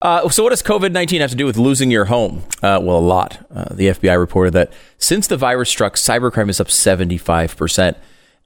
Uh, so, what does COVID 19 have to do with losing your home? Uh, well, a lot. Uh, the FBI reported that since the virus struck, cybercrime is up 75%.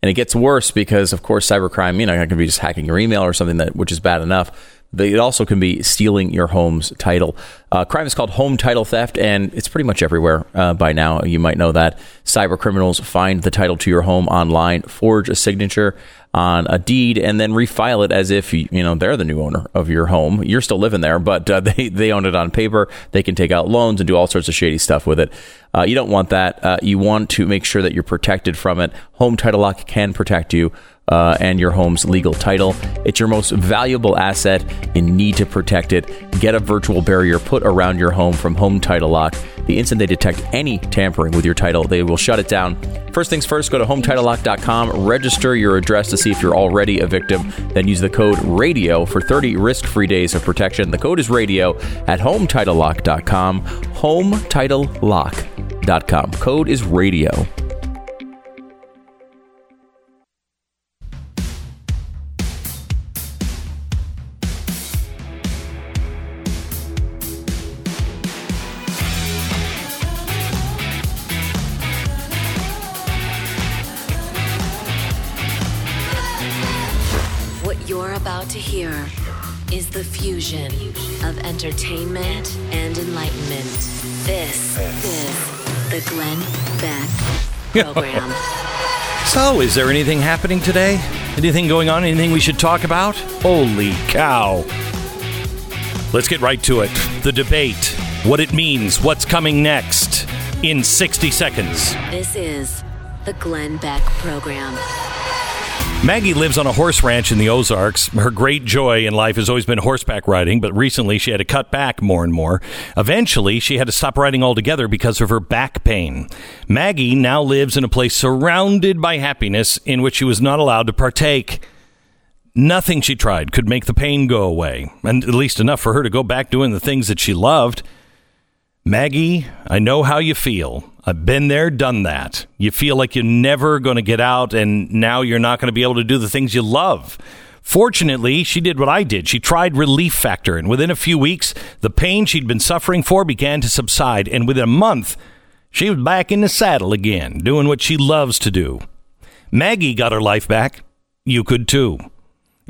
And it gets worse because, of course, cybercrime, you know, it can be just hacking your email or something that, which is bad enough. But it also can be stealing your home's title. Uh, crime is called home title theft, and it's pretty much everywhere uh, by now. You might know that cyber criminals find the title to your home online, forge a signature on a deed, and then refile it as if you know they're the new owner of your home. You're still living there, but uh, they they own it on paper. They can take out loans and do all sorts of shady stuff with it. Uh, you don't want that. Uh, you want to make sure that you're protected from it. Home Title Lock can protect you uh, and your home's legal title. It's your most valuable asset. You need to protect it. Get a virtual barrier put around your home from Home Title Lock. The instant they detect any tampering with your title, they will shut it down. First things first, go to HometitleLock.com, register your address to see if you're already a victim, then use the code RADIO for 30 risk free days of protection. The code is RADIO at HometitleLock.com. HometitleLock.com. Code is RADIO. Program. so, is there anything happening today? Anything going on? Anything we should talk about? Holy cow. Let's get right to it. The debate, what it means, what's coming next in 60 seconds. This is the Glenn Beck program. Maggie lives on a horse ranch in the Ozarks. Her great joy in life has always been horseback riding, but recently she had to cut back more and more. Eventually, she had to stop riding altogether because of her back pain. Maggie now lives in a place surrounded by happiness in which she was not allowed to partake. Nothing she tried could make the pain go away, and at least enough for her to go back doing the things that she loved. Maggie, I know how you feel. I've been there, done that. You feel like you're never going to get out, and now you're not going to be able to do the things you love. Fortunately, she did what I did. She tried Relief Factor, and within a few weeks, the pain she'd been suffering for began to subside. And within a month, she was back in the saddle again, doing what she loves to do. Maggie got her life back. You could too.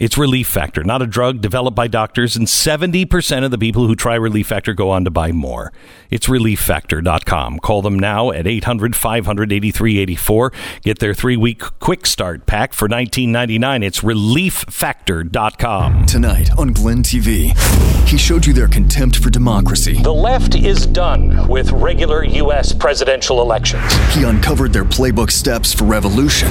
It's Relief Factor, not a drug developed by doctors, and 70% of the people who try Relief Factor go on to buy more. It's relieffactor.com. Call them now at 800 500 8384. Get their three week quick start pack for $19.99. It's relieffactor.com. Tonight on Glenn TV, he showed you their contempt for democracy. The left is done with regular U.S. presidential elections. He uncovered their playbook steps for revolution.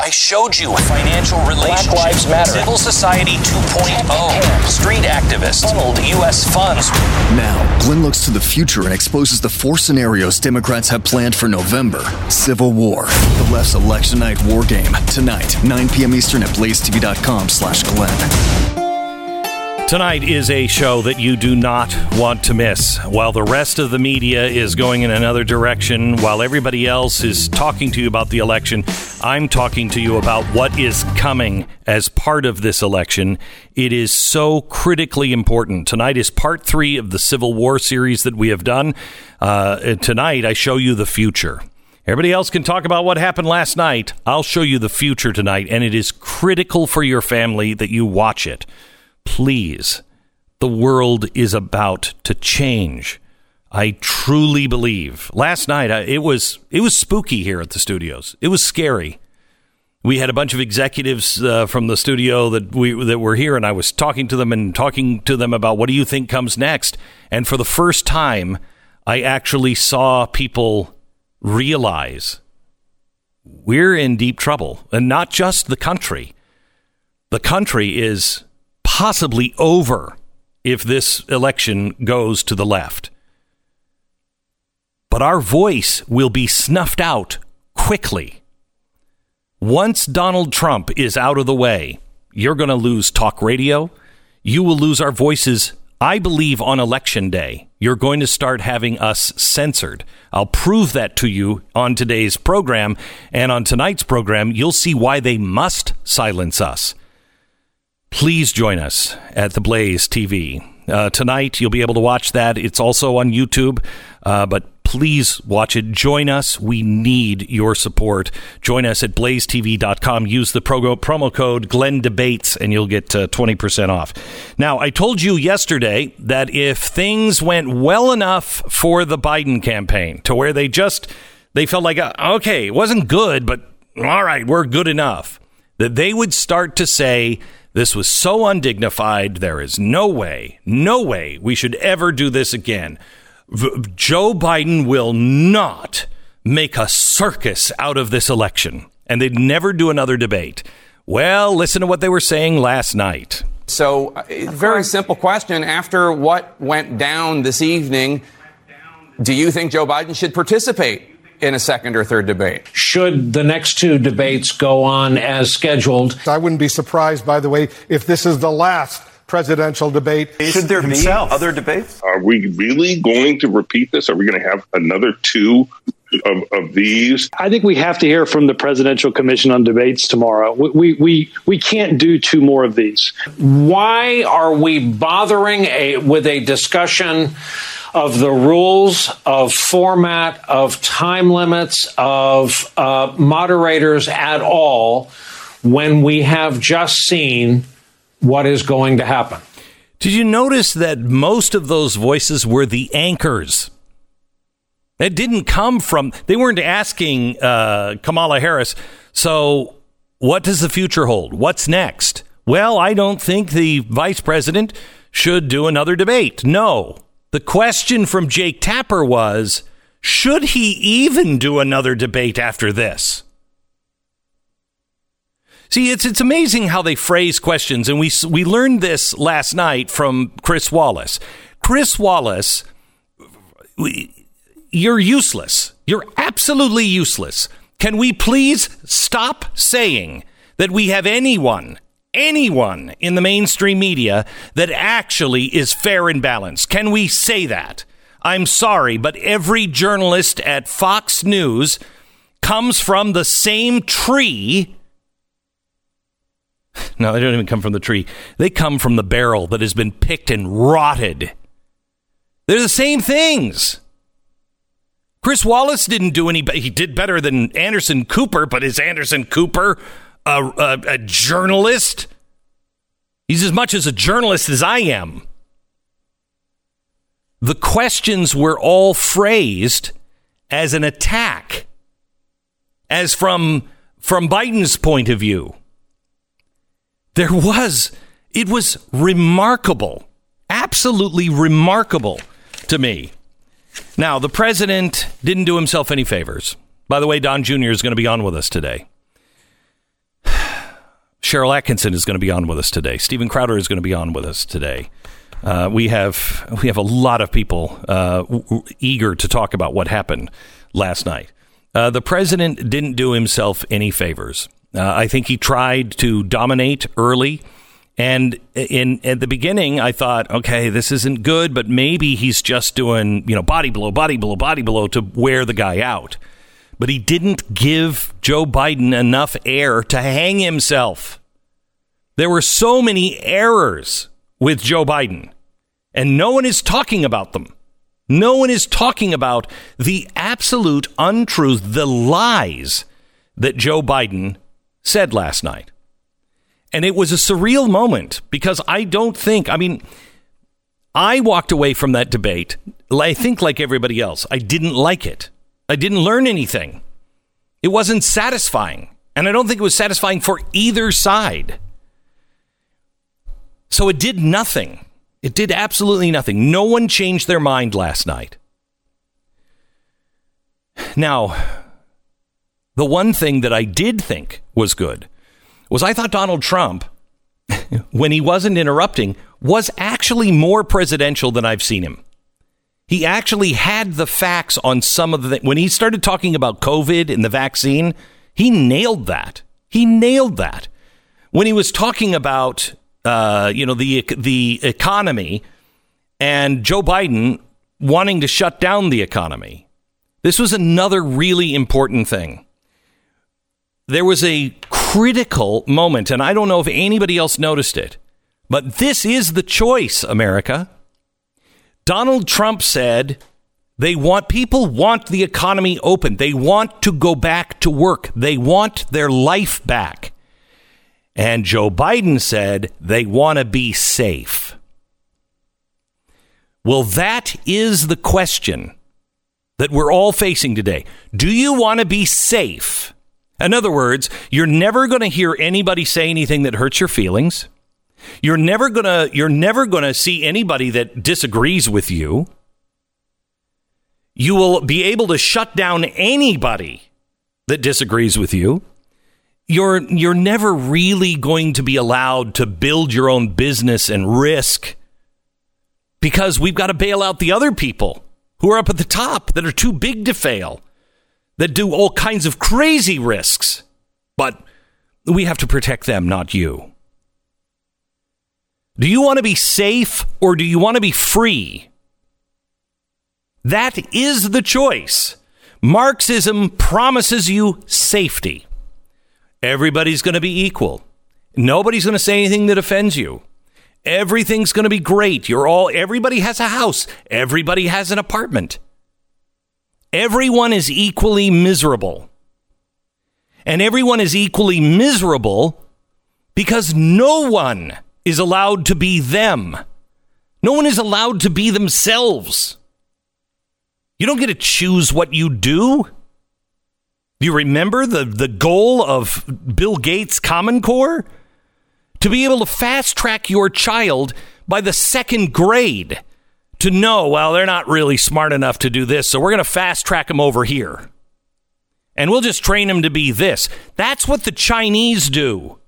I showed you financial relations. Black Lives Matter. Civil Society 2.0. Street activists funneled U.S. funds. Now, Glenn looks to the future and exposes the four scenarios Democrats have planned for November. Civil War. The left's election night war game. Tonight, 9 p.m. Eastern at blazetv.com slash Glenn. Tonight is a show that you do not want to miss. While the rest of the media is going in another direction, while everybody else is talking to you about the election, I'm talking to you about what is coming as part of this election. It is so critically important. Tonight is part three of the Civil War series that we have done. Uh, tonight, I show you the future. Everybody else can talk about what happened last night. I'll show you the future tonight, and it is critical for your family that you watch it please, the world is about to change. I truly believe. Last night it was it was spooky here at the studios. It was scary. We had a bunch of executives uh, from the studio that we that were here, and I was talking to them and talking to them about what do you think comes next. And for the first time, I actually saw people realize we're in deep trouble, and not just the country. The country is possibly over if this election goes to the left. But our voice will be snuffed out quickly. Once Donald Trump is out of the way, you're going to lose talk radio. You will lose our voices, I believe, on election day. You're going to start having us censored. I'll prove that to you on today's program. And on tonight's program, you'll see why they must silence us. Please join us at the Blaze TV. Uh, tonight, you'll be able to watch that. It's also on YouTube, uh, but please watch it. Join us. We need your support. Join us at blazetv.com. Use the promo, promo code Glenn Debates and you'll get uh, 20% off. Now, I told you yesterday that if things went well enough for the Biden campaign to where they just they felt like uh, okay, it wasn't good, but all right, we're good enough. That they would start to say this was so undignified. There is no way, no way we should ever do this again. V- Joe Biden will not make a circus out of this election, and they'd never do another debate. Well, listen to what they were saying last night. So, uh, very simple question. After what went down this evening, do you think Joe Biden should participate in a second or third debate? Should the next two debates go on as scheduled? I wouldn't be surprised, by the way, if this is the last presidential debate. Should there himself. be other debates? Are we really going to repeat this? Are we going to have another two of, of, these? I think we have to hear from the Presidential Commission on Debates tomorrow. We, we, we can't do two more of these. Why are we bothering a, with a discussion? Of the rules, of format, of time limits, of uh, moderators at all when we have just seen what is going to happen. Did you notice that most of those voices were the anchors? It didn't come from, they weren't asking uh, Kamala Harris, so what does the future hold? What's next? Well, I don't think the vice president should do another debate. No. The question from Jake Tapper was should he even do another debate after this? See, it's it's amazing how they phrase questions, and we we learned this last night from Chris Wallace. Chris Wallace, you're useless. You're absolutely useless. Can we please stop saying that we have anyone anyone in the mainstream media that actually is fair and balanced. Can we say that? I'm sorry, but every journalist at Fox News comes from the same tree. No, they don't even come from the tree. They come from the barrel that has been picked and rotted. They're the same things. Chris Wallace didn't do any. He did better than Anderson Cooper, but is Anderson Cooper a, a, a journalist. He's as much as a journalist as I am. The questions were all phrased as an attack, as from from Biden's point of view. There was it was remarkable, absolutely remarkable to me. Now, the president didn't do himself any favors. By the way, Don Jr. is going to be on with us today. Sharyl Attkisson is going to be on with us today. Steven Crowder is going to be on with us today. Uh, we have we have a lot of people uh, w- eager to talk about what happened last night. Uh, the president didn't do himself any favors. Uh, I think he tried to dominate early, and in at the beginning, I thought, okay, this isn't good, but maybe he's just doing you know body blow, body blow, body blow to wear the guy out but he didn't give Joe Biden enough air to hang himself. There were so many errors with Joe Biden, and no one is talking about them. No one is talking about the absolute untruth, the lies that Joe Biden said last night. And it was a surreal moment because I don't think, I mean, I walked away from that debate, I think like everybody else. I didn't like it. I didn't learn anything. It wasn't satisfying. And I don't think it was satisfying for either side. So it did nothing. It did absolutely nothing. No one changed their mind last night. Now, the one thing that I did think was good was I thought Donald Trump, when he wasn't interrupting, was actually more presidential than I've seen him. He actually had the facts on some of the when he started talking about COVID and the vaccine, he nailed that. He nailed that. When he was talking about uh, you know the the economy and Joe Biden wanting to shut down the economy. This was another really important thing. There was a critical moment, and I don't know if anybody else noticed it, but this is the choice, America. Donald Trump said they want people want the economy open. They want to go back to work. They want their life back. And Joe Biden said they want to be safe. Well, that is the question that we're all facing today. Do you want to be safe? In other words, you're never going to hear anybody say anything that hurts your feelings. You're never to you're never to see anybody that disagrees with you. You will be able to shut down anybody that disagrees with you. You're you're never really going to be allowed to build your own business and risk because we've got to bail out the other people who are up at the top that are too big to fail, that do all kinds of crazy risks. But we have to protect them, not you. Do you want to be safe or do you want to be free? That is the choice. Marxism promises you safety. Everybody's going to be equal. Nobody's going to say anything that offends you. Everything's going to be great. You're all everybody has a house. Everybody has an apartment. Everyone is equally miserable. And everyone is equally miserable because no one is allowed to be them. No one is allowed to be themselves. You don't get to choose what you do. Do you remember the, the goal of Bill Gates' Common Core? To be able to fast track your child by the second grade to know, well, they're not really smart enough to do this, so we're going to fast track them over here. And we'll just train them to be this. That's what the Chinese do.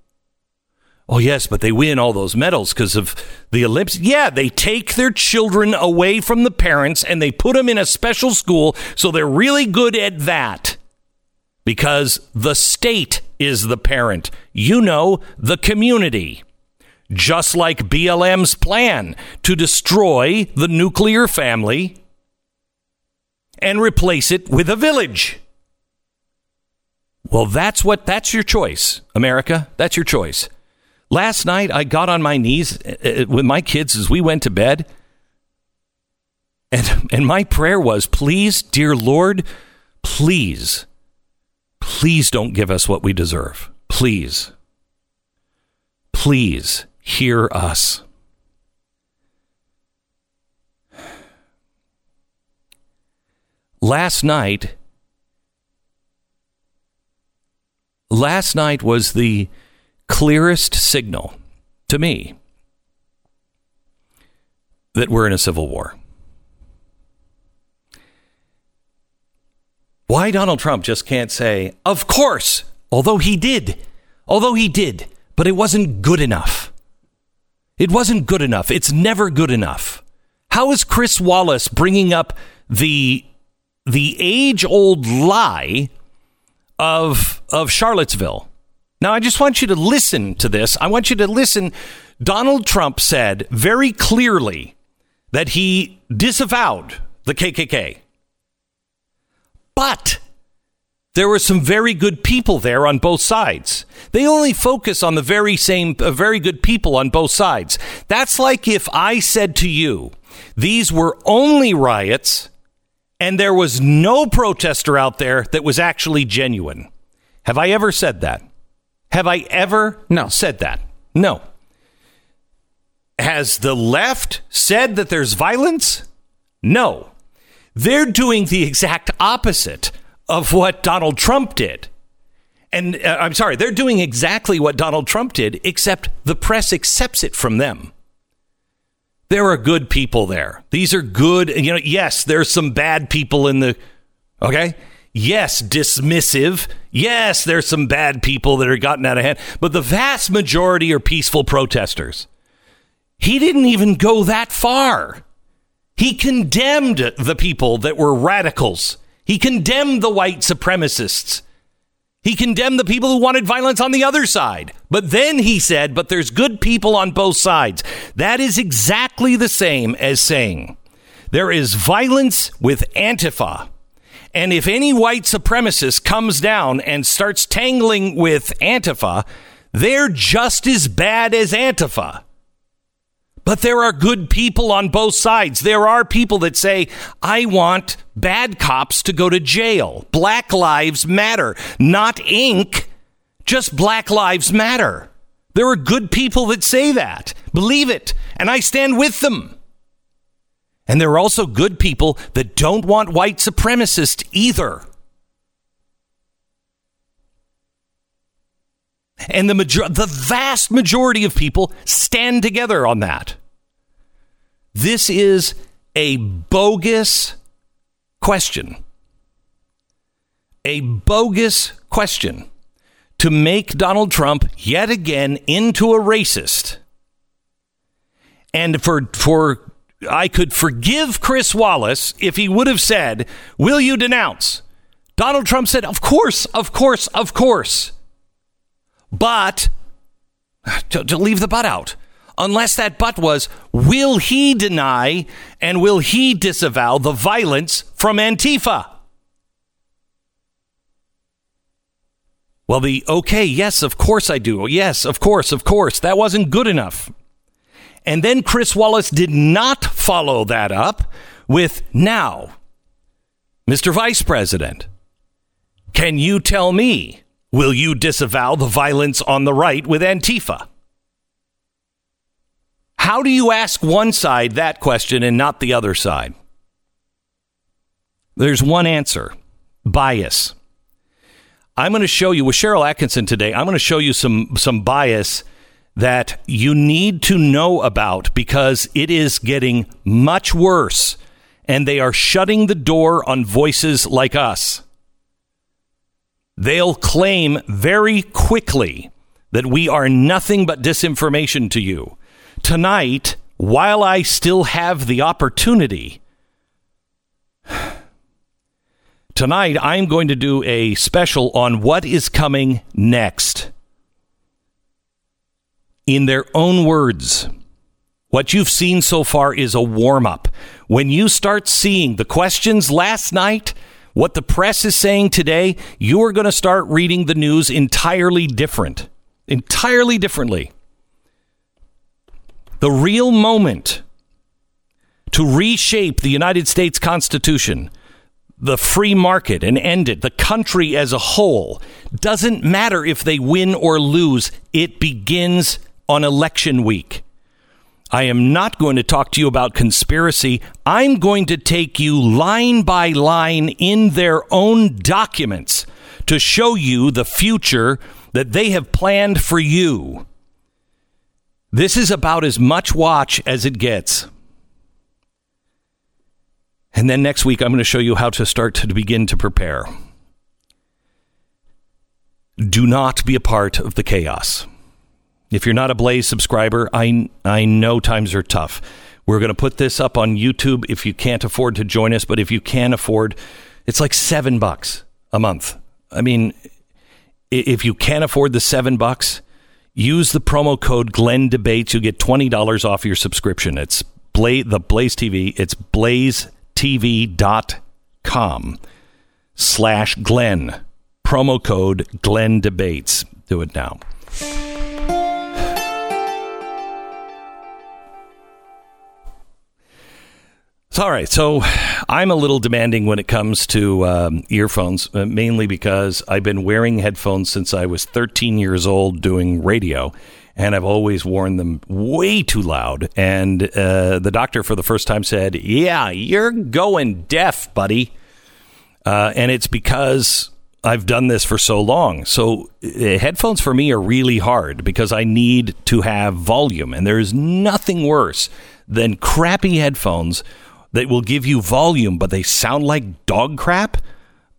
Oh, yes, but they win all those medals because of the Olympics. Yeah, they take their children away from the parents and they put them in a special school so they're really good at that because the state is the parent. You know, the community. Just like BLM's plan to destroy the nuclear family and replace it with a village. Well, that's what that's your choice, America. That's your choice. Last night, I got on my knees uh, uh, with my kids as we went to bed. And, and my prayer was, please, dear Lord, please, please don't give us what we deserve. Please, please hear us. Last night, last night was the clearest signal to me that we're in a civil war. Why Donald Trump just can't say, of course, although he did, although he did, but it wasn't good enough. It wasn't good enough. It's never good enough. How is Chris Wallace bringing up the the age old lie of of Charlottesville? Now, I just want you to listen to this. I want you to listen. Donald Trump said very clearly that he disavowed the KKK. But there were some very good people there on both sides. They only focus on the very same, uh, very good people on both sides. That's like if I said to you, these were only riots and there was no protester out there that was actually genuine. Have I ever said that? Have I ever no. said that? No. Has the left said that there's violence? No. They're doing the exact opposite of what Donald Trump did. And uh, I'm sorry, they're doing exactly what Donald Trump did, except the press accepts it from them. There are good people there. These are good, you know, yes, there's some bad people in the, okay? Yes, dismissive. Yes, there's some bad people that are gotten out of hand, but the vast majority are peaceful protesters. He didn't even go that far. He condemned the people that were radicals. He condemned the white supremacists. He condemned the people who wanted violence on the other side. But then he said, but there's good people on both sides. That is exactly the same as saying there is violence with Antifa and if any white supremacist comes down and starts tangling with Antifa, they're just as bad as Antifa. But there are good people on both sides. There are people that say, I want bad cops to go to jail. Black lives matter. Not ink, just black lives matter. There are good people that say that. Believe it. And I stand with them. And there are also good people that don't want white supremacists either. And the major- the vast majority of people stand together on that. This is a bogus question. A bogus question to make Donald Trump yet again into a racist. And for for I could forgive Chris Wallace if he would have said, "Will you denounce?" Donald Trump said, "Of course, of course, of course." But to, to leave the but out, unless that but was, will he deny and will he disavow the violence from Antifa? Well, the okay, yes, of course I do. Yes, of course, of course. That wasn't good enough. And then Chris Wallace did not follow that up with now, Mr. Vice President, can you tell me Will you disavow the violence on the right with Antifa? How do you ask one side that question and not the other side? There's one answer bias. I'm going to show you with Sharyl Attkisson today. I'm going to show you some some bias that you need to know about because it is getting much worse and they are shutting the door on voices like us they'll claim very quickly that we are nothing but disinformation to you. Tonight, while I still have the opportunity, tonight I'm going to do a special on what is coming next. In their own words, what you've seen so far is a warm up. When you start seeing the questions last night, what the press is saying today, you are going to start reading the news entirely different. Entirely differently. The real moment to reshape the United States Constitution, the free market, and end it, the country as a whole, doesn't matter if they win or lose. It begins on election week. I am not going to talk to you about conspiracy. I'm going to take you line by line in their own documents to show you the future that they have planned for you. This is about as much watch as it gets. And then next week, I'm going to show you how to start to begin to prepare. Do not be a part of the chaos. If you're not a Blaze subscriber, I I know times are tough. We're going to put this up on YouTube if you can't afford to join us, but if you can afford, it's like 7 bucks a month. I mean, if you can't afford the 7 bucks, use the promo code Glenn Debates. You get $20 off your subscription. It's Blaze, the Blaze TV. It's blazetv.com slash Glenn. Promo code Glenn Debates. Do it now. All right. So I'm a little demanding when it comes to um, earphones, uh, mainly because I've been wearing headphones since I was 13 years old doing radio. And I've always worn them way too loud. And uh, the doctor, for the first time, said, Yeah, you're going deaf, buddy. Uh, and it's because I've done this for so long. So uh, headphones for me are really hard because I need to have volume. And there's nothing worse than crappy headphones that will give you volume, but they sound like dog crap,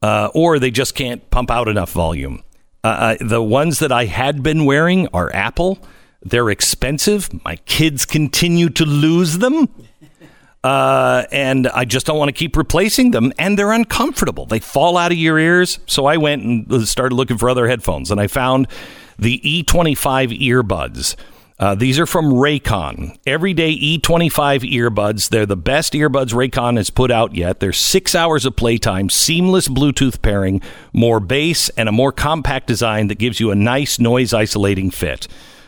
uh, or they just can't pump out enough volume. Uh, uh, the ones that I had been wearing are Apple. They're expensive. My kids continue to lose them. Uh, and I just don't want to keep replacing them. And they're uncomfortable. They fall out of your ears. So I went and started looking for other headphones, and I found the E25 earbuds. Uh, these are from Raycon. Everyday E25 earbuds. They're the best earbuds Raycon has put out yet. They're six hours of playtime, seamless Bluetooth pairing, more bass, and a more compact design that gives you a nice noise isolating fit.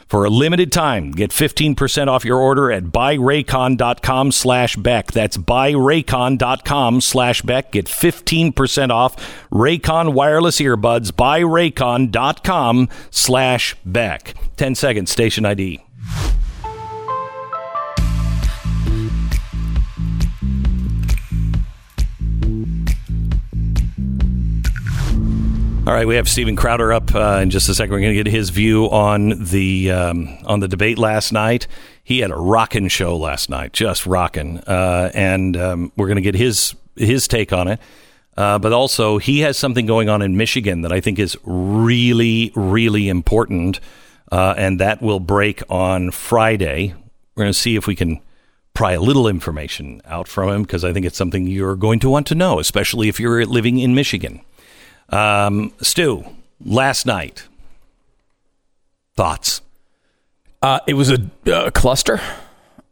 For a limited time, get 15% off your order at buyraycon.com slash Beck. That's buyraycon.com slash Beck. Get 15% off Raycon wireless earbuds. Buyraycon.com slash Beck. 10 seconds, station ID. All right, we have Steven Crowder up uh, in just a second. We're going to get his view on the um, on the debate last night. He had a rocking show last night, just rocking, uh, and um, we're going to get his his take on it. Uh, but also, he has something going on in Michigan that I think is really, really important, uh, and that will break on Friday. We're going to see if we can pry a little information out from him because I think it's something you're going to want to know, especially if you're living in Michigan. Um, Stu, last night, thoughts? Uh, it was a, a cluster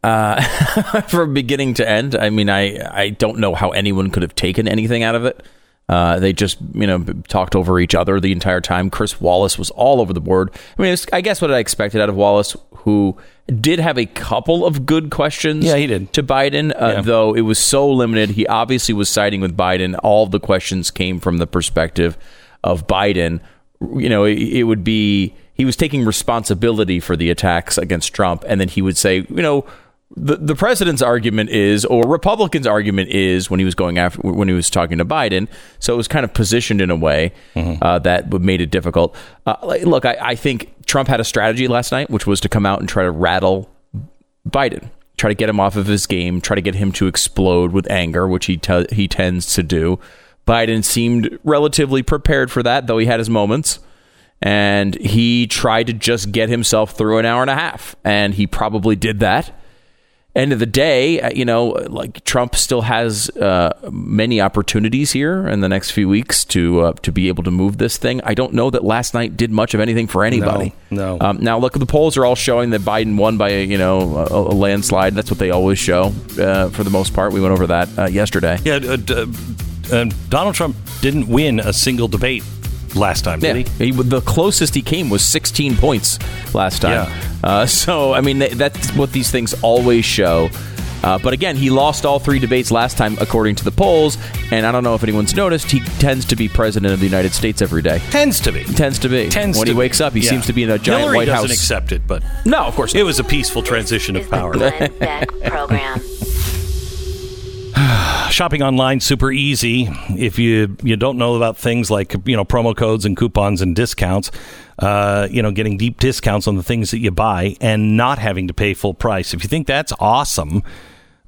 uh, from beginning to end. I mean, I I don't know how anyone could have taken anything out of it. Uh, they just you know talked over each other the entire time. Chris Wallace was all over the board. I mean, I guess what I expected out of Wallace, who did have a couple of good questions. Yeah, he did to Biden, uh, yeah. though it was so limited. He obviously was siding with Biden. All the questions came from the perspective of Biden. You know, it, it would be he was taking responsibility for the attacks against Trump, and then he would say, you know the the president's argument is, or Republicans' argument is, when he was going after when he was talking to Biden. So it was kind of positioned in a way mm-hmm. uh, that made it difficult. Uh, look, I, I, think Trump had a strategy last night, which was to come out and try to rattle Biden, try to get him off of his game, try to get him to explode with anger, which he te- he tends to do. Biden seemed relatively prepared for that, though he had his moments. And he tried to just get himself through an hour and a half. And he probably did that end of the day, uh, you know, like Trump still has uh, many opportunities here in the next few weeks to uh, to be able to move this thing. I don't know that last night did much of anything for anybody. No. no. Um, now, look, the polls are all showing that Biden won by a, you know a, a landslide. That's what they always show uh, for the most part. We went over that uh, yesterday. Yeah, uh, Donald Trump didn't win a single debate last time, did yeah. he? he? The closest he came was 16 points last time. Yeah. Uh, so, I mean, that's what these things always show. Uh, but again, he lost all three debates last time, according to the polls. And I don't know if anyone's noticed, he tends to be president of the United States every day. Tends to be. Tends to be. Tends when he wakes up, he yeah. seems to be in a giant Hillary White doesn't House. accept it, but no, of course, not. it was a peaceful transition of power. program. Shopping online super easy. If you you don't know about things like you know promo codes and coupons and discounts, uh, you know getting deep discounts on the things that you buy and not having to pay full price. If you think that's awesome.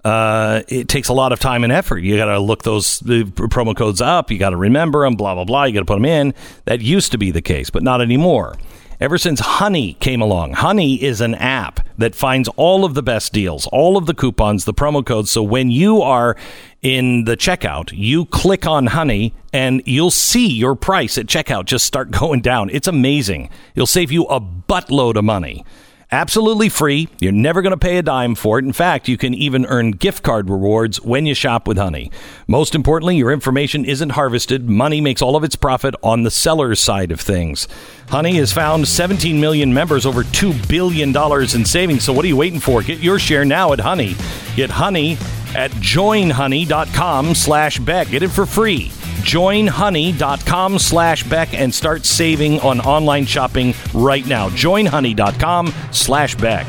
Uh, it takes a lot of time and effort. You got to look those the promo codes up. You got to remember them. Blah blah blah. You got to put them in. That used to be the case, but not anymore ever since Honey came along. Honey is an app that finds all of the best deals, all of the coupons, the promo codes. So when you are in the checkout, you click on Honey and you'll see your price at checkout just start going down. It's amazing. It'll save you a buttload of money. Absolutely free. You're never going to pay a dime for it. In fact, you can even earn gift card rewards when you shop with Honey. Most importantly, your information isn't harvested. Honey makes all of its profit on the seller's side of things. Honey has found 17 million members, over $2 billion in savings. So what are you waiting for? Get your share now at Honey. Get Honey at joinhoney.com slash Beck. Get it for free joinhoney.com slash Beck and start saving on online shopping right now. Joinhoney.com slash Beck.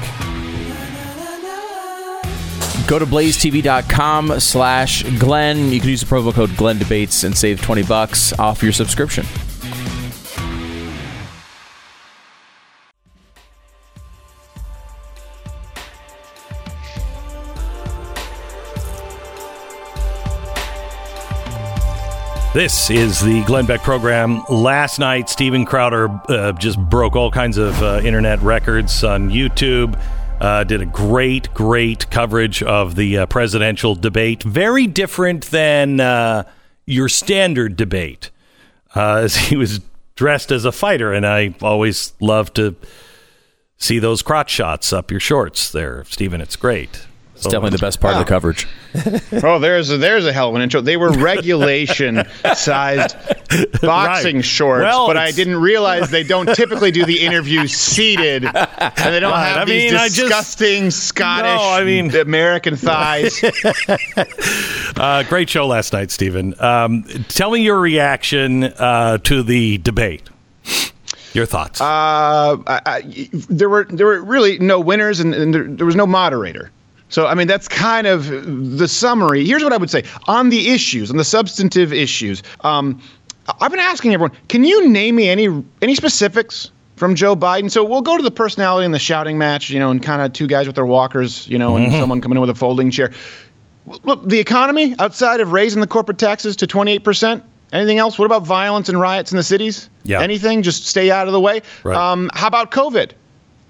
Go to blazetv.com slash Glenn. You can use the promo code Glenn Debates and save 20 bucks off your subscription. This is the Glenn Beck program. Last night, Steven Crowder uh, just broke all kinds of uh, internet records on YouTube. Uh, did a great, great coverage of the uh, presidential debate. Very different than uh, your standard debate, uh, as he was dressed as a fighter. And I always love to see those crotch shots up your shorts there, Steven. It's great. It's definitely the best part of the coverage. oh, there's a, there's a hell of an intro. They were regulation sized boxing Right. shorts, Well, but I didn't realize they don't typically do the interview seated, and they don't Right. have I these mean, I just- disgusting Scottish, No, I mean- American thighs. Uh, great show last night, Steven. Um, tell me your reaction uh, to the debate. Your thoughts? Uh, I, I, there were there were really no winners, and, and there, there was no moderator. So I mean, that's kind of the summary. Here's what I would say on the issues, on the substantive issues. Um, I've been asking everyone, can you name me any any specifics from Joe Biden? So we'll go to the personality and the shouting match, you know, and kind of two guys with their walkers, you know, and Mhm. someone coming in with a folding chair. Look, the economy outside of raising the corporate taxes to 28%. Anything else? What about violence and riots in the cities? Yeah. Anything? Just stay out of the way. Right. Um, how about COVID?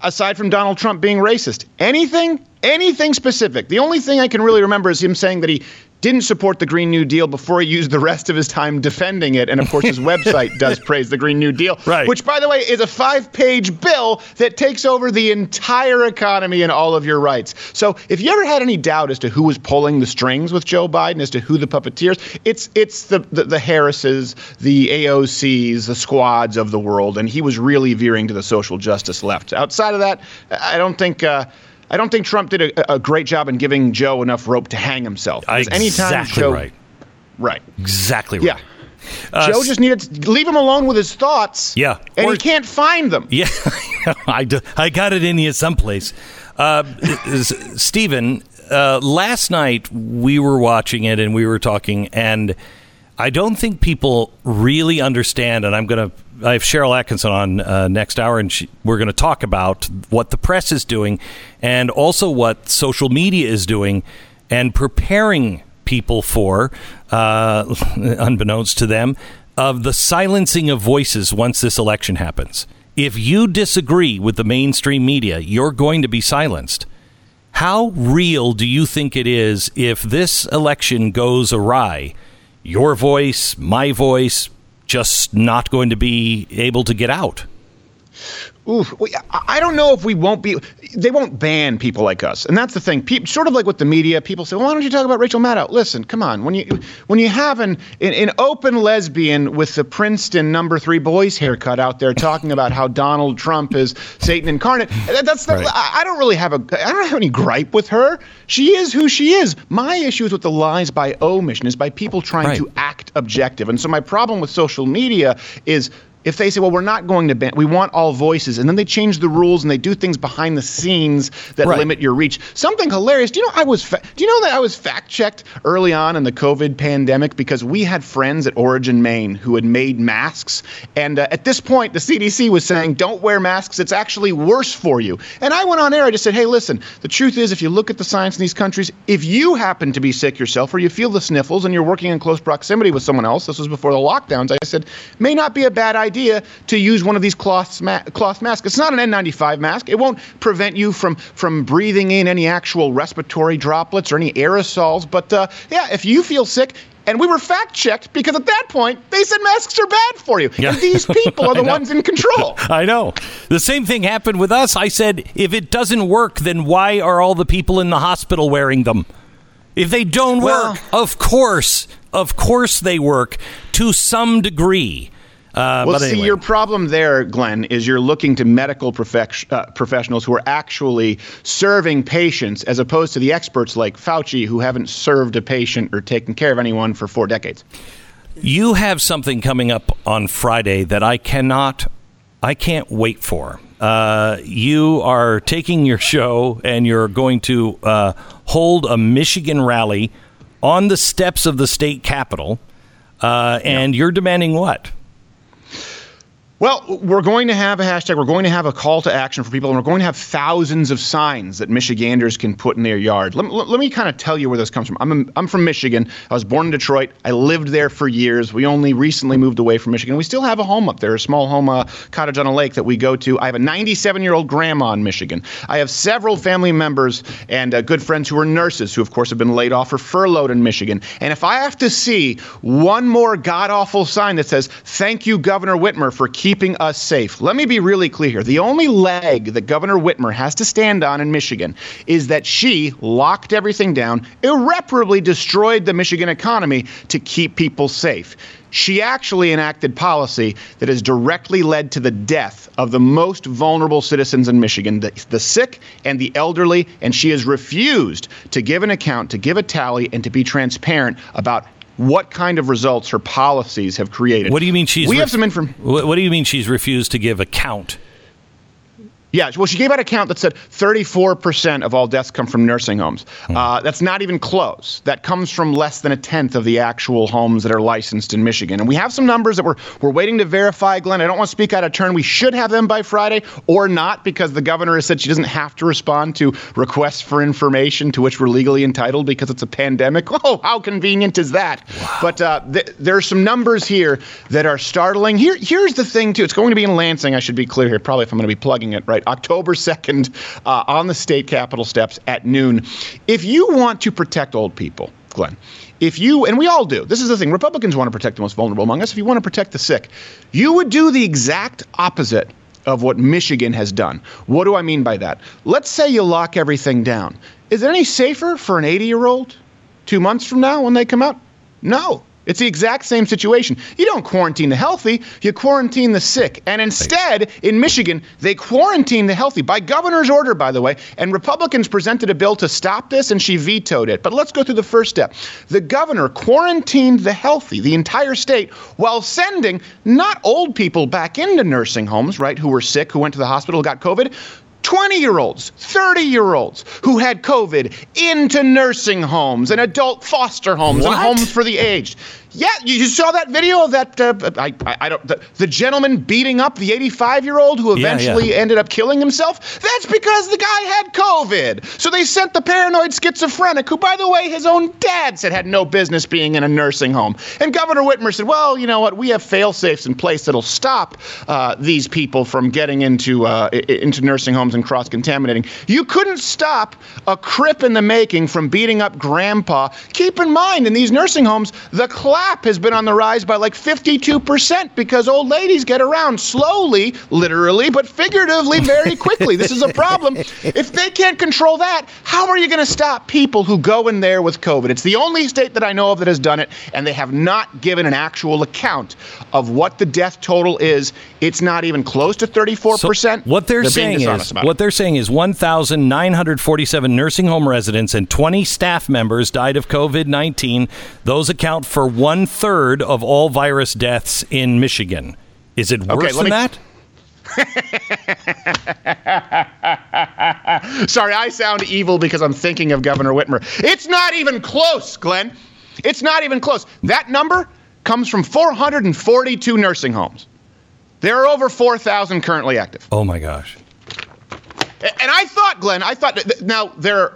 Aside from Donald Trump being racist, anything? Anything specific? The only thing I can really remember is him saying that he didn't support the Green New Deal before he used the rest of his time defending it. And of course, his website does praise the Green New Deal, Right. which, by the way, is a five page bill that takes over the entire economy and all of your rights. So if you ever had any doubt as to who was pulling the strings with Joe Biden, as to who the puppeteers, it's it's the, the, the Harrises, the AOCs, the squads of the world. And he was really veering to the social justice left. Outside of that, I don't think. Uh, I don't think Trump did a, a great job in giving Joe enough rope to hang himself. Because anytime exactly Joe, right. right, Exactly right. yeah. Uh, Joe just needed to leave him alone with his thoughts. Yeah. And Or- he can't find them. Yeah, I, do, I got it in you someplace. Uh, Steven, uh, last night we were watching it and we were talking, and I don't think people really understand. And I'm going to, I have Sharyl Attkisson on uh, next hour, and she, we're going to talk about what the press is doing and also what social media is doing and preparing people for, uh, unbeknownst to them, of the silencing of voices once this election happens. If you disagree with the mainstream media, you're going to be silenced. How real do you think it is if this election goes awry? Your voice, my voice, just not going to be able to get out. Oof, we- I don't know if we won't be. They won't ban people like us, and that's the thing. Pe- sort of like with the media, people say, well, "Why don't you talk about Rachel Maddow?" Listen, come on. When you when you have an an, an open lesbian with the Princeton number three boys haircut out there talking about how Donald Trump is Satan incarnate, that, that's the, I, I don't really have a I don't have any gripe with her. She is who she is. My issue is with the lies by omission, is by people trying Right. to act objective, and so my problem with social media is if they say, well, we're not going to ban, we want all voices, and then they change the rules and they do things behind the scenes that Right. limit your reach. Something hilarious. Do you know I was? Fa- do you know that I was fact checked early on in the COVID pandemic because we had friends at Origin, Maine, who had made masks, and uh, at this point, the CDC was saying, don't wear masks. It's actually worse for you. And I went on air. I just said, hey, listen. The truth is, if you look at the science in these countries, if you happen to be sick yourself or you feel the sniffles and you're working in close proximity with someone else, this was before the lockdowns. I said, may not be a bad idea to use one of these cloth ma- cloth masks. It's not an N95 mask. It won't prevent you from from breathing in any actual respiratory droplets or any aerosols. But uh, yeah, if you feel sick. And we were fact checked because at that point they said masks are bad for you. Yeah. And these people are the ones in control. I know. The same thing happened with us. I said, if it doesn't work, then why are all the people in the hospital wearing them? If they don't Well- work, of course, of course they work to some degree. Uh, Well, but see, your problem there, Glenn, is you're looking to medical profec- uh, professionals who are actually serving patients as opposed to the experts like Fauci who haven't served a patient or taken care of anyone for four decades. You have something coming up on Friday that I cannot, I can't wait for. Uh, you are taking your show and you're going to uh, hold a Michigan rally on the steps of the state capitol, uh, and you're demanding what? Well, we're going to have a hashtag. We're going to have a call to action for people, and we're going to have thousands of signs that Michiganders can put in their yard. Let, let, let me kind of tell you where this comes from. I'm, I'm from Michigan. I was born in Detroit. I lived there for years. We only recently moved away from Michigan. We still have a home up there, a small home, a cottage on a lake that we go to. I have a 97 year old grandma in Michigan. I have several family members and uh, good friends who are nurses who, of course, have been laid off or furloughed in Michigan. And if I have to see one more god awful sign that says, Thank you, Governor Whitmer, for keeping keeping us safe. Let me be really clear here. The only leg that Governor Whitmer has to stand on in Michigan is that she locked everything down, irreparably destroyed the Michigan economy to keep people safe. She actually enacted policy that has directly led to the death of the most vulnerable citizens in Michigan, the, the, sick and the elderly, and she has refused to give an account, to give a tally, and to be transparent about what kind of results her policies have created. What do you mean she's? We ref- have some information. What, what do you mean she's refused to give account? Yeah, well, she gave out a count that said 34% of all deaths come from nursing homes. Hmm. Uh, that's not even close. That comes from less than a tenth of the actual homes that are licensed in Michigan. And we have some numbers that we're, we're waiting to verify, Glenn. I don't want to speak out of turn. We should have them by Friday or not because the governor has said she doesn't have to respond to requests for information to which we're legally entitled because it's a pandemic. Oh, how convenient is that? Wow. But uh, th- there are some numbers here that are startling. Here, here's the thing, too. It's going to be in Lansing. I should be clear here, probably if I'm going to be plugging it right October 2nd, uh, on the state capitol steps at noon. If you want to protect old people, Glenn, if you, and we all do, this is the thing, Republicans want to protect the most vulnerable among us. If you want to protect the sick, you would do the exact opposite of what Michigan has done. What do I mean by that? Let's say you lock everything down. Is it any safer for an 80 year old two months from now when they come out? No. It's the exact same situation. You don't quarantine the healthy, you quarantine the sick. And instead, in Michigan, they quarantine the healthy by governor's order, by the way. And Republicans presented a bill to stop this, and she vetoed it. But let's go through the first step. The governor quarantined the healthy, the entire state, while sending not old people back into nursing homes, right, who were sick, who went to the hospital, got COVID, 20 year olds, 30 year olds who had COVID into nursing homes and adult foster homes what? and homes for the aged. Yeah, you saw that video of that. Uh, I, I, I, don't. The, the, gentleman beating up the 85 year old who eventually yeah, yeah. ended up killing himself. That's because the guy had COVID. So they sent the paranoid schizophrenic, who, by the way, his own dad said had no business being in a nursing home. And Governor Whitmer said, "Well, you know what? We have fail safes in place that'll stop uh, these people from getting into uh, into nursing homes and cross contaminating. You couldn't stop a crip in the making from beating up grandpa. Keep in mind, in these nursing homes, the class has been on the rise by like 52% because old ladies get around slowly, literally, but figuratively very quickly. this is a problem. If they can't control that, how are you going to stop people who go in there with COVID? It's the only state that I know of that has done it, and they have not given an actual account of what the death total is. It's not even close to 34%. So what they're, they're saying is what they're saying is 1,947 nursing home residents and 20 staff members died of COVID-19. Those account for one one third of all virus deaths in Michigan. Is it worse okay, than me... that? Sorry, I sound evil because I'm thinking of Governor Whitmer. It's not even close, Glenn. It's not even close. That number comes from 442 nursing homes. There are over 4,000 currently active. Oh my gosh. And I thought, Glenn, I thought now there.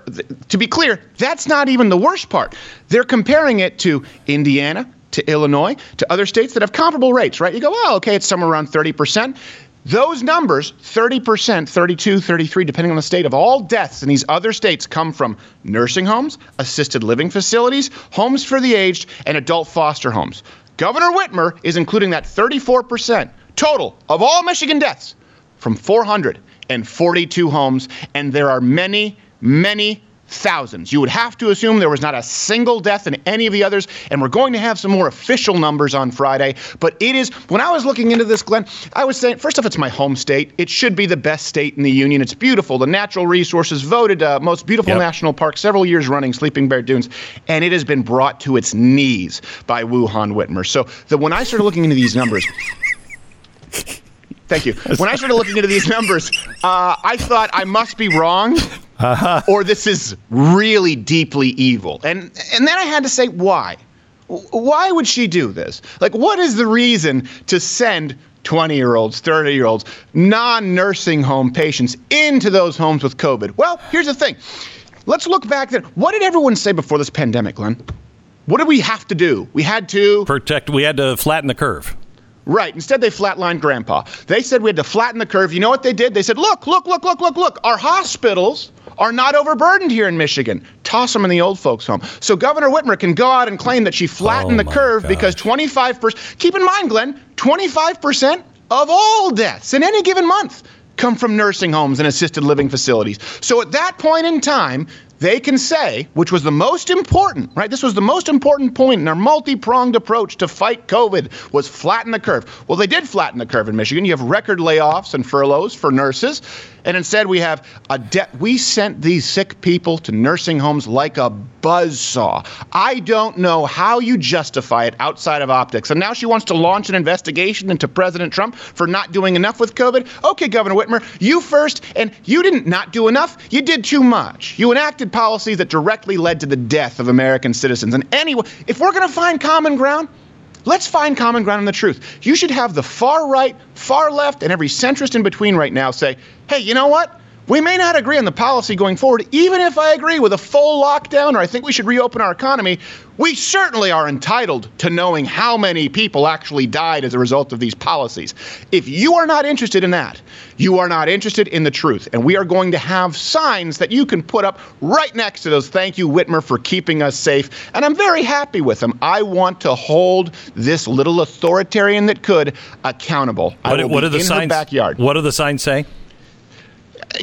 To be clear, that's not even the worst part. They're comparing it to Indiana, to Illinois, to other states that have comparable rates, right? You go, well, okay, it's somewhere around 30%. Those numbers, 30%, 32, 33, depending on the state of all deaths in these other states come from nursing homes, assisted living facilities, homes for the aged, and adult foster homes. Governor Whitmer is including that 34% total of all Michigan deaths from 400 and 42 homes, and there are many, many thousands. You would have to assume there was not a single death in any of the others, and we're going to have some more official numbers on Friday. But it is, when I was looking into this, Glenn, I was saying, first off, it's my home state. It should be the best state in the union. It's beautiful. The natural resources voted uh, most beautiful yep. national park several years running, Sleeping Bear Dunes, and it has been brought to its knees by Wuhan Whitmer. So the, when I started looking into these numbers, Thank you. When I started looking into these numbers, uh, I thought I must be wrong, uh-huh. or this is really deeply evil. And and then I had to say why. Why would she do this? Like, what is the reason to send 20 year olds, 30 year olds, non nursing home patients into those homes with COVID? Well, here's the thing. Let's look back then. What did everyone say before this pandemic, Glenn? What did we have to do? We had to protect, we had to flatten the curve. Right. Instead, they flatlined grandpa. They said we had to flatten the curve. You know what they did? They said, look, look, look, look, look, look. Our hospitals are not overburdened here in Michigan. Toss them in the old folks' home. So Governor Whitmer can go out and claim that she flattened oh the curve gosh. because 25%, keep in mind, Glenn, 25% of all deaths in any given month come from nursing homes and assisted living facilities. So at that point in time, they can say, which was the most important, right? This was the most important point in our multi-pronged approach to fight COVID was flatten the curve. Well, they did flatten the curve in Michigan. You have record layoffs and furloughs for nurses, and instead we have a debt. We sent these sick people to nursing homes like a buzzsaw. I don't know how you justify it outside of optics. And now she wants to launch an investigation into President Trump for not doing enough with COVID. Okay, Governor Whitmer, you first, and you didn't not do enough. You did too much. You enacted policies that directly led to the death of American citizens. And anyway, if we're going to find common ground, Let's find common ground on the truth. You should have the far right, far left, and every centrist in between right now say, hey, you know what? We may not agree on the policy going forward, even if I agree with a full lockdown or I think we should reopen our economy. We certainly are entitled to knowing how many people actually died as a result of these policies. If you are not interested in that, you are not interested in the truth. And we are going to have signs that you can put up right next to those. Thank you, Whitmer, for keeping us safe. And I'm very happy with them. I want to hold this little authoritarian that could accountable. What, what are the signs? backyard. What do the signs say?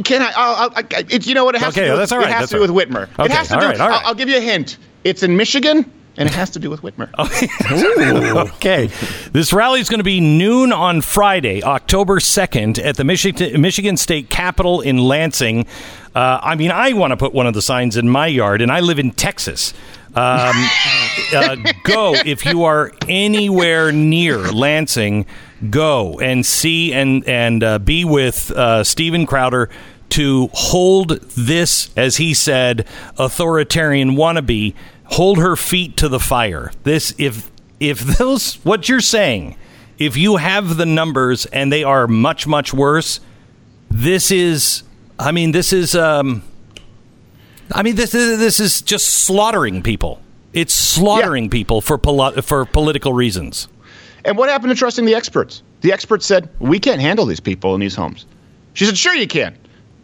Can I? I'll, I'll, it's you know what it has okay, to do. that's with, all right. It has that's to do right. with Whitmer. Okay, it has to all do. right. I'll, I'll give you a hint. It's in Michigan, and it has to do with Whitmer. okay. This rally is going to be noon on Friday, October 2nd, at the Michigan, Michigan State Capitol in Lansing. Uh, I mean, I want to put one of the signs in my yard, and I live in Texas. Um, uh, go if you are anywhere near Lansing. Go and see and and uh, be with uh, Steven Crowder to hold this, as he said, authoritarian wannabe. Hold her feet to the fire. This if if those what you're saying, if you have the numbers and they are much much worse, this is. I mean, this is. Um, I mean, this is this is just slaughtering people. It's slaughtering people for poli- for political reasons. And what happened to trusting the experts? The experts said, we can't handle these people in these homes. She said, sure you can.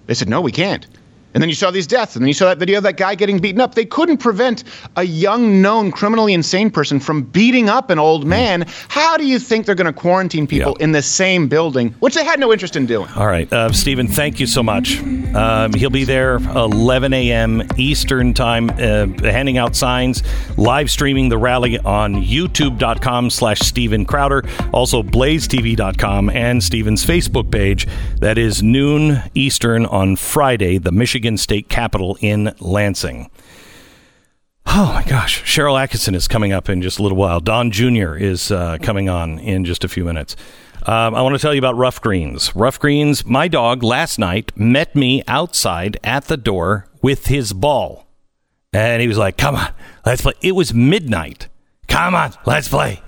They said, no, we can't. And then you saw these deaths, and then you saw that video of that guy getting beaten up. They couldn't prevent a young, known, criminally insane person from beating up an old man. How do you think they're going to quarantine people in the same building, which they had no interest in doing? All right, uh, Steven, thank you so much. Um, he'll be there 11 a.m. Eastern Time, uh, handing out signs, live streaming the rally on youtube.com slash Steven Crowder, also blazetv.com, and Steven's Facebook page. That is noon Eastern on Friday, the Michigan State Capitol in Lansing. Oh my gosh. Sharyl Attkisson is coming up in just a little while. Don Jr. is uh, coming on in just a few minutes. Um, I want to tell you about Ruff Greens. Ruff Greens, my dog last night met me outside at the door with his ball. And he was like, come on, let's play. It was midnight. Come on, let's play.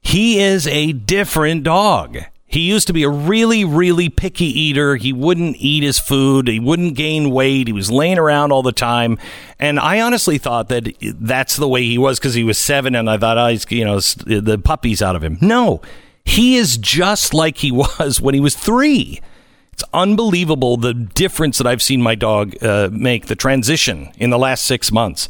He is a different dog. He used to be a really, really picky eater. He wouldn't eat his food. He wouldn't gain weight. He was laying around all the time. And I honestly thought that that's the way he was because he was seven. And I thought, oh, he's, you know, the puppy's out of him. No, he is just like he was when he was three. It's unbelievable the difference that I've seen my dog uh, make, the transition in the last six months.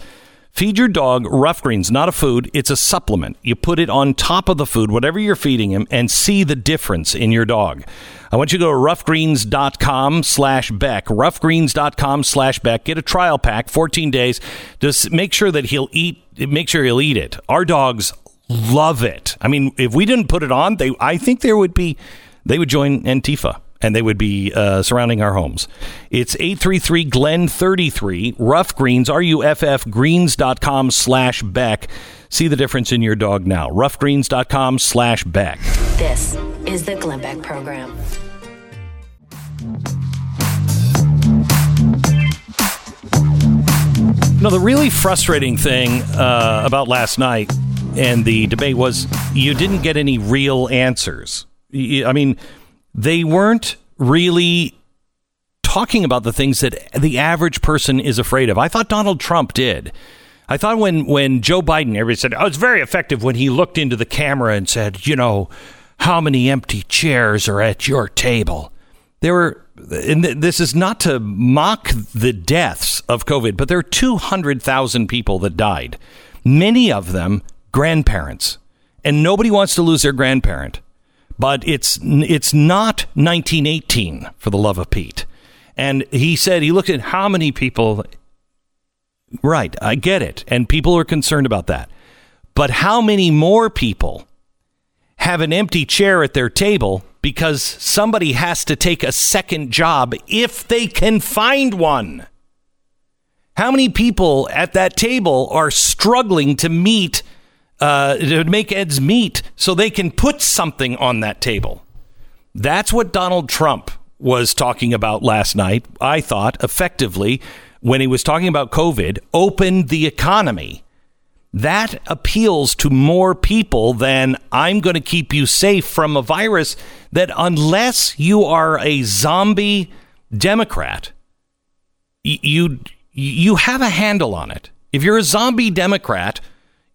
Feed your dog Ruff Greens, not a food. It's a supplement. You put it on top of the food, whatever you're feeding him, and see the difference in your dog. I want you to go to ruffgreens.com slash Beck. Ruffgreens.com slash Beck. Get a trial pack, 14 days. Just make sure that he'll eat, make sure he'll eat it. Our dogs love it. I mean, if we didn't put it on, they, I think there would be, they would join Antifa and they would be uh, surrounding our homes. It's 833 Glen 33, Ruff Greens, R U F F greens.com slash Beck. See the difference in your dog now. Ruffgreens.com slash Beck. This is the Glenn Beck Program. No, the really frustrating thing uh, about last night and the debate was you didn't get any real answers. I mean, they weren't really talking about the things that the average person is afraid of. I thought Donald Trump did. I thought when, when Joe Biden, everybody said, oh, it's very effective when he looked into the camera and said, you know, how many empty chairs are at your table? There were, and this is not to mock the deaths of COVID, but there are 200,000 people that died, many of them grandparents. And nobody wants to lose their grandparent. But it's it's not 1918 for the love of Pete. And he said he looked at how many people. Right, I get it, and people are concerned about that. But how many more people have an empty chair at their table because somebody has to take a second job if they can find one? How many people at that table are struggling to meet, uh, to make ends meet so they can put something on that table? That's what Donald Trump was talking about last night, I thought, effectively, when he was talking about COVID, opened the economy. That appeals to more people than I'm going to keep you safe from a virus that, unless you are a zombie Democrat, you you have a handle on it. If you're a zombie Democrat,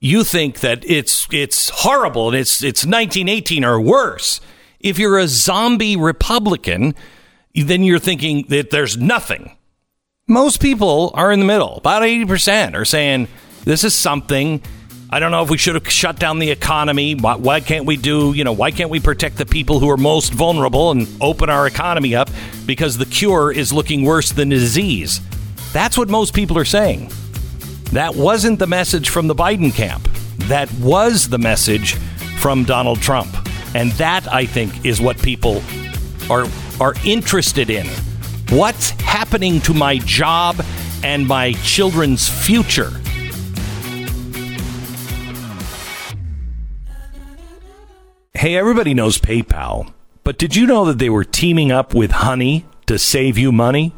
you think that it's it's horrible and it's it's 1918 or worse. If you're a zombie Republican, then you're thinking that there's nothing. Most people are in the middle. About 80% are saying this is something. I don't know if we should have shut down the economy. Why, why can't we do, you know, why can't we protect the people who are most vulnerable and open our economy up because the cure is looking worse than the disease? That's what most people are saying. That wasn't the message from the Biden camp. That was the message from Donald Trump. And that, I think, is what people are, are interested in. What's happening to my job and my children's future? Hey, everybody knows PayPal, but did you know that they were teaming up with Honey to save you money?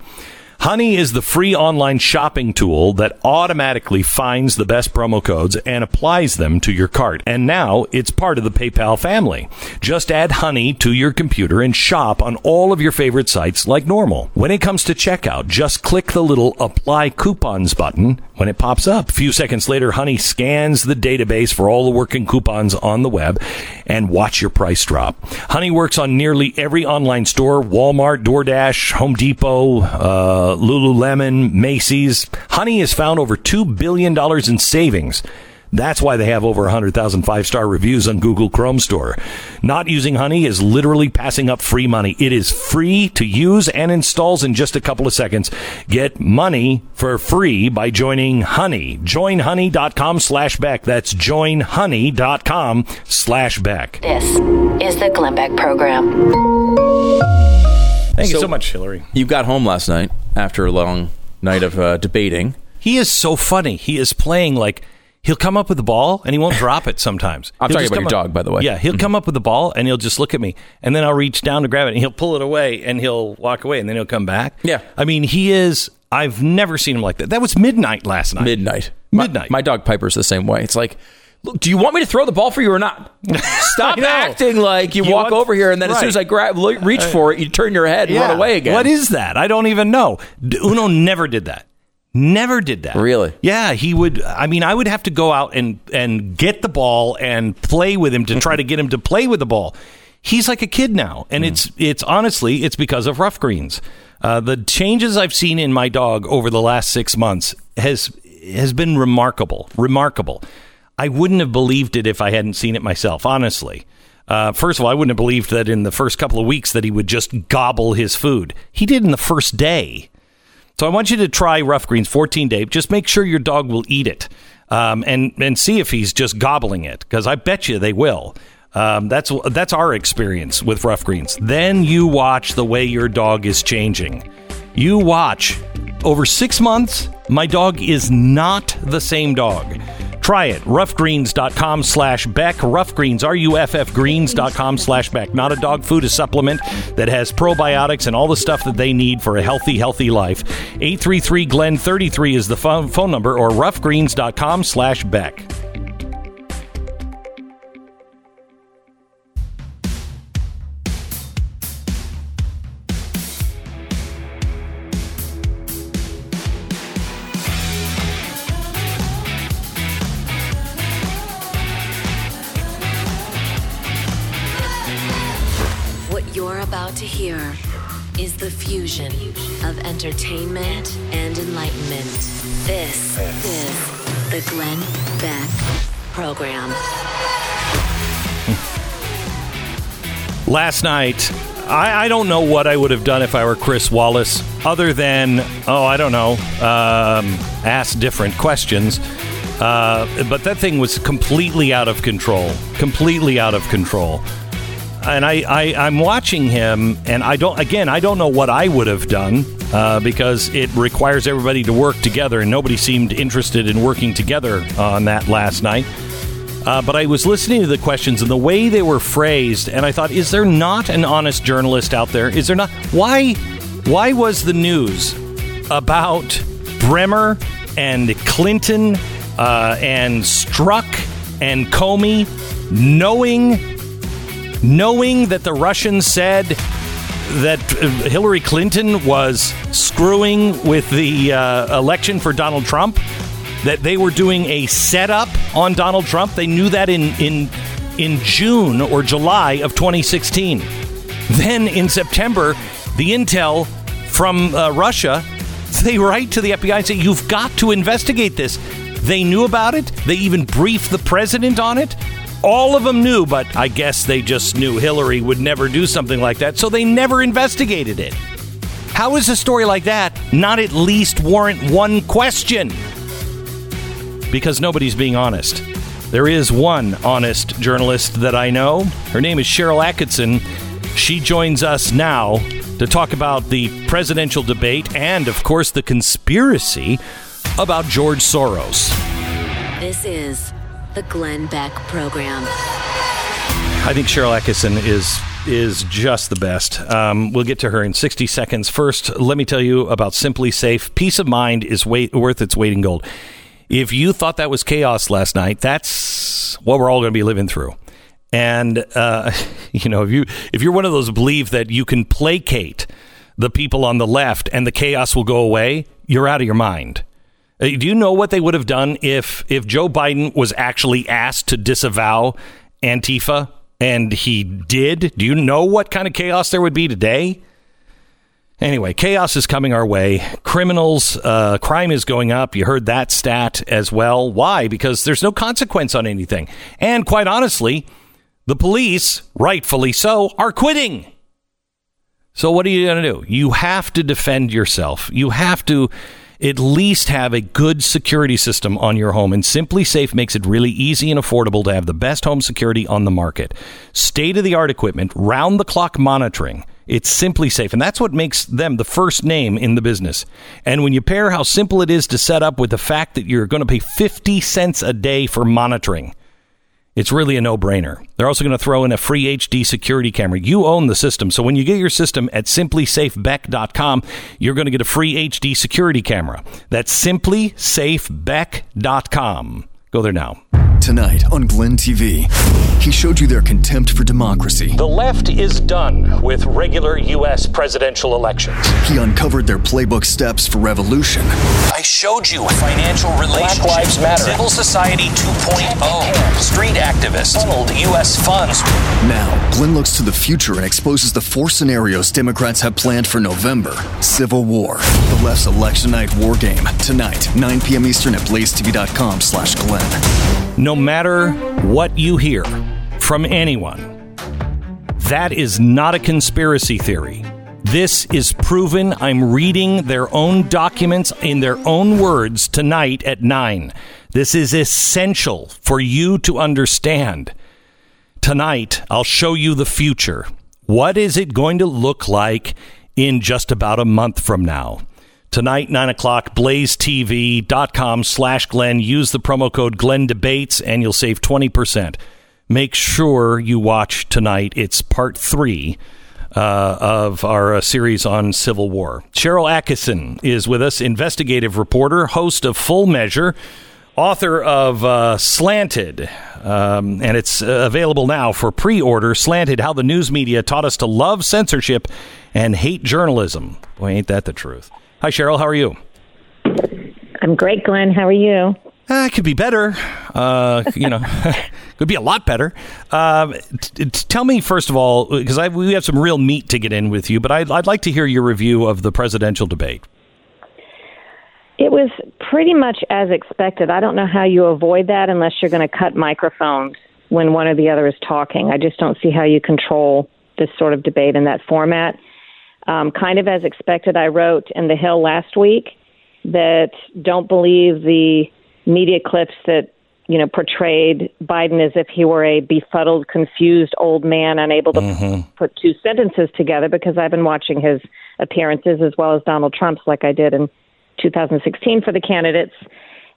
Honey is the free online shopping tool that automatically finds the best promo codes and applies them to your cart. And now it's part of the PayPal family. Just add Honey to your computer and shop on all of your favorite sites like normal. When it comes to checkout, just click the little apply coupons button when it pops up. A few seconds later, Honey scans the database for all the working coupons on the web and watch your price drop. Honey works on nearly every online store, Walmart, DoorDash, Home Depot, uh, Lululemon, Macy's. Honey has found over $2 billion in savings. That's why they have over 100,000 five star reviews on Google Chrome Store. Not using Honey is literally passing up free money. It is free to use and installs in just a couple of seconds. Get money for free by joining Honey. Joinhoney.com slash Beck. That's joinhoney.com slash Beck. This is the Glenn Beck Program. Thank you so much, Hillary. You got home last night after a long night of uh, debating. He is so funny. He is playing like he'll come up with the ball and he won't drop it sometimes. I'm He'll talking about your up- dog, by the way. Yeah, he'll come up with the ball and he'll just look at me, and then I'll reach down to grab it, and he'll pull it away, and he'll walk away, and then he'll come back. Yeah. I mean, he is. I've never seen him like that. That was midnight last night. Midnight. Midnight. My, my dog Piper's the same way. It's like, look, do you want me to throw the ball for you or not? Stop acting like you, You walk want- over here and then as soon as I grab, reach for it, you turn your head and run away again. What is that? I don't even know. Uno never did that. Never did that. Really? Yeah, he would. I mean, I would have to go out and and get the ball and play with him to try to get him to play with the ball. He's like a kid now, and it's it's honestly it's because of Ruff Greens. Uh, the changes I've seen in my dog over the last six months has has been remarkable. Remarkable. I wouldn't have believed it if I hadn't seen it myself. Honestly. Uh, first of all, I wouldn't have believed that in the first couple of weeks that he would just gobble his food. He did in the first day. So I want you to try Ruff Greens 14 day. Just make sure your dog will eat it, um, and and see if he's just gobbling it, because I bet you they will. Um, that's that's our experience with Ruff Greens. Then you watch the way your dog is changing. You watch over six months. My dog is not the same dog. Try it. Ruffgreens.com slash Beck. Ruffgreens, R-U-F-F greens.com slash Beck. Not a dog food, a supplement that has probiotics and all the stuff that they need for a healthy, healthy life. 833-GLEN-33 is the phone, number or ruffgreens.com slash Beck. Last night, I, I, don't know what I would have done if I were Chris Wallace, other than, oh, I don't know, um, ask different questions. Uh, but that thing was completely out of control. Completely out of control. And I, I, am watching him, and I don't, again, I don't know what I would have done uh, because it requires everybody to work together, and nobody seemed interested in working together on that last night. Uh, but I was listening to the questions and the way they were phrased, and I thought, is there not an honest journalist out there? Is there not? Why, why was the news about Brennan and Clinton uh, and Strzok and Comey knowing, knowing that the Russians said that uh, Hillary Clinton was screwing with the uh, election for Donald Trump? That they were doing a setup on Donald Trump. They knew that in in in June or July of 2016. Then in September, the intel from uh, Russia, they write to the FBI and say, "You've got to investigate this." They knew about it. They even briefed the president on it. All of them knew, but I guess they just knew Hillary would never do something like that, so they never investigated it. How is a story like that not at least warrant one question? Because nobody's being honest. There is one honest journalist that I know. Her name is Sharyl Attkisson. She joins us now to talk about the presidential debate and, of course, the conspiracy about George Soros. This is the Glenn Beck Program. I think Sharyl Attkisson is is just the best. Um, we'll get to her in 60 seconds. First, let me tell you about SimpliSafe. Peace of mind is worth its weight in gold. If you thought that was chaos last night, that's what we're all going to be living through. And uh, you know, if you if you're one of those believe that you can placate the people on the left and the chaos will go away, you're out of your mind. Uh, do you know what they would have done if if Joe Biden was actually asked to disavow Antifa and he did? Do you know what kind of chaos there would be today? Anyway, chaos is coming our way. Criminals, uh, crime is going up. You heard that stat as well. Why? Because there's no consequence on anything. And quite honestly, the police, rightfully so, are quitting. So what are you going to do? You have to defend yourself. You have to at least have a good security system on your home. And SimpliSafe makes it really easy and affordable to have the best home security on the market. State of the art equipment, round the clock monitoring it's SimpliSafe, and that's what makes them the first name in the business. And when you pair how simple it is to set up with the fact that you're going to pay 50 cents a day for monitoring, it's really a no brainer. They're also going to throw in a free HD security camera. You own the system. So when you get your system at simplisafebeck.com, you're going to get a free HD security camera. That's simplisafebeck.com. Go there now. Tonight on Glenn TV, he showed you their contempt for democracy. The left is done with regular U.S. presidential elections. He uncovered their playbook steps for revolution. I showed you financial relationships, Black Lives Matter, civil society 2.0, street activists, funneled U.S. funds. Now, Glenn looks to the future and exposes the four scenarios Democrats have planned for November. Civil war, the left's election night war game. Tonight, 9 p.m. Eastern at blazetv.com slash Glenn. No matter what you hear from anyone, that is not a conspiracy theory. This is proven. I'm reading their own documents in their own words tonight at 9. This is essential for you to understand. Tonight, I'll show you the future. What is it going to look like in just about a month from now? Tonight, 9 o'clock, blazetv.com slash Glenn. Use the promo code Glenn Debates and you'll save 20%. Make sure you watch tonight. It's part three uh, of our uh, series on Civil War. Sharyl Attkisson is with us, investigative reporter, host of Full Measure, author of uh, Slanted, um, and it's uh, available now for pre order. Slanted How the News Media Taught Us to Love Censorship and Hate Journalism. Boy, ain't that the truth. Hi, Sharyl. How are you? I'm great, Glenn. How are you? Uh, it could be better. Uh, you know, could be a lot better. Uh, t- t- tell me first of all, because we have some real meat to get in with you, but I'd, I'd like to hear your review of the presidential debate. It was pretty much as expected. I don't know how you avoid that unless you're going to cut microphones when one or the other is talking. I just don't see how you control this sort of debate in that format. Um, kind of as expected, I wrote in The Hill last week that don't believe the media clips that you know portrayed Biden as if he were a befuddled, confused old man unable to Mm-hmm. put two sentences together. Because I've been watching his appearances as well as Donald Trump's, like I did in 2016 for the candidates.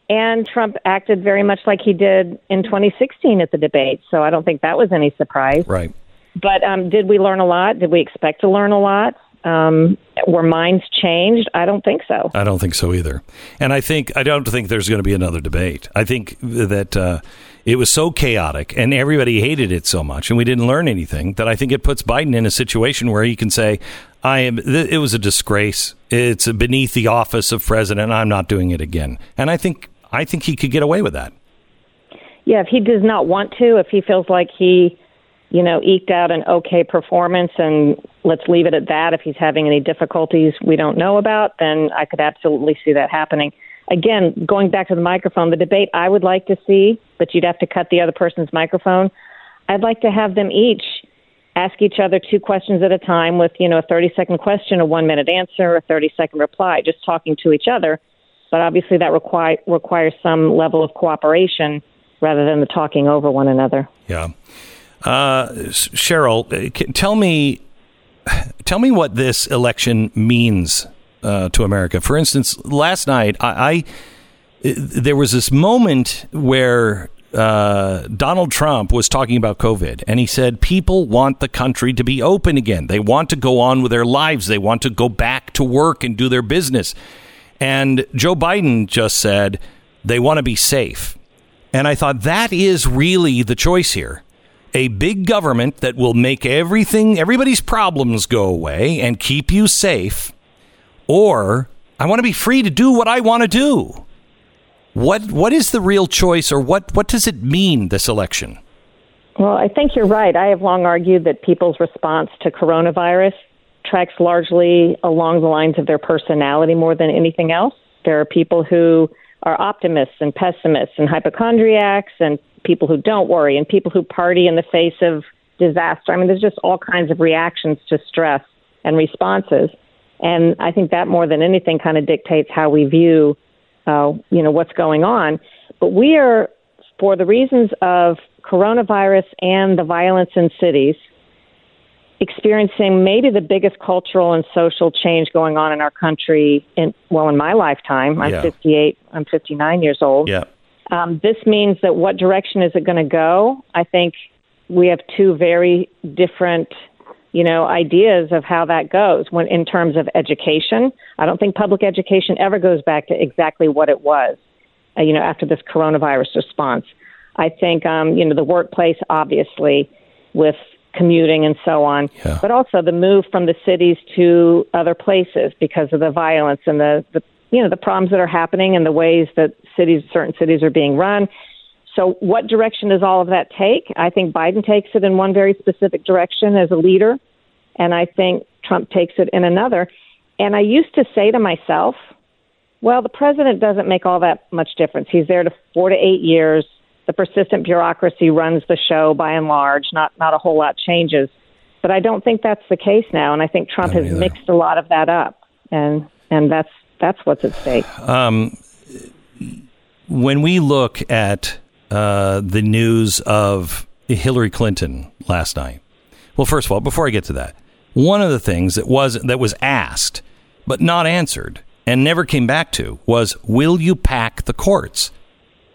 And Trump acted very much like he did in 2016 at the debate. So I don't think that was any surprise. Right. But um, did we learn a lot? Did we expect to learn a lot? Um, were minds changed? I don't think so. I don't think so either. And I think I don't think there's going to be another debate. I think that uh, it was so chaotic and everybody hated it so much, and we didn't learn anything. That I think it puts Biden in a situation where he can say, "I am." Th- it was a disgrace. It's beneath the office of president. I'm not doing it again. And I think I think he could get away with that. Yeah, if he does not want to, if he feels like he, you know, eked out an okay performance and let's leave it at that, if he's having any difficulties we don't know about, then I could absolutely see that happening. Again, going back to the microphone, the debate I would like to see, but you'd have to cut the other person's microphone. I'd like to have them each ask each other two questions at a time with, you know, a 30 second question, a one minute answer, a 30 second reply, just talking to each other. But obviously that require, requires some level of cooperation rather than the talking over one another. Yeah. Uh, Sharyl, uh, tell me, tell me what this election means uh, to America. For instance, last night I, I there was this moment where uh, Donald Trump was talking about COVID, and he said people want the country to be open again. They want to go on with their lives. They want to go back to work and do their business. And Joe Biden just said they want to be safe. And I thought that is really the choice here. A big government that will make everything, everybody's problems go away and keep you safe. Or I want to be free to do what I want to do. What what is the real choice or what, what does it mean this election? Well, I think you're right. I have long argued that people's response to coronavirus tracks largely along the lines of their personality more than anything else. There are people who are optimists and pessimists and hypochondriacs and people who don't worry and people who party in the face of disaster. I mean, there's just all kinds of reactions to stress and responses. And I think that more than anything kind of dictates how we view, uh, you know, what's going on. But we are, for the reasons of coronavirus and the violence in cities, experiencing maybe the biggest cultural and social change going on in our country in well in my lifetime i'm Yeah. 58 i'm 59 years old Yeah. Um, this means that what direction is it going to go? I think we have two very different you know ideas of how that goes when in terms of education. I don't think public education ever goes back to exactly what it was uh, you know after this coronavirus response. I think um, you know the workplace obviously with commuting and so on, but also the move from the cities to other places because of the violence and the, the you know the problems that are happening and the ways that cities certain cities are being run. So what direction does all of that take? I think Biden takes it in one very specific direction as a leader, and I think Trump takes it in another. And I used to say to myself, well, the president doesn't make all that much difference. He's there to 4 to 8 years the persistent bureaucracy runs the show by and large. Not not a whole lot changes, but I don't think that's the case now. And I think Trump has mixed a lot of that up, and and that's that's what's at stake. Um, when we look at uh, the news of Hillary Clinton last night, well, first of all, before I get to that, one of the things that was that was asked but not answered and never came back to was, "Will you pack the courts?"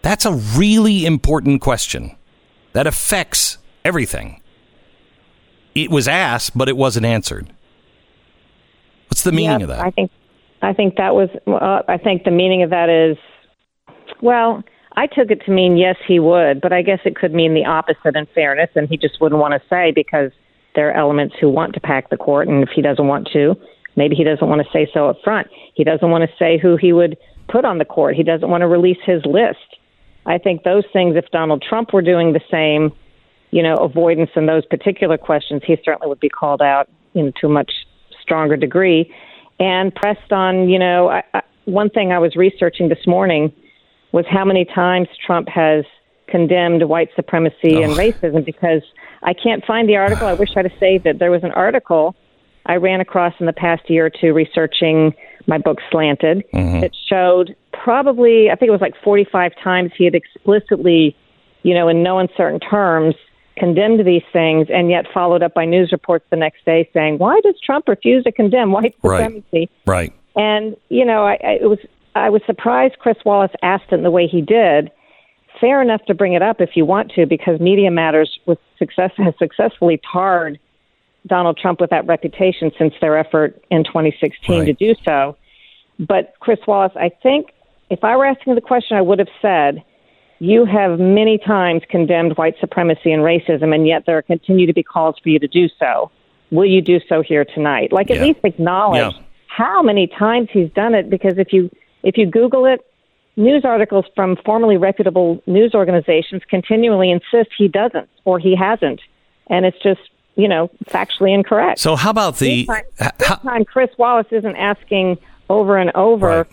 That's a really important question that affects everything. It was asked, but it wasn't answered. What's the meaning Yeah, of that? I think I think that was. Uh, I think the meaning of that is, well, I took it to mean yes, he would, but I guess it could mean the opposite. In fairness, and he just wouldn't want to say because there are elements who want to pack the court, and if he doesn't want to, maybe he doesn't want to say so up front. He doesn't want to say who he would put on the court. He doesn't want to release his list. I think those things, if Donald Trump were doing the same, you know, avoidance in those particular questions, he certainly would be called out in to a much stronger degree and pressed on, you know, I, I, one thing I was researching this morning was how many times Trump has condemned white supremacy oh. and racism because I can't find the article. I wish I'd have saved it. There was an article I ran across in the past year or two researching my book Slanted mm-hmm. that showed probably, I think it was like 45 times he had explicitly, you know, in no uncertain terms, condemned these things and yet followed up by news reports the next day saying, why does Trump refuse to condemn white supremacy? Right. right. And, you know, I, I, it was, I was surprised Chris Wallace asked it the way he did. Fair enough to bring it up if you want to, because Media Matters was success, has successfully tarred Donald Trump with that reputation since their effort in 2016 right. to do so. But Chris Wallace, I think if I were asking the question, I would have said, you have many times condemned white supremacy and racism, and yet there continue to be calls for you to do so. Will you do so here tonight? Like at yeah. least acknowledge yeah. how many times he's done it. Because if you if you Google it, news articles from formerly reputable news organizations continually insist he doesn't or he hasn't, and it's just you know, factually incorrect. So how about the this time, this time Chris Wallace isn't asking over and over, right.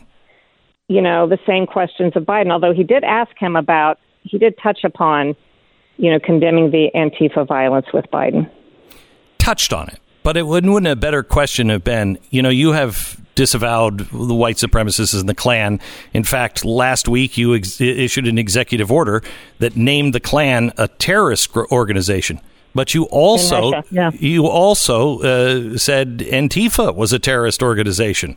You know, the same questions of Biden. Although he did ask him about, he did touch upon, you know, condemning the Antifa violence with Biden. Touched on it, but it wouldn't, wouldn't a better question have been, you know, you have disavowed the white supremacists and the Klan. In fact, last week you ex- issued an executive order that named the Klan a terrorist organization. But you also yeah. you also uh, said Antifa was a terrorist organization.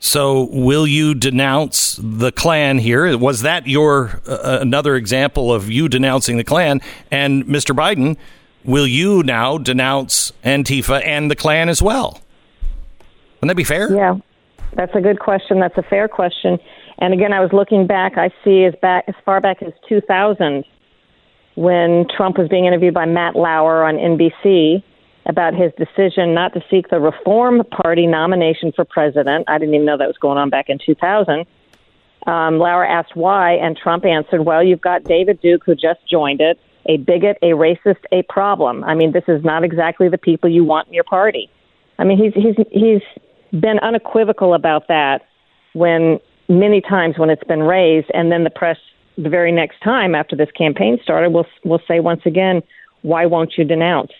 So will you denounce the Klan here? Was that your uh, another example of you denouncing the Klan? And Mr. Biden, will you now denounce Antifa and the Klan as well? Wouldn't that be fair? Yeah, that's a good question. That's a fair question. And again, I was looking back. I see as back as far back as 2000 when Trump was being interviewed by Matt Lauer on NBC about his decision not to seek the Reform Party nomination for president. I didn't even know that was going on back in 2000. Um, Lauer asked why, and Trump answered, Well, you've got David Duke, who just joined it, a bigot, a racist, a problem. I mean, this is not exactly the people you want in your party. I mean, he's, he's, he's been unequivocal about that when many times when it's been raised, and then the press the very next time after this campaign started, we'll we'll say once again, why won't you denounce?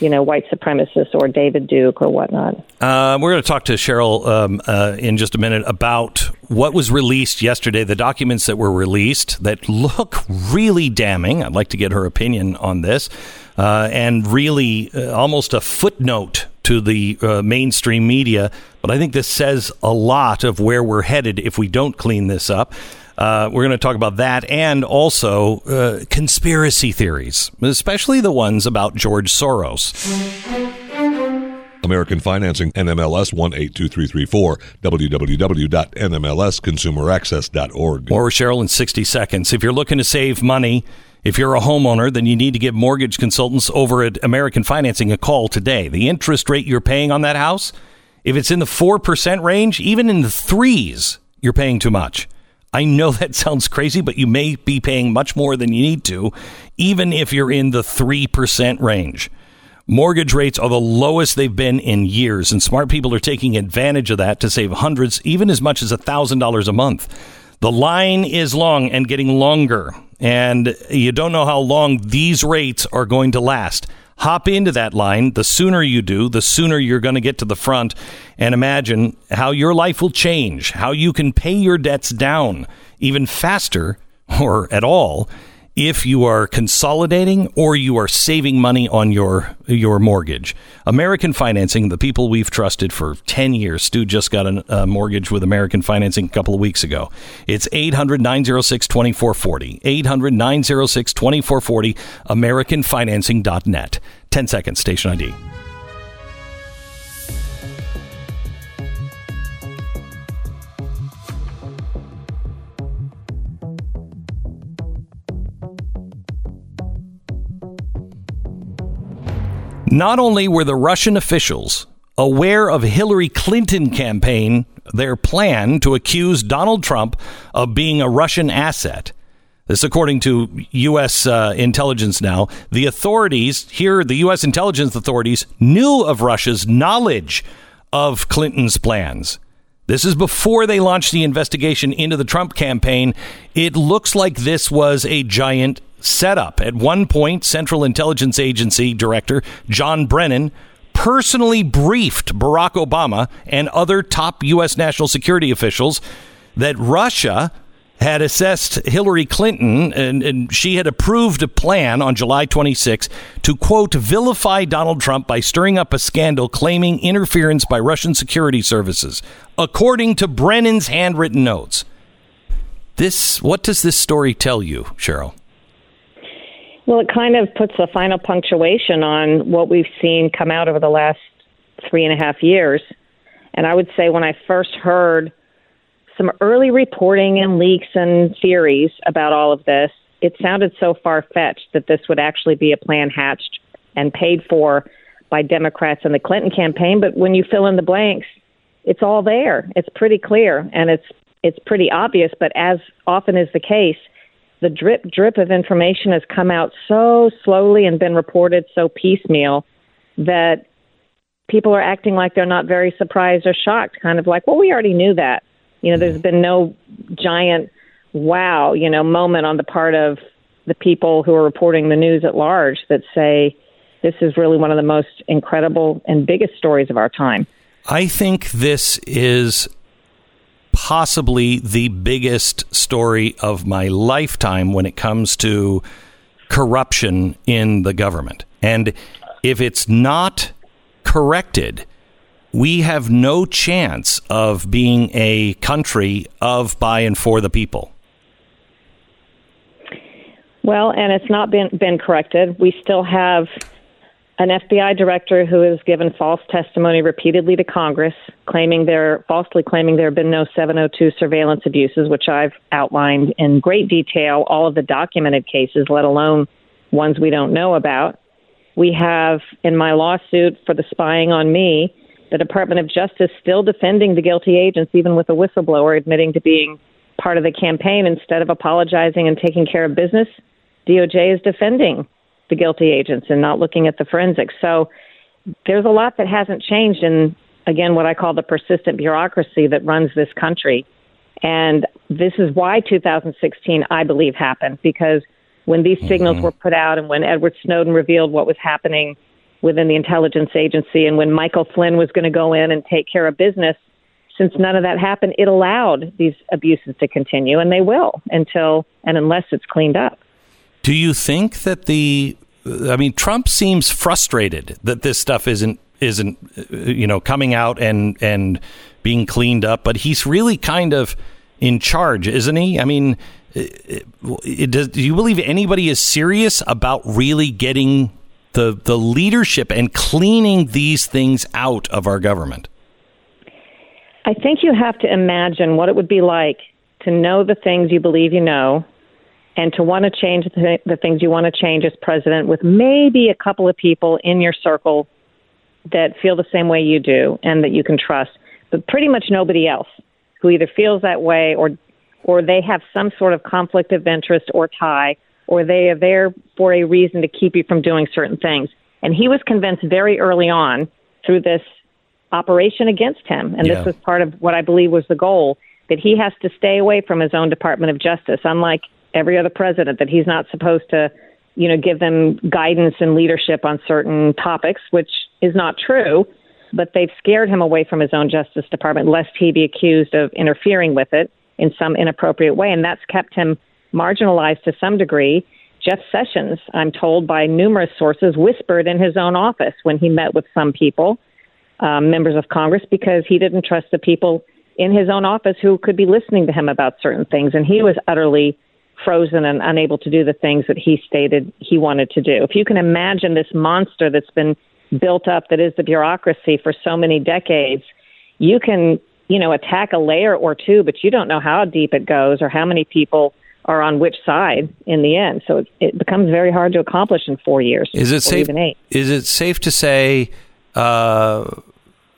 You know, white supremacists or David Duke or whatnot. Uh, we're going to talk to Sharyl um, uh, in just a minute about what was released yesterday, the documents that were released that look really damning. I'd like to get her opinion on this, uh, and really uh, almost a footnote to the uh, mainstream media. But I think this says a lot of where we're headed if we don't clean this up. Uh, we're going to talk about that and also uh, conspiracy theories, especially the ones about George Soros. American Financing, NMLS 182334, www.nmlsconsumeraccess.org. More with Sharyl in 60 seconds. If you're looking to save money, if you're a homeowner, then you need to give mortgage consultants over at American Financing a call today. The interest rate you're paying on that house, if it's in the 4% range, even in the threes, you're paying too much. I know that sounds crazy, but you may be paying much more than you need to, even if you're in the 3% range. Mortgage rates are the lowest they've been in years, and smart people are taking advantage of that to save hundreds, even as much as $1,000 a month. The line is long and getting longer, and you don't know how long these rates are going to last hop into that line. The sooner you do, the sooner you're going to get to the front and imagine how your life will change, how you can pay your debts down even faster or at all if you are consolidating or you are saving money on your your mortgage. American Financing, the people we've trusted for 10 years. Stu just got a, a mortgage with American Financing a couple of weeks ago. It's 800-906-2440. 800-906-2440 americanfinancing.net. 10 seconds station ID. Not only were the Russian officials aware of Hillary Clinton campaign, their plan to accuse Donald Trump of being a Russian asset. This, according to U.S. Uh, intelligence now, the authorities here, the U.S. intelligence authorities, knew of Russia's knowledge of Clinton's plans. This is before they launched the investigation into the Trump campaign. It looks like this was a giant set up. At one point, Central Intelligence Agency Director John Brennan personally briefed Barack Obama and other top U.S. national security officials that Russia had assessed Hillary Clinton and, and, she had approved a plan on July 26 to, quote, vilify Donald Trump by stirring up a scandal claiming interference by Russian security services, according to Brennan's handwritten notes. This, what does this story tell you, Sharyl? Well, it kind of puts a final punctuation on what we've seen come out over the last three and a half years. And I would say when I first heard some early reporting and leaks and theories about all of this, it sounded so far fetched that this would actually be a plan hatched and paid for by Democrats in the Clinton campaign. But when you fill in the blanks, it's all there. It's pretty clear and it's it's pretty obvious. But as often is the case, the drip drip of information has come out so slowly and been reported so piecemeal that people are acting like they're not very surprised or shocked, kind of like, well, we already knew that. You know, there's mm. been no giant wow, you know, moment on the part of the people who are reporting the news at large that say this is really one of the most incredible and biggest stories of our time. I think this is possibly the biggest story of my lifetime when it comes to corruption in the government. And if it's not corrected, we have no chance of being a country of, by, and for the people. Well, and it's not been been corrected. We still have an FBI director who has given false testimony repeatedly to Congress, claiming there falsely claiming there have been no 702 surveillance abuses, which I've outlined in great detail, all of the documented cases, let alone ones we don't know about. We have in my lawsuit for the spying on me the Department of Justice still defending the guilty agents, even with a whistleblower admitting to being part of the campaign instead of apologizing and taking care of business. DOJ is defending the guilty agents and not looking at the forensics. So there's a lot that hasn't changed in, again, what I call the persistent bureaucracy that runs this country. And this is why 2016, I believe, happened because when these signals mm-hmm. were put out and when Edward Snowden revealed what was happening within the intelligence agency. And when Michael Flynn was going to go in and take care of business, since none of that happened, it allowed these abuses to continue, and they will until and unless it's cleaned up. Do you think that the I mean Trump seems frustrated that this stuff isn't isn't uh, you know coming out and and being cleaned up, but he's really kind of in charge, isn't he? I mean, it, it, does, do you believe anybody is serious about really getting the the leadership and cleaning these things out of our government? I think you have to imagine what it would be like to know the things you believe you know and to want to change the, the things you want to change as president with maybe a couple of people in your circle that feel the same way you do and that you can trust, but pretty much nobody else who either feels that way or or they have some sort of conflict of interest or tie or they are there for a reason to keep you from doing certain things. And he was convinced very early on through this operation against him, and yeah. this was part of what I believe was the goal, that he has to stay away from his own Department of Justice, unlike every other president, that he's not supposed to, you know, give them guidance and leadership on certain topics, which is not true. But they've scared him away from his own Justice Department, lest he be accused of interfering with it in some inappropriate way. And that's kept him marginalized to some degree. Jeff Sessions, I'm told by numerous sources, whispered in his own office when he met with some people, um, members of Congress, because he didn't trust the people in his own office who could be listening to him about certain things. And he was utterly frozen and unable to do the things that he stated he wanted to do. If you can imagine this monster that's been built up that is the bureaucracy for so many decades, you can, you know, attack a layer or two, but you don't know how deep it goes or how many people are on which side in the end. So it, it becomes very hard to accomplish in four years. Is it safe? Is it safe to say uh,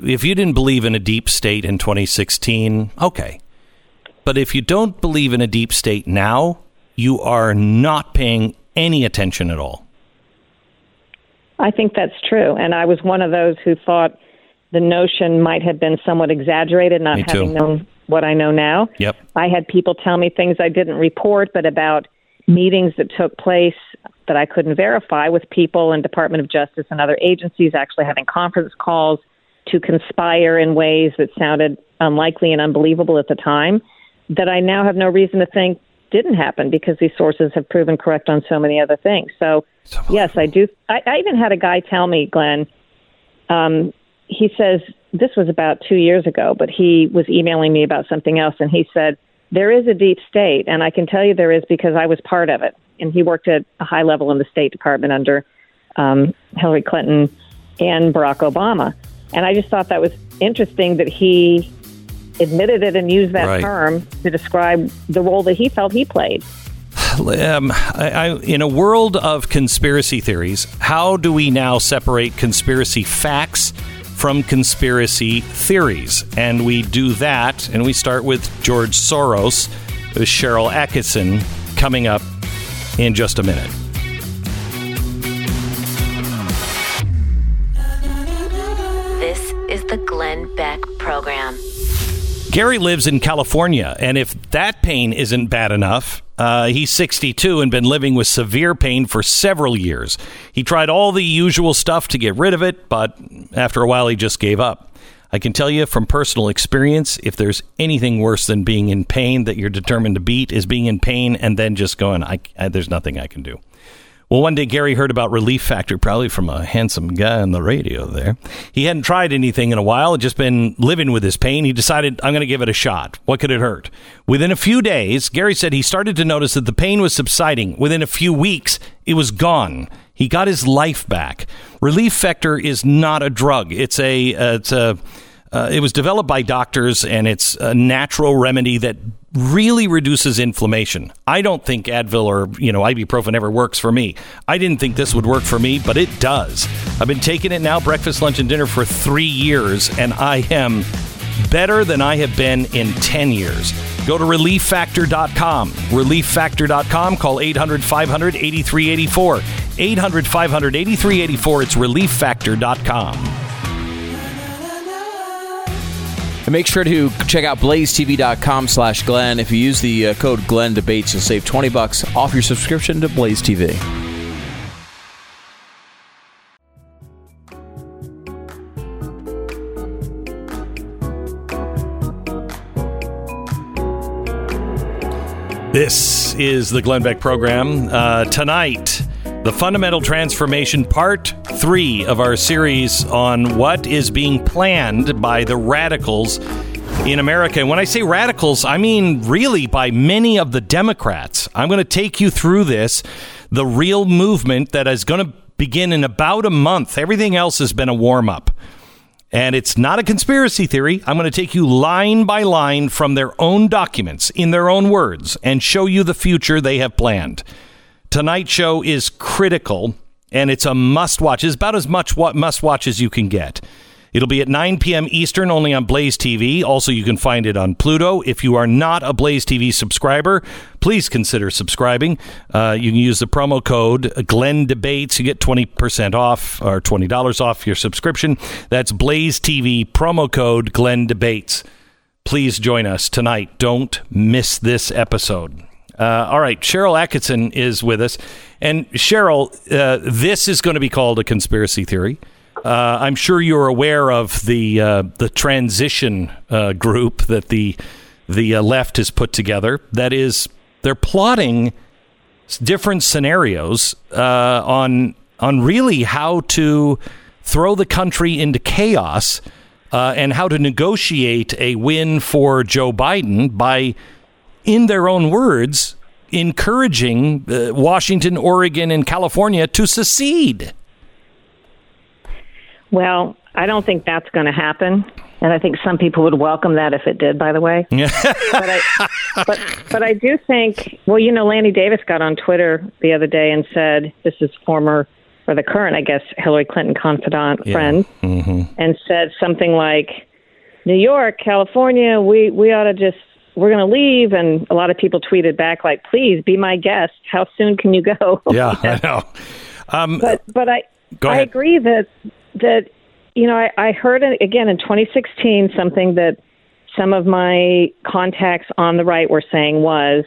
if you didn't believe in a deep state in 2016, okay, but if you don't believe in a deep state now, you are not paying any attention at all. I think that's true, and I was one of those who thought the notion might have been somewhat exaggerated, not having known what I know now. Yep. I had people tell me things I didn't report, but about meetings that took place that I couldn't verify with people in Department of Justice and other agencies actually having conference calls to conspire in ways that sounded unlikely and unbelievable at the time that I now have no reason to think didn't happen because these sources have proven correct on so many other things. So, yes, I do. I, I even had a guy tell me, Glenn, um, he says, this was about two years ago, but he was emailing me about something else, and he said, there is a deep state, and I can tell you there is because I was part of it. And he worked at a high level in the State Department under um, Hillary Clinton and Barack Obama. And I just thought that was interesting that he admitted it and used that Right. term to describe the role that he felt he played. Um, I, I, in a world of conspiracy theories, how do we now separate conspiracy facts from conspiracy theories? And we do that, and we start with George Soros, with Sharyl Attkisson coming up in just a minute. This is the Glenn Beck Program. Gary lives in California, and if that pain isn't bad enough, uh, he's 62 and been living with severe pain for several years. He tried all the usual stuff to get rid of it, but after a while, he just gave up. I can tell you from personal experience, if there's anything worse than being in pain that you're determined to beat, is being in pain and then just going, I, I, there's nothing I can do. Well, one day Gary heard about Relief Factor, probably from a handsome guy on the radio there. He hadn't tried anything in a while, had just been living with his pain. He decided, I'm going to give it a shot. What could it hurt? Within a few days, Gary said he started to notice that the pain was subsiding. Within a few weeks, it was gone. He got his life back. Relief Factor is not a drug. It's a, uh, it's a, uh, it was developed by doctors, and it's a natural remedy that really reduces inflammation. I don't think Advil or you know ibuprofen ever works for me. I didn't think this would work for me, but it does. I've been taking it now, breakfast, lunch, and dinner for three years, and I am better than I have been in 10 years. Go to relieffactor.com. Relieffactor.com. Call 800 500 8384. 800 500 8384. It's relieffactor.com. And make sure to check out blazetv.com slash Glenn. If you use the uh, code Glenn Debates, you'll save 20 bucks off your subscription to Blaze TV. This is the Glenn Beck program. Uh, tonight, the fundamental transformation part three of our series on what is being planned by the radicals in America. And when I say radicals, I mean really by many of the Democrats. I'm going to take you through this, the real movement that is going to begin in about a month. Everything else has been a warm up. And it's not a conspiracy theory. I'm going to take you line by line from their own documents, in their own words, and show you the future they have planned. Tonight's show is critical, and it's a must watch. It's about as much what must watch as you can get. It'll be at 9 p.m. Eastern, only on Blaze TV. Also, you can find it on Pluto. If you are not a Blaze TV subscriber, please consider subscribing. Uh, you can use the promo code Glenn Debates. You get 20% off or $20 off your subscription. That's Blaze TV, promo code Glenn Debates. Please join us tonight. Don't miss this episode. Uh, all right, Sharyl Attkisson is with us. And Sharyl, uh, this is going to be called a conspiracy theory. Uh, I'm sure you're aware of the uh, the transition uh, group that the the uh, left has put together. That is, they're plotting different scenarios on on really how to throw the country into chaos and how to negotiate a win for Joe Biden by, in their own words, encouraging uh, Washington, Oregon, and California to secede. Well, I don't think that's going to happen. And I think some people would welcome that if it did, by the way. but, I, but, but I do think, well, you know, Lanny Davis got on Twitter the other day and said, this is former, or the current, I guess, Hillary Clinton confidant friend, Mm-hmm. and said something like, New York, California, we, we ought to just, we're going to leave. And a lot of people tweeted back, like, please be my guest. How soon can you go? Yeah, I know. Um, but but I I agree that that you know I, I heard it again in 2016 something that some of my contacts on the right were saying was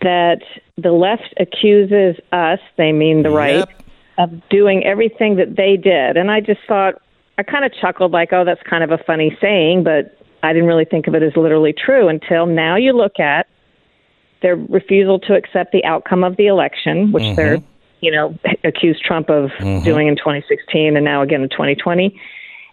that the left accuses us, they mean the right, of doing everything that they did. And I just thought, I kind of chuckled, like, oh, that's kind of a funny saying, but I didn't really think of it as literally true until now you look at their refusal to accept the outcome of the election, which Mhm. they're, you know, accused Trump of Mhm. doing in 2016 and now again in 2020.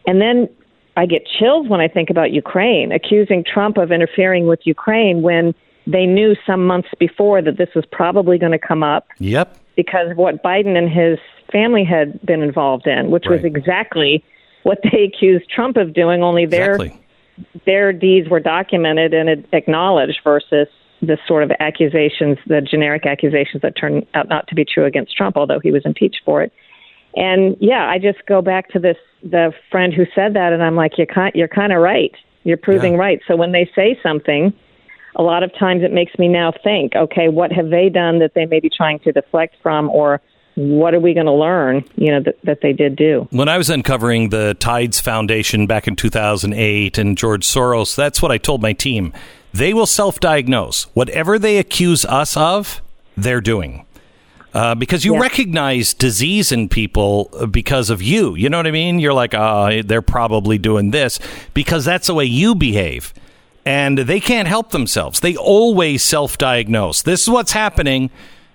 And then I get chills when I think about Ukraine, accusing Trump of interfering with Ukraine when they knew some months before that this was probably going to come up Yep. because of what Biden and his family had been involved in, which was exactly what they accused Trump of doing, only their Exactly. Their deeds were documented and acknowledged versus the sort of accusations, the generic accusations that turned out not to be true against Trump, although he was impeached for it. And yeah, I just go back to this the friend who said that, and I'm like, you're kind, you're kind of right. You're proving right. So when they say something, a lot of times it makes me now think, okay, what have they done that they may be trying to deflect from, or what are we going to learn, you know, that, that they did do? When I was uncovering the Tides Foundation back in 2008 and George Soros, that's what I told my team. They will self diagnose. Whatever they accuse us of, they're doing. Uh, because you recognize disease in people because of you. You know what I mean? You're like, oh, they're probably doing this because that's the way you behave. And they can't help themselves. They always self diagnose. This is what's happening,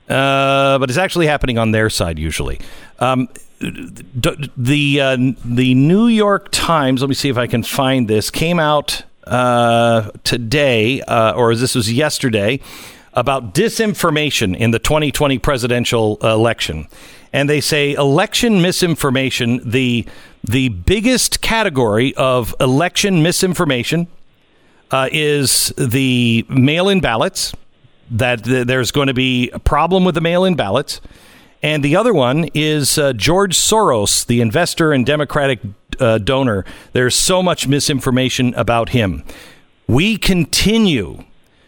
uh, but it's actually happening on their side usually. Um, the uh, the New York Times. Let me see if I can find this. Came out uh, today, uh, or this was yesterday, about disinformation in the 2020 presidential election, and they say election misinformation. The the biggest category of election misinformation uh, is the mail-in ballots. That th- there's going to be a problem with the mail-in ballots. And the other one is uh, George Soros, the investor and Democratic uh, donor. There's so much misinformation about him. We continue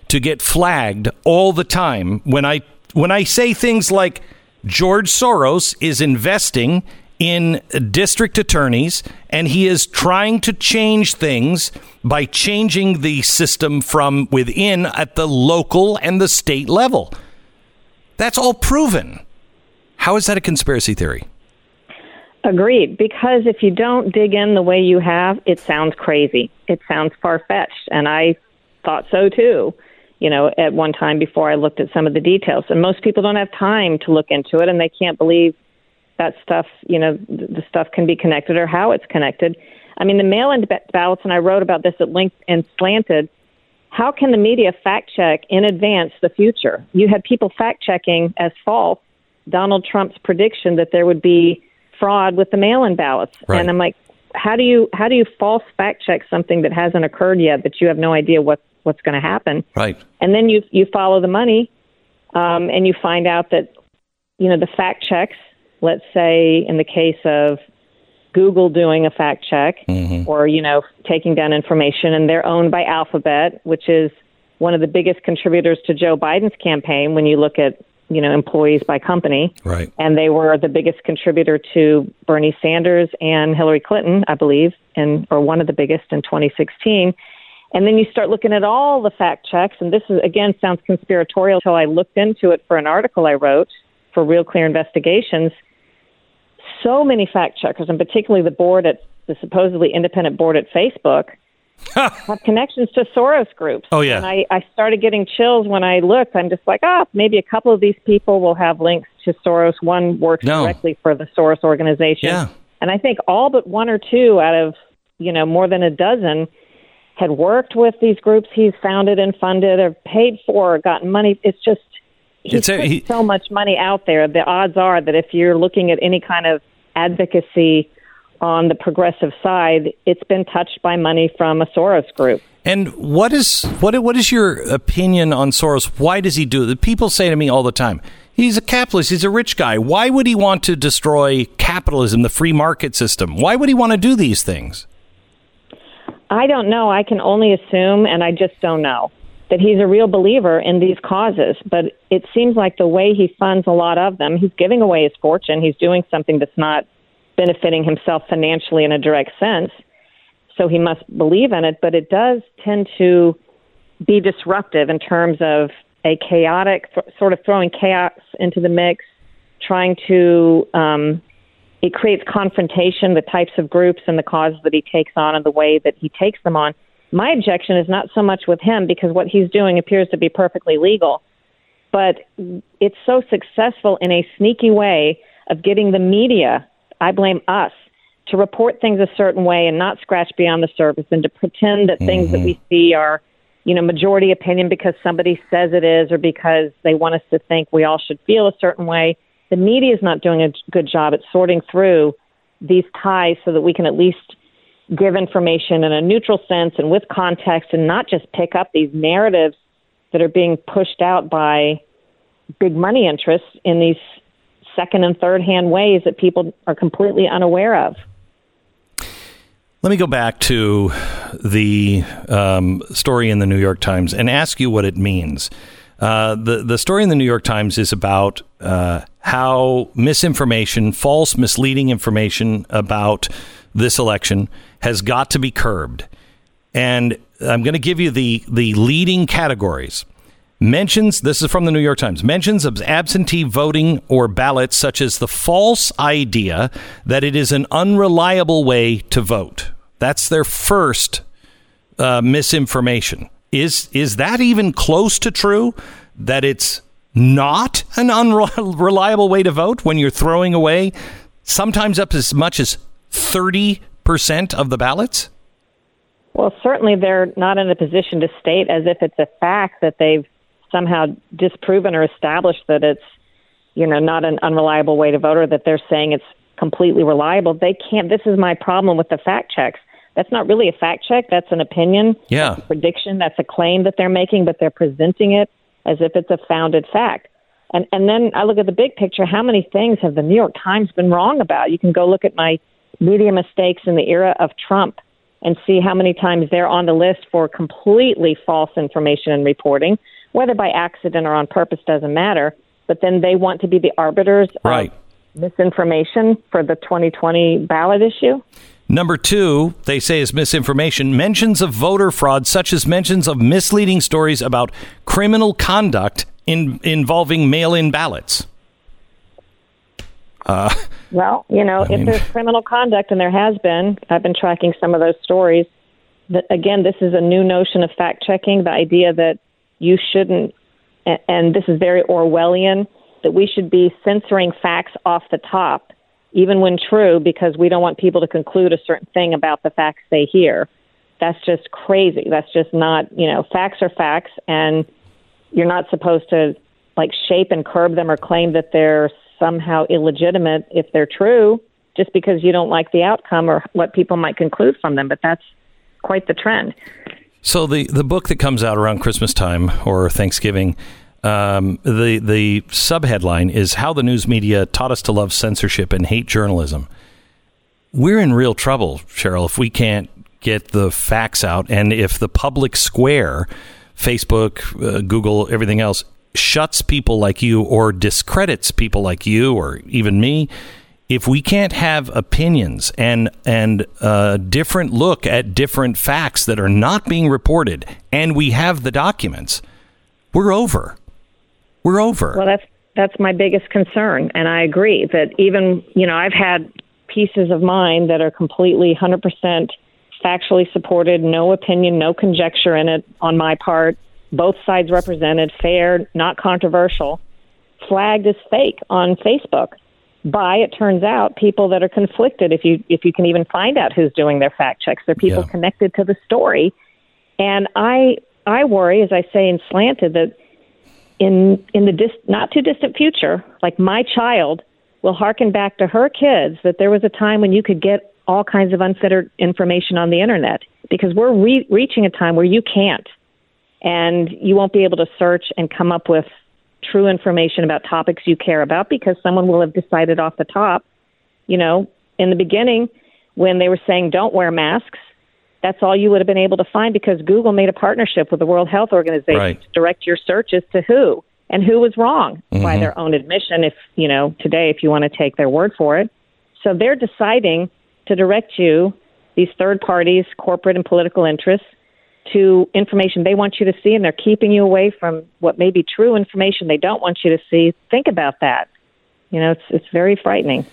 to get flagged all the time when I when I say things like George Soros is investing in district attorneys and he is trying to change things by changing the system from within at the local and the state level. That's all proven. How is that a conspiracy theory? Agreed. Because if you don't dig in the way you have, it sounds crazy. It sounds far fetched. And I thought so too, you know, at one time before I looked at some of the details. And most people don't have time to look into it and they can't believe that stuff, you know, the stuff can be connected or how it's connected. I mean, the mail in ballots, and I wrote about this at length and slanted. How can the media fact check in advance the future? You had people fact checking as false Donald Trump's prediction that there would be fraud with the mail-in ballots. Right. And I'm like, how do you how do you false fact check something that hasn't occurred yet that you have no idea what what's going to happen? Right. And then you you follow the money, um, and you find out that you know the fact checks. Let's say in the case of Google doing a fact check, mm-hmm. or you know taking down information, and they're owned by Alphabet, which is one of the biggest contributors to Joe Biden's campaign. When you look at you know employees by company, Right. and they were the biggest contributor to Bernie Sanders and Hillary Clinton, I believe, and or one of the biggest in 2016. And then you start looking at all the fact checks, and this is again sounds conspiratorial until I looked into it for an article I wrote for Real Clear Investigations. So many fact checkers, and particularly the board at the supposedly independent board at Facebook, have connections to Soros groups. Oh, yeah. And I, I started getting chills when I looked. I'm just like, oh, maybe a couple of these people will have links to Soros. One works No. directly for the Soros organization. Yeah. And I think all but one or two out of, you know, more than a dozen had worked with these groups he's founded and funded or paid for or gotten money. It's just he's It's a- he- so much money out there. The odds are that if you're looking at any kind of advocacy on the progressive side, it's been touched by money from a Soros group. And what is what what is your opinion on Soros? Why does he do it? People say to me all the time, he's a capitalist, he's a rich guy. Why would he want to destroy capitalism, the free market system? Why would he want to do these things? I don't know. I can only assume, and I just don't know, that he's a real believer in these causes. But it seems like the way he funds a lot of them, he's giving away his fortune. He's doing something that's not benefiting himself financially in a direct sense. So he must believe in it. But it does tend to be disruptive in terms of a chaotic, sort of throwing chaos into the mix, trying to, um, it creates confrontation, the types of groups and the causes that he takes on and the way that he takes them on. My objection is not so much with him because what he's doing appears to be perfectly legal, but it's so successful in a sneaky way of getting the media, I blame us, to report things a certain way and not scratch beyond the surface and to pretend that mm-hmm. things that we see are, you know, majority opinion because somebody says it is or because they want us to think we all should feel a certain way. The media is not doing a good job at sorting through these ties so that we can at least give information in a neutral sense and with context and not just pick up these narratives that are being pushed out by big money interests in these second and third hand ways that people are completely unaware of. Let me go back to the um, story in the New York Times and ask you what it means. Uh, the the story in the New York Times is about uh, how misinformation, false, misleading information about this election has got to be curbed. And I'm going to give you the the leading categories. Mentions, this is from the New York Times, mentions of absentee voting or ballots, such as the false idea that it is an unreliable way to vote. That's their first uh, misinformation. Is, is that even close to true? That it's not an unreliable way to vote when you're throwing away sometimes up as much as 30% of the ballots? Well, certainly they're not in a position to state as if it's a fact that they've somehow disproven or established that it's, you know, not an unreliable way to vote or that they're saying it's completely reliable. They can't. This is my problem with the fact checks. That's not really a fact check. That's an opinion. Yeah. That's a prediction. That's a claim that they're making, but they're presenting it as if it's a founded fact. And and then I look at the big picture. How many things have the New York Times been wrong about? You can go look at my media mistakes in the era of Trump and see how many times they're on the list for completely false information and reporting whether by accident or on purpose doesn't matter. But then they want to be the arbiters right. of misinformation for the 2020 ballot issue. Number two, they say is misinformation. Mentions of voter fraud, such as mentions of misleading stories about criminal conduct in, involving mail in ballots. Uh, well, you know, I if mean, there's criminal conduct, and there has been, I've been tracking some of those stories. That again, this is a new notion of fact checking. The idea that you shouldn't, and this is very Orwellian, that we should be censoring facts off the top, even when true, because we don't want people to conclude a certain thing about the facts they hear. That's just crazy. That's just not, you know, facts are facts, and you're not supposed to like shape and curb them or claim that they're somehow illegitimate if they're true just because you don't like the outcome or what people might conclude from them. But that's quite the trend. So the the book that comes out around Christmas time or Thanksgiving, um, the the subheadline is "How the News Media Taught Us to Love Censorship and Hate Journalism." We're in real trouble, Sharyl, if we can't get the facts out, and if the public square, Facebook, uh, Google, everything else, shuts people like you or discredits people like you or even me if we can't have opinions and and a different look at different facts that are not being reported, and we have the documents, we're over. We're over. Well, that's that's my biggest concern, and I agree that even you know I've had pieces of mine that are completely hundred percent factually supported, no opinion, no conjecture in it on my part, both sides represented, fair, not controversial, flagged as fake on Facebook. By it turns out people that are conflicted if you if you can even find out who's doing their fact checks. They're people yeah. connected to the story. And i i worry as i say in slanted that in in the dis, not too distant future like my child will hearken back to her kids that there was a time when you could get all kinds of unfettered information on the internet because we're re- reaching a time where you can't and you won't be able to search and come up with true information about topics you care about because someone will have decided off the top, you know, in the beginning when they were saying don't wear masks, that's all you would have been able to find because Google made a partnership with the World Health Organization right. to direct your searches to who and who was wrong mm-hmm. by their own admission if, you know, today if you want to take their word for it. So they're deciding to direct you these third parties, corporate and political interests to information they want you to see and they're keeping you away from what may be true information they don't want you to see, think about that. You know, it's it's very frightening.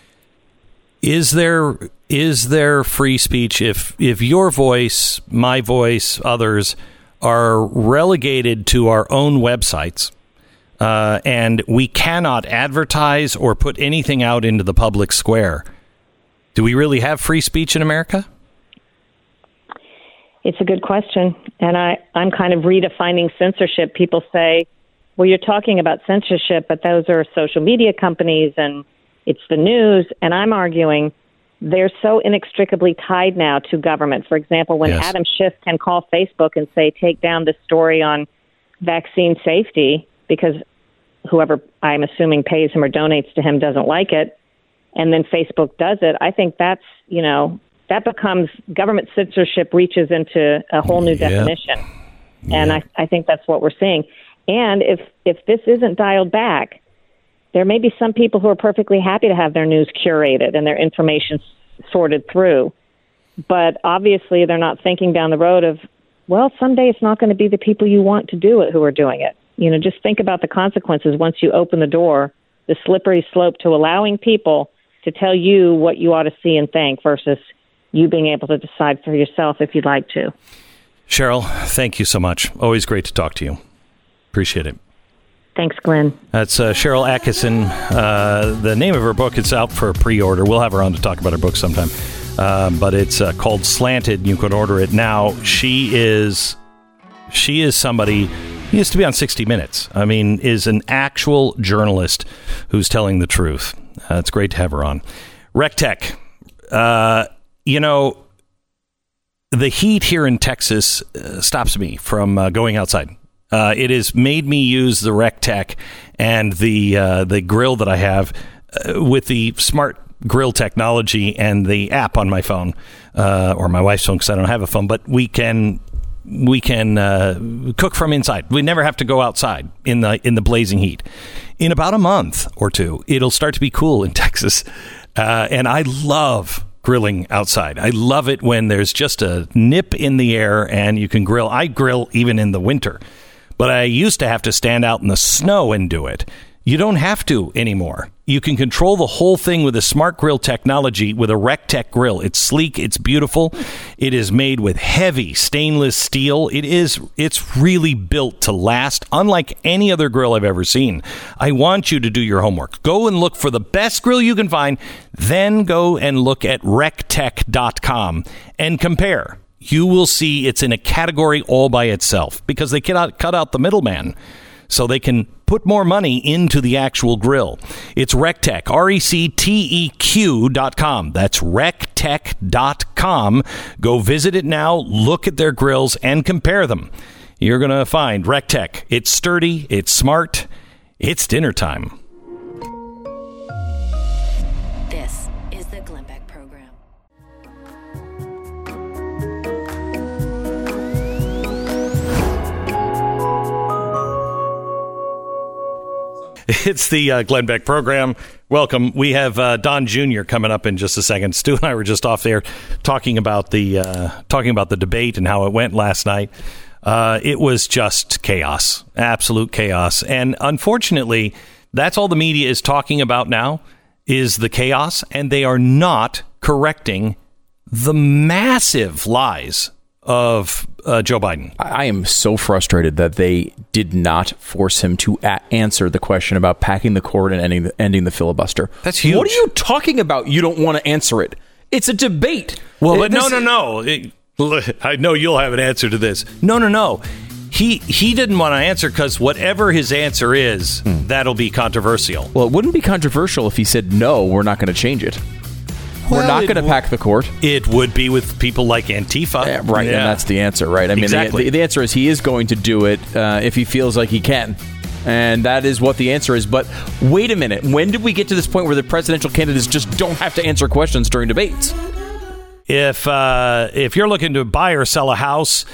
Is there is there free speech if if your voice, my voice, others are relegated to our own websites? Uh, and we cannot advertise or put anything out into the public square. Do we really have free speech in America? It's a good question. And I, I'm kind of redefining censorship. People say, well, you're talking about censorship, but those are social media companies and it's the news. And I'm arguing they're so inextricably tied now to government. For example, when Yes. Adam Schiff can call Facebook and say, take down this story on vaccine safety because whoever I'm assuming pays him or donates to him doesn't like it, and then Facebook does it, I think that's, you know, that becomes government censorship reaches into a whole new Yeah. definition. And I, I think that's what we're seeing. And if if this isn't dialed back, there may be some people who are perfectly happy to have their news curated and their information sorted through. But obviously, they're not thinking down the road of, well, someday it's not going to be the people you want to do it who are doing it. You know, just think about the consequences once you open the door, the slippery slope to allowing people to tell you what you ought to see and think versus you being able to decide for yourself if you'd like to. Sharyl, thank you so much. Always great to talk to you. Appreciate it. Thanks, Glenn. That's uh, Sharyl Attkisson. Uh, the name of her book is out for pre-order. We'll have her on to talk about her book sometime. Um, but it's uh, called Slanted. You can order it now. She is she is somebody he used to be on 60 Minutes. I mean, is an actual journalist who's telling the truth. Uh, it's great to have her on. Recteq. Uh, you know, the heat here in Texas uh, stops me from uh, going outside. Uh, it has made me use the Recteq and the uh, the grill that I have uh, with the smart grill technology and the app on my phone uh, or my wife's phone because I don't have a phone. But we can we can cook from inside. We never have to go outside in the in the blazing heat. In about a month or two, it'll start to be cool in Texas, and I love grilling outside. I love it when there's just a nip in the air and you can grill. I grill even in the winter, but I used to have to stand out in the snow and do it. You don't have to anymore. You can control the whole thing with a smart grill technology with a Recteq grill. It's sleek, it's beautiful. It is made with heavy stainless steel. It is it's really built to last unlike any other grill I've ever seen. I want you to do your homework. Go and look for the best grill you can find, then go and look at recteq.com and compare. You will see it's in a category all by itself because they cannot cut out the middleman so they can put more money into the actual grill. It's Recteq, R E C T E Q dot com. That's Recteq dot com. Go visit it now, look at their grills, and compare them. You're going to find Recteq. It's sturdy, it's smart, it's dinner time. It's the uh, Glenn Beck program. Welcome. We have uh, Don Jr. coming up in just a second. Stu and I were just off there talking about the uh, talking about the debate and how it went last night. Uh, it was just chaos, absolute chaos, and unfortunately, that's all the media is talking about now is the chaos, and they are not correcting the massive lies of uh, Joe Biden. I am so frustrated that they did not force him to a- answer the question about packing the court and ending the, ending the filibuster. That's huge. What are you talking about? You don't want to answer it. It's a debate. Well, It- but no, no, no. It- I know you'll have an answer to this. No, no, no. He he didn't want to answer because whatever his answer is, that'll be controversial. Well, it wouldn't be controversial if he said no. We're not going to change it. We're not going to w- pack the court. It would be with people like Antifa, Yeah, right, Yeah. and that's the answer, right? I mean, Exactly. the, the answer is he is going to do it uh, if he feels like he can. And that is what the answer is. But wait a minute. When did we get to this point where the presidential candidates just don't have to answer questions during debates? if uh, if you're looking to buy or sell a house,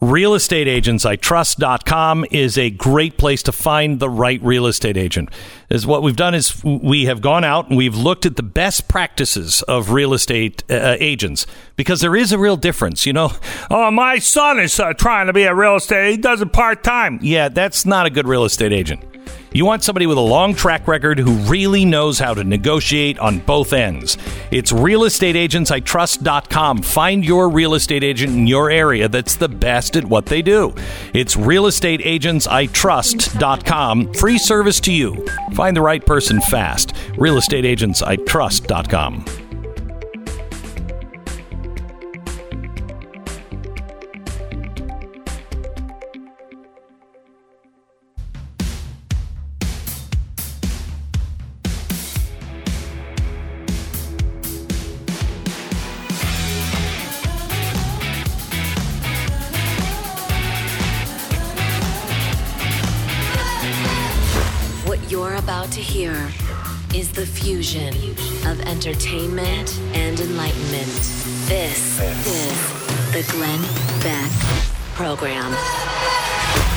realestateagentsitrust.com is a great place to find the right real estate agent. Is what we've done is we have gone out and we've looked at the best practices of real estate uh, agents because there is a real difference. You know, oh, my son is uh, trying to be a real estate. He does it part time. Yeah, that's not a good real estate agent. You want somebody with a long track record who really knows how to negotiate on both ends. It's realestateagentsitrust.com. Find your real estate agent in your area that's the best at what they do. It's realestateagentsitrust.com. Free service to you. Find the right person fast. realestateagentsitrust.com.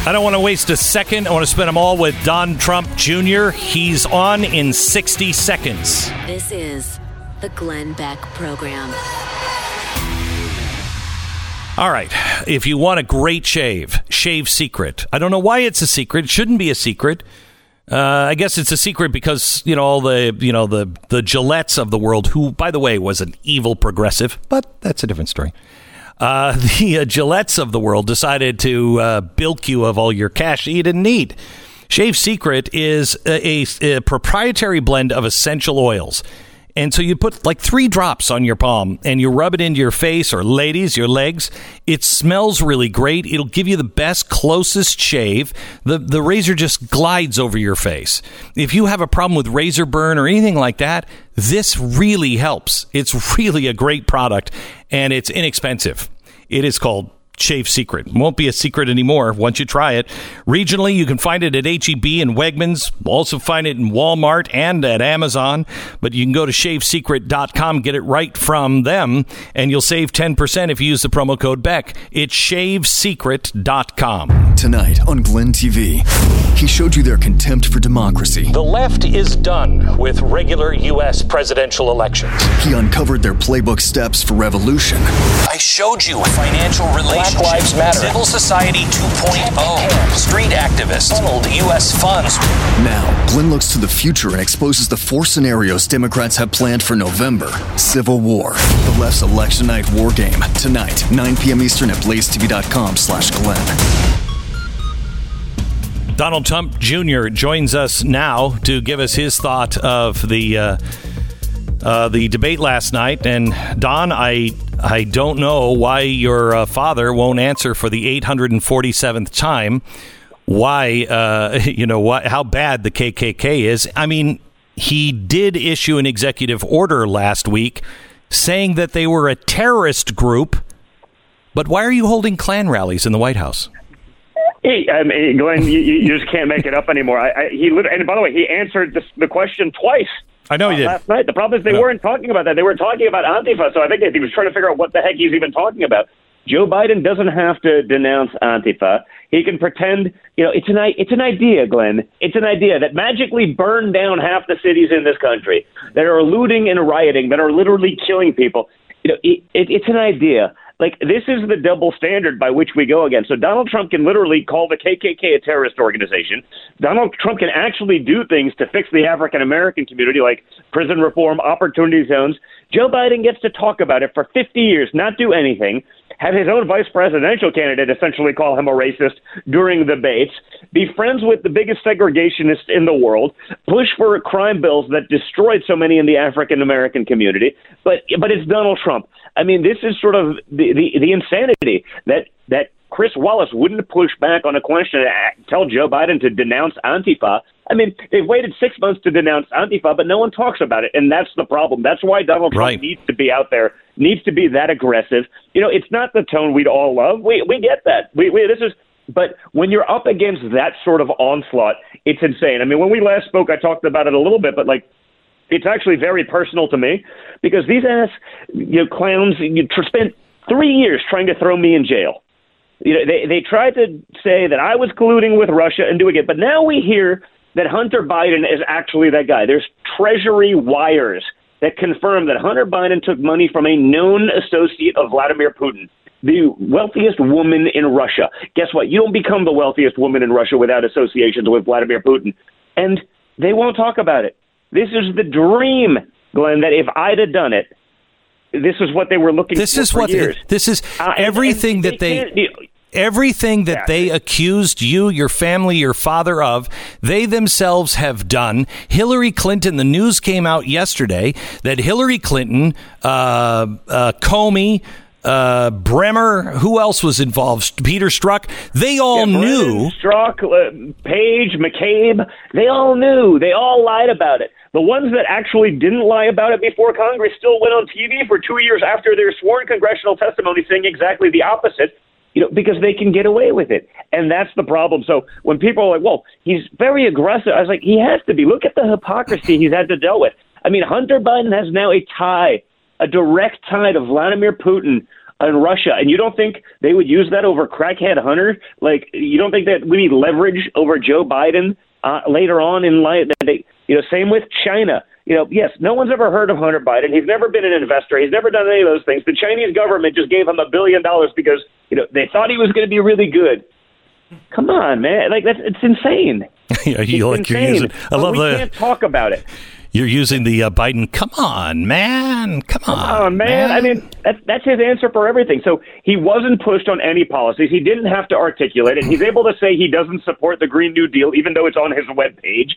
I don't want to waste a second. I want to spend them all with Don Trump Jr. He's on in 60 seconds. This is the Glenn Beck Program. All right. If you want a great shave, Shave Secret. I don't know why it's a secret. It shouldn't be a secret. Uh, I guess it's a secret because you know all the you know the the Gillettes of the world, who by the way was an evil progressive, but that's a different story. Uh, the uh, Gillettes of the world decided to uh, bilk you of all your cash that you didn't need. Shave Secret is a, a, a proprietary blend of essential oils. And so you put like three drops on your palm and you rub it into your face or ladies, your legs. It smells really great. It'll give you the best, closest shave. The, the razor just glides over your face. If you have a problem with razor burn or anything like that, this really helps. It's really a great product and it's inexpensive. It is called Shave Secret. Won't be a secret anymore once you try it. Regionally, you can find it at HEB and Wegmans. Also find it in Walmart and at Amazon. But you can go to shavesecret.com, get it right from them, and you'll save 10% if you use the promo code BECK. It's shavesecret.com. Tonight on Glenn TV, he showed you their contempt for democracy. The left is done with regular U.S. presidential elections. He uncovered their playbook steps for revolution. I showed you financial relationships. Black Lives Matter. Civil Society 2.0. Street activists. Funneled U.S. funds. Now, Glenn looks to the future and exposes the four scenarios Democrats have planned for November. Civil war. The left's election night war game. Tonight, 9 p.m. Eastern at blazetv.com slash Glenn. Donald Trump Jr. joins us now to give us his thought of the uh, uh, the debate last night. And Don, I I don't know why your uh, father won't answer for the 847th time. Why uh, you know what how bad the KKK is? I mean, he did issue an executive order last week saying that they were a terrorist group. But why are you holding Klan rallies in the White House? Hey, um, Glenn, you, you just can't make it up anymore. I, I, he and by the way, he answered this, the question twice. I know he uh, did. last night. The problem is they No. weren't talking about that. They were talking about Antifa. So I think he was trying to figure out what the heck he's even talking about. Joe Biden doesn't have to denounce Antifa. He can pretend, you know, it's an it's an idea, Glenn. It's an idea that magically burned down half the cities in this country that are looting and rioting, that are literally killing people. You know, it, it, it's an idea. Like this is the double standard by which we go again. So Donald Trump can literally call the KKK a terrorist organization. Donald Trump can actually do things to fix the African American community, like prison reform, opportunity zones. Joe Biden gets to talk about it for 50 years, not do anything. Have his own vice presidential candidate essentially call him a racist during debates. Be friends with the biggest segregationist in the world. Push for crime bills that destroyed so many in the African American community. But but it's Donald Trump. I mean, this is sort of the, the, the insanity that, that Chris Wallace wouldn't push back on a question tell Joe Biden to denounce Antifa. I mean, they've waited six months to denounce Antifa, but no one talks about it, and that's the problem. That's why Donald Trump Right. needs to be out there, needs to be that aggressive. You know, it's not the tone we'd all love. We we get that. We, we this is. But when you're up against that sort of onslaught, it's insane. I mean, when we last spoke, I talked about it a little bit, but like it's actually very personal to me because these ass you know, clowns you tr- spent three years trying to throw me in jail. You know, they they tried to say that I was colluding with Russia and doing it, but now we hear that Hunter Biden is actually that guy. There's Treasury wires that confirm that Hunter Biden took money from a known associate of Vladimir Putin, the wealthiest woman in Russia. Guess what? You don't become the wealthiest woman in Russia without associations with Vladimir Putin. And they won't talk about it. This is the dream, Glenn, that if I'd have done it, this is what they were looking this for This is for what years. this is Uh, and- everything and that they everything that they accused you, your family, your father of, they themselves have done. Hillary Clinton, the news came out yesterday that Hillary Clinton, uh, uh, Comey, uh, Brennan, who else was involved? Peter Strzok. They all knew. Strzok, uh, Page, McCabe, they all knew. They all lied about it. The ones that actually didn't lie about it before Congress still went on TV for two years after their sworn congressional testimony saying exactly the opposite. You know, because they can get away with it, and that's the problem. So when people are like, "Well, he's very aggressive," I was like, "He has to be. Look at the hypocrisy he's had to deal with." I mean, Hunter Biden has now a tie, a direct tie to Vladimir Putin and Russia, and you don't think they would use that over crackhead Hunter? Like, you don't think that we need leverage over Joe Biden uh, later on in life? That they, you know, same with China. You know, yes, no one's ever heard of Hunter Biden. He's never been an investor. He's never done any of those things. The Chinese government just gave him a billion dollars because you know they thought he was going to be really good. Come on, man! Like that's it's insane. Yeah, you like you're using. I love we the can't talk about it. you're using the uh, Biden. Come on, man. Come on, Come on, man. I mean, that's that's his answer for everything. So he wasn't pushed on any policies. He didn't have to articulate it. He's able to say he doesn't support the Green New Deal, even though it's on his webpage.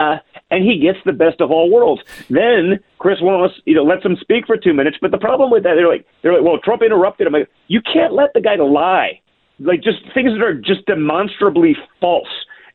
Uh, and he gets the best of all worlds. Then Chris Wallace, you know, lets him speak for two minutes. But the problem with that, they're like, they're like, well, Trump interrupted him. Like, you can't let the guy lie. Like, just things that are just demonstrably false.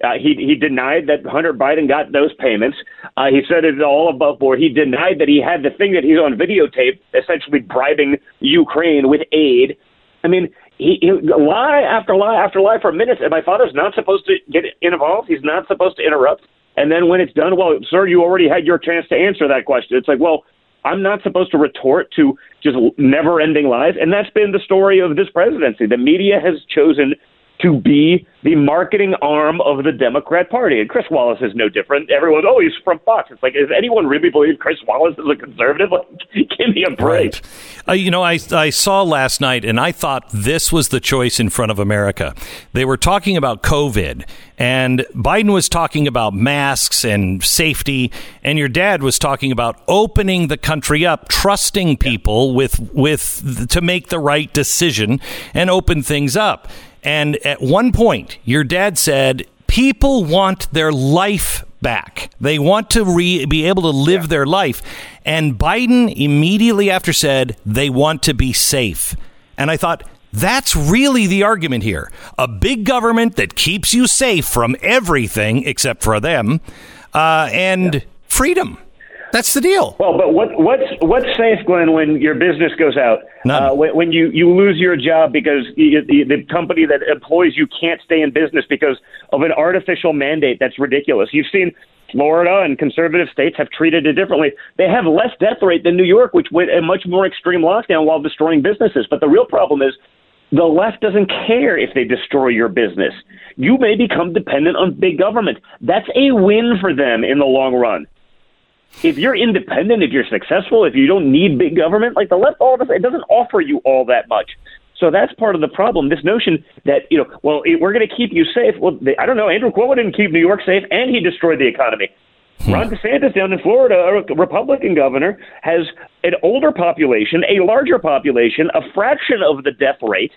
Uh, he he denied that Hunter Biden got those payments. Uh, he said it's all above board. He denied that he had the thing that he's on videotape, essentially bribing Ukraine with aid. I mean, he, he lie after lie after lie for minutes, and my father's not supposed to get involved. He's not supposed to interrupt. And then when it's done, well, sir, you already had your chance to answer that question. It's like, well, I'm not supposed to retort to just never ending lies. And that's been the story of this presidency. The media has chosen to be the marketing arm of the Democrat Party. And Chris Wallace is no different. Everyone's, oh, he's from Fox. It's like, does anyone really believe Chris Wallace is a conservative? Like, give me a break. Right. Uh, you know, I, I saw last night and I thought this was the choice in front of America. They were talking about COVID, and Biden was talking about masks and safety, and your dad was talking about opening the country up, trusting people with, with to make the right decision and open things up. And at one point, your dad said, People want their life back. They want to re- be able to live their life. And Biden immediately after said they want to be safe. And I thought, that's really the argument here. A big government that keeps you safe from everything except for them, uh, and freedom. That's the deal. Well, but what what's what's safe, Glenn, when your business goes out? Uh, when, when you, you lose your job because you, the, the company that employs you can't stay in business because of an artificial mandate that's ridiculous. You've seen Florida and conservative states have treated it differently. They have less death rate than New York, which went a much more extreme lockdown while destroying businesses. But the real problem is the left doesn't care if they destroy your business. You may become dependent on big government. That's a win for them in the long run if you're independent, if you're successful, if you don't need big government, like the left, all of us, it doesn't offer you all that much. So that's part of the problem. This notion that you know, well, it, we're going to keep you safe. Well, they, I don't know. Andrew Cuomo didn't keep New York safe, and he destroyed the economy. Ron DeSantis down in Florida, a Republican governor, has an older population, a larger population, a fraction of the death rate,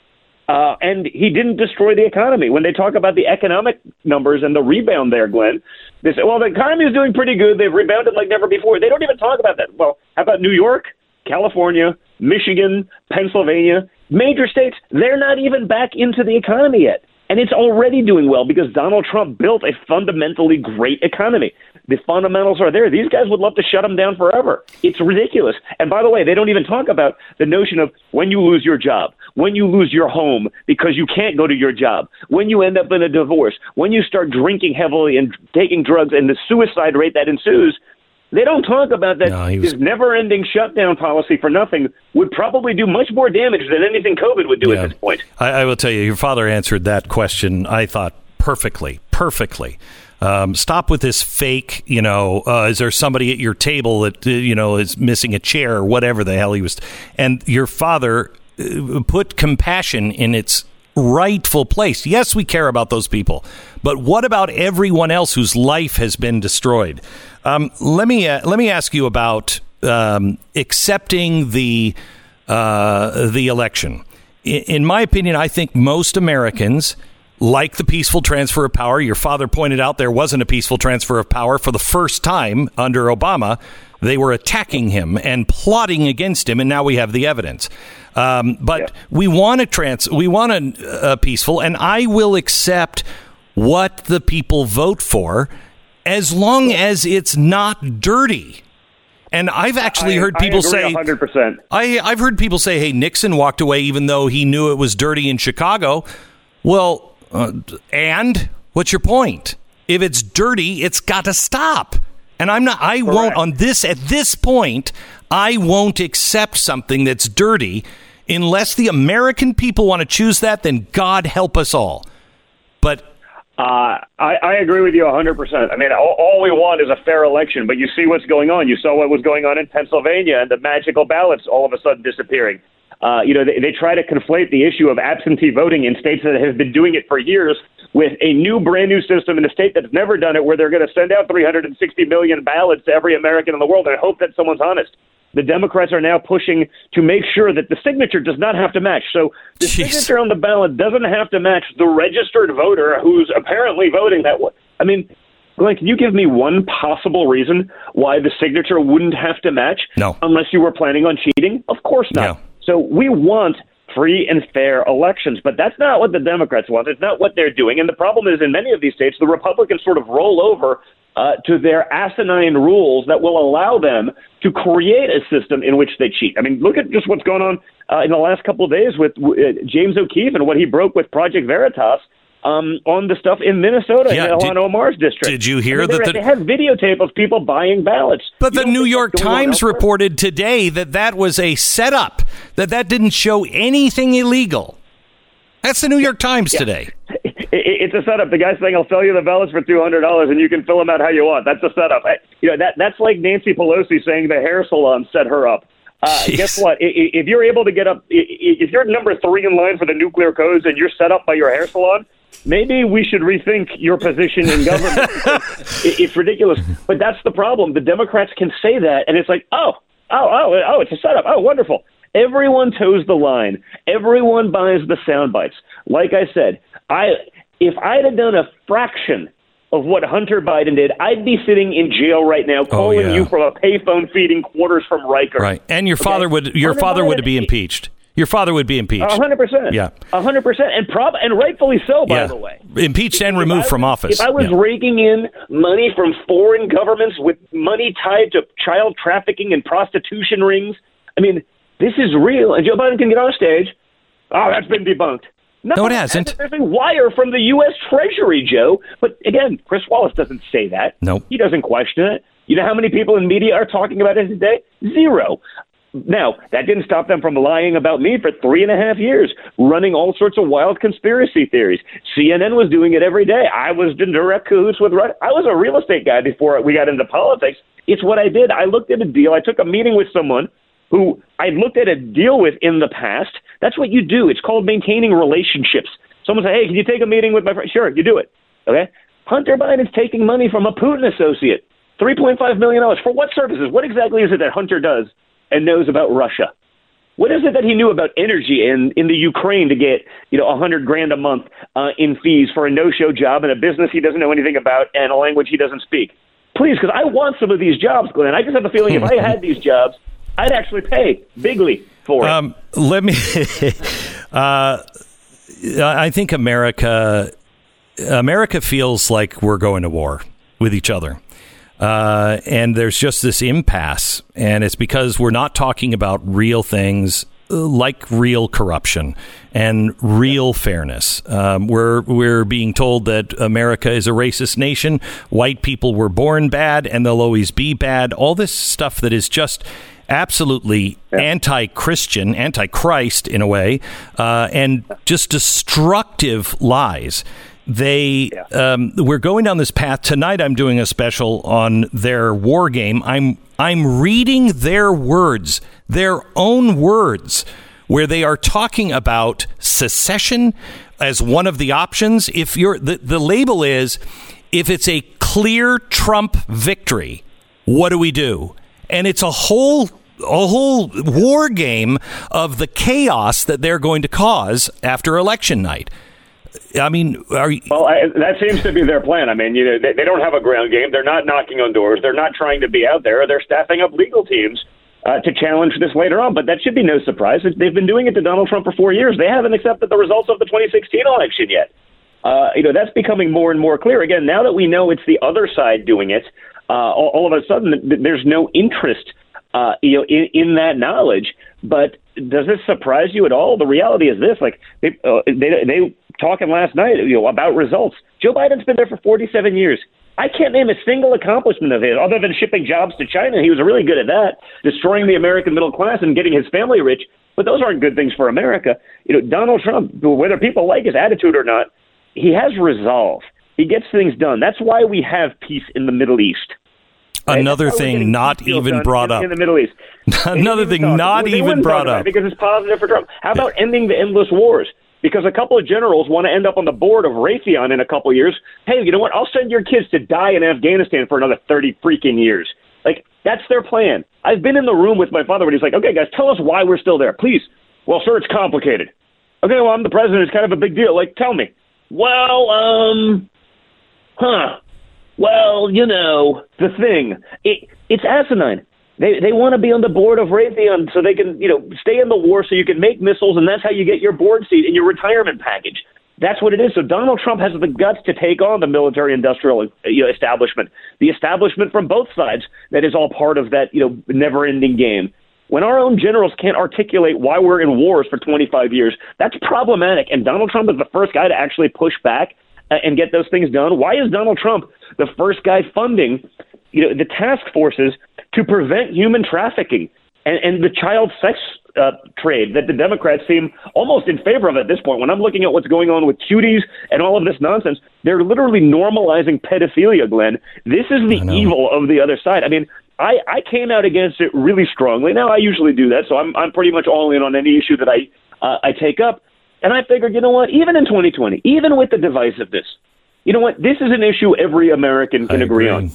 uh, and he didn't destroy the economy. When they talk about the economic numbers and the rebound there, Glenn, they say, well, the economy is doing pretty good. They've rebounded like never before. They don't even talk about that. Well, how about New York, California, Michigan, Pennsylvania, major states? They're not even back into the economy yet. And it's already doing well because Donald Trump built a fundamentally great economy. The fundamentals are there. These guys would love to shut them down forever. It's ridiculous. And by the way, they don't even talk about the notion of when you lose your job, when you lose your home because you can't go to your job, when you end up in a divorce, when you start drinking heavily and taking drugs and the suicide rate that ensues. They don't talk about that. No, was- His never-ending shutdown policy for nothing would probably do much more damage than anything COVID would do Yeah. at this point. I, I will tell you, your father answered that question, I thought, perfectly, perfectly. Um, stop with this fake, you know, uh, is there somebody at your table that, uh, you know, is missing a chair or whatever the hell he was. And your father uh, put compassion in its rightful place. Yes, we care about those people, but what about everyone else whose life has been destroyed? Um, let me uh, let me ask you about um, accepting the uh, the election. I- In my opinion, I think most Americans like the peaceful transfer of power. Your father pointed out there wasn't a peaceful transfer of power for the first time under Obama. They were attacking him and plotting against him, and now we have the evidence. Um, but we want a trans, we want a, a peaceful, and I will accept what the people vote for as long as it's not dirty. And I've actually I- heard people say 100%. I, I've heard people say, "Hey, Nixon walked away even though he knew it was dirty in Chicago." Well, uh, and what's your point? If it's dirty, it's got to stop. And I'm not. I won't on this at this point. I won't accept something that's dirty unless the American people want to choose that. Then God help us all. But Uh, I, I agree with you 100%. I mean, all, all we want is a fair election, but you see what's going on. You saw what was going on in Pennsylvania and the magical ballots all of a sudden disappearing. Uh, you know, they, they try to conflate the issue of absentee voting in states that have been doing it for years with a new, brand new system in a state that's never done it, where they're going to send out 360 million ballots to every American in the world and hope that someone's honest. The Democrats are now pushing to make sure that the signature does not have to match. So the signature on the ballot doesn't have to match the registered voter who's apparently voting that way. I mean, Glenn, can you give me one possible reason why the signature wouldn't have to match? No. Unless you were planning on cheating? Of course not. So we want free and fair elections, but that's not what the Democrats want. It's not what they're doing. And the problem is, in many of these states, the Republicans sort of roll over uh, to their asinine rules that will allow them to create a system in which they cheat. I mean, look at just what's going on uh, in the last couple of days with uh, James O'Keefe and what he broke with Project Veritas. Um, on the stuff in Minnesota, Yeah, in did- Omar's district. did you hear I mean, that the- they have videotape of people buying ballots? But You the New York that's going on Times reported today that that was a setup, that that didn't show anything illegal. That's the New York Times today. It's a setup. The guy's saying, "I'll sell you the ballots for two hundred dollars, and you can fill them out how you want." That's a setup. I- You know that that's like Nancy Pelosi saying the hair salon set her up. Uh, guess what? If you're able to get up, if you're number three in line for the nuclear codes and you're set up by your hair salon, maybe we should rethink your position in government. it- it's ridiculous. But that's the problem. The Democrats can say that, and it's like, oh, oh, oh, oh, it's a setup. Oh, wonderful. Everyone toes the line. Everyone buys the sound bites. Like I said, I if I'd have done a fraction of what Hunter Biden did, I'd be sitting in jail right now, oh, calling yeah. you from a payphone feeding quarters from Riker. Right. And your Okay? father would your Hunter father would be impeached. Your father would be impeached. Hundred percent. Yeah. Hundred percent, and prob and rightfully so. By yeah. the way, Impeached and If removed I- from office. If I was Yeah. raking in money from foreign governments with money tied to child trafficking and prostitution rings, I mean, this is real. And Joe Biden can get on stage. Oh, that's been debunked. No, it hasn't. There's a wire from the U.S. Treasury, Joe. But again, Chris Wallace doesn't say that. Nope. He doesn't question it. You know how many people in media are talking about it today? Zero. Now, that didn't stop them from lying about me for three and a half years, running all sorts of wild conspiracy theories. CNN was doing it every day. I was in direct cahoots with Russia. I was a real estate guy before we got into politics. It's what I did. I looked at a deal. I took a meeting with someone who I looked at a deal with in the past. That's what you do. It's called maintaining relationships. Someone say, "Hey, can you take a meeting with my friend?" Sure, you do it. Okay. Hunter Biden's taking money from a Putin associate, three point five million dollars for what services? What exactly is it that Hunter does and knows about Russia? What is it that he knew about energy in in the Ukraine to get you know a hundred grand a month uh, in fees for a no-show job in a business he doesn't know anything about and a language he doesn't speak? Please, because I want some of these jobs, Glenn. I just have a feeling if I had these jobs, I'd actually pay bigly for it. Um, let me. uh, I think America, America feels like we're going to war with each other, uh, and there's just this impasse, and it's because we're not talking about real things like real corruption and real fairness. Um, we're we're being told that America is a racist nation. White people were born bad, and they'll always be bad. All this stuff that is just absolutely anti-Christian, anti-Christ in a way, uh, and just destructive lies. They um, we're going down this path tonight. I'm doing a special on their war game. I'm I'm reading their words, their own words, where they are talking about secession as one of the options. If you're the, the label is if it's a clear Trump victory, what do we do? And it's a whole a whole war game of the chaos that they're going to cause after election night. I mean, are you, well, I, that seems to be their plan. I mean, you know, they, they don't have a ground game. They're not knocking on doors. They're not trying to be out there. They're staffing up legal teams uh, to challenge this later on. But that should be no surprise. They've been doing it to Donald Trump for four years. They haven't accepted the results of the 2016 election yet. Uh, you know, that's becoming more and more clear. Again, now that we know it's the other side doing it, uh, all, all, of a sudden there's no interest, uh, you know, in, in that knowledge. But does this surprise you at all? The reality is this: like they, uh, they, they talking last night, you know, about results. Joe Biden's been there for 47 years. I can't name a single accomplishment of his other than shipping jobs to China. He was really good at that, destroying the American middle class and getting his family rich. But those aren't good things for America. You know, Donald Trump, whether people like his attitude or not, he has resolve. He gets things done. That's why we have peace in the Middle East. Right? Another thing not even brought up in the Middle East. Another thing not even brought up because it's positive for Trump. How about ending the endless wars? Because a couple of generals want to end up on the board of Raytheon in a couple of years. Hey, you know what? I'll send your kids to die in Afghanistan for another 30 freaking years. Like, that's their plan. I've been in the room with my father when he's like, okay, guys, tell us why we're still there. Please. Well, sir, it's complicated. Okay, well, I'm the president. It's kind of a big deal. Like, tell me. Well, um, huh. Well, you know, the thing. It, it's asinine. They they want to be on the board of Raytheon so they can you know stay in the war so you can make missiles and that's how you get your board seat and your retirement package. That's what it is. So Donald Trump has the guts to take on the military industrial you know, establishment, the establishment from both sides that is all part of that you know never ending game. When our own generals can't articulate why we're in wars for 25 years, that's problematic. And Donald Trump is the first guy to actually push back uh, and get those things done. Why is Donald Trump the first guy funding you know the task forces to prevent human trafficking and, and the child sex uh, trade that the Democrats seem almost in favor of at this point. When I'm looking at what's going on with cuties and all of this nonsense, they're literally normalizing pedophilia, Glenn. This is the evil of the other side. I mean, I, I came out against it really strongly. Now I usually do that, so I'm I'm pretty much all in on any issue that I uh, I take up. And I figured, you know what? Even in 2020, even with the divisiveness, you know what? This is an issue every American can agree on.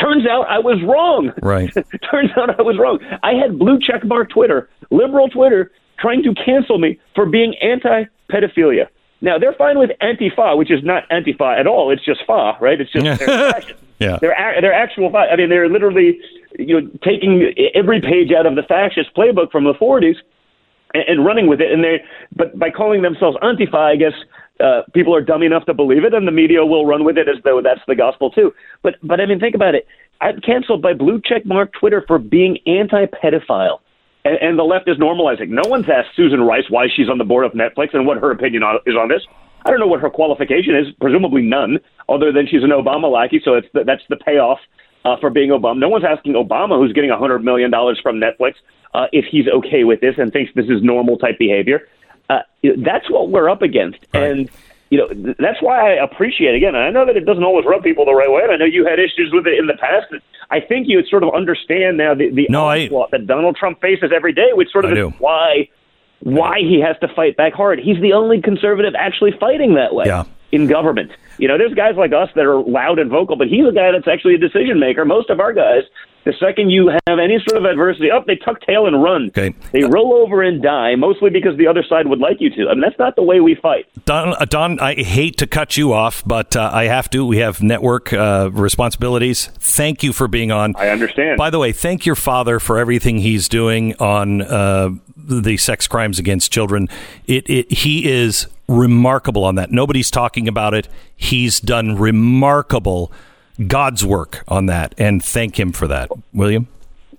Turns out I was wrong. Right. Turns out I was wrong. I had blue check mark Twitter, liberal Twitter, trying to cancel me for being anti pedophilia. Now they're fine with anti-fa, which is not anti-fa at all. It's just fa, right? It's just their fascist. Yeah. They're they're actual. Fa. I mean, they're literally you know taking every page out of the fascist playbook from the 40s and, and running with it. And they, but by calling themselves antifa, I guess uh, people are dumb enough to believe it, and the media will run with it as though that's the gospel too. But but I mean, think about it. I'm canceled by blue check mark Twitter for being anti-pedophile, and, and the left is normalizing. No one's asked Susan Rice why she's on the board of Netflix and what her opinion on, is on this. I don't know what her qualification is. Presumably none, other than she's an Obama lackey. So it's the, that's the payoff uh, for being Obama. No one's asking Obama, who's getting a hundred million dollars from Netflix, uh, if he's okay with this and thinks this is normal type behavior. Uh, that's what we're up against, right. and you know th- that's why I appreciate again. I know that it doesn't always rub people the right way, and I know you had issues with it in the past. I think you would sort of understand now the the no, onslaught I, that Donald Trump faces every day, which sort of is why why he has to fight back hard. He's the only conservative actually fighting that way yeah. in government. You know, there's guys like us that are loud and vocal, but he's a guy that's actually a decision maker. Most of our guys the second you have any sort of adversity, up oh, they tuck tail and run. Okay. They roll over and die, mostly because the other side would like you to. I mean, that's not the way we fight. Don, uh, Don I hate to cut you off, but uh, I have to. We have network uh, responsibilities. Thank you for being on. I understand. By the way, thank your father for everything he's doing on uh, the sex crimes against children. It, it, he is remarkable on that. Nobody's talking about it. He's done remarkable God's work on that, and thank Him for that. William?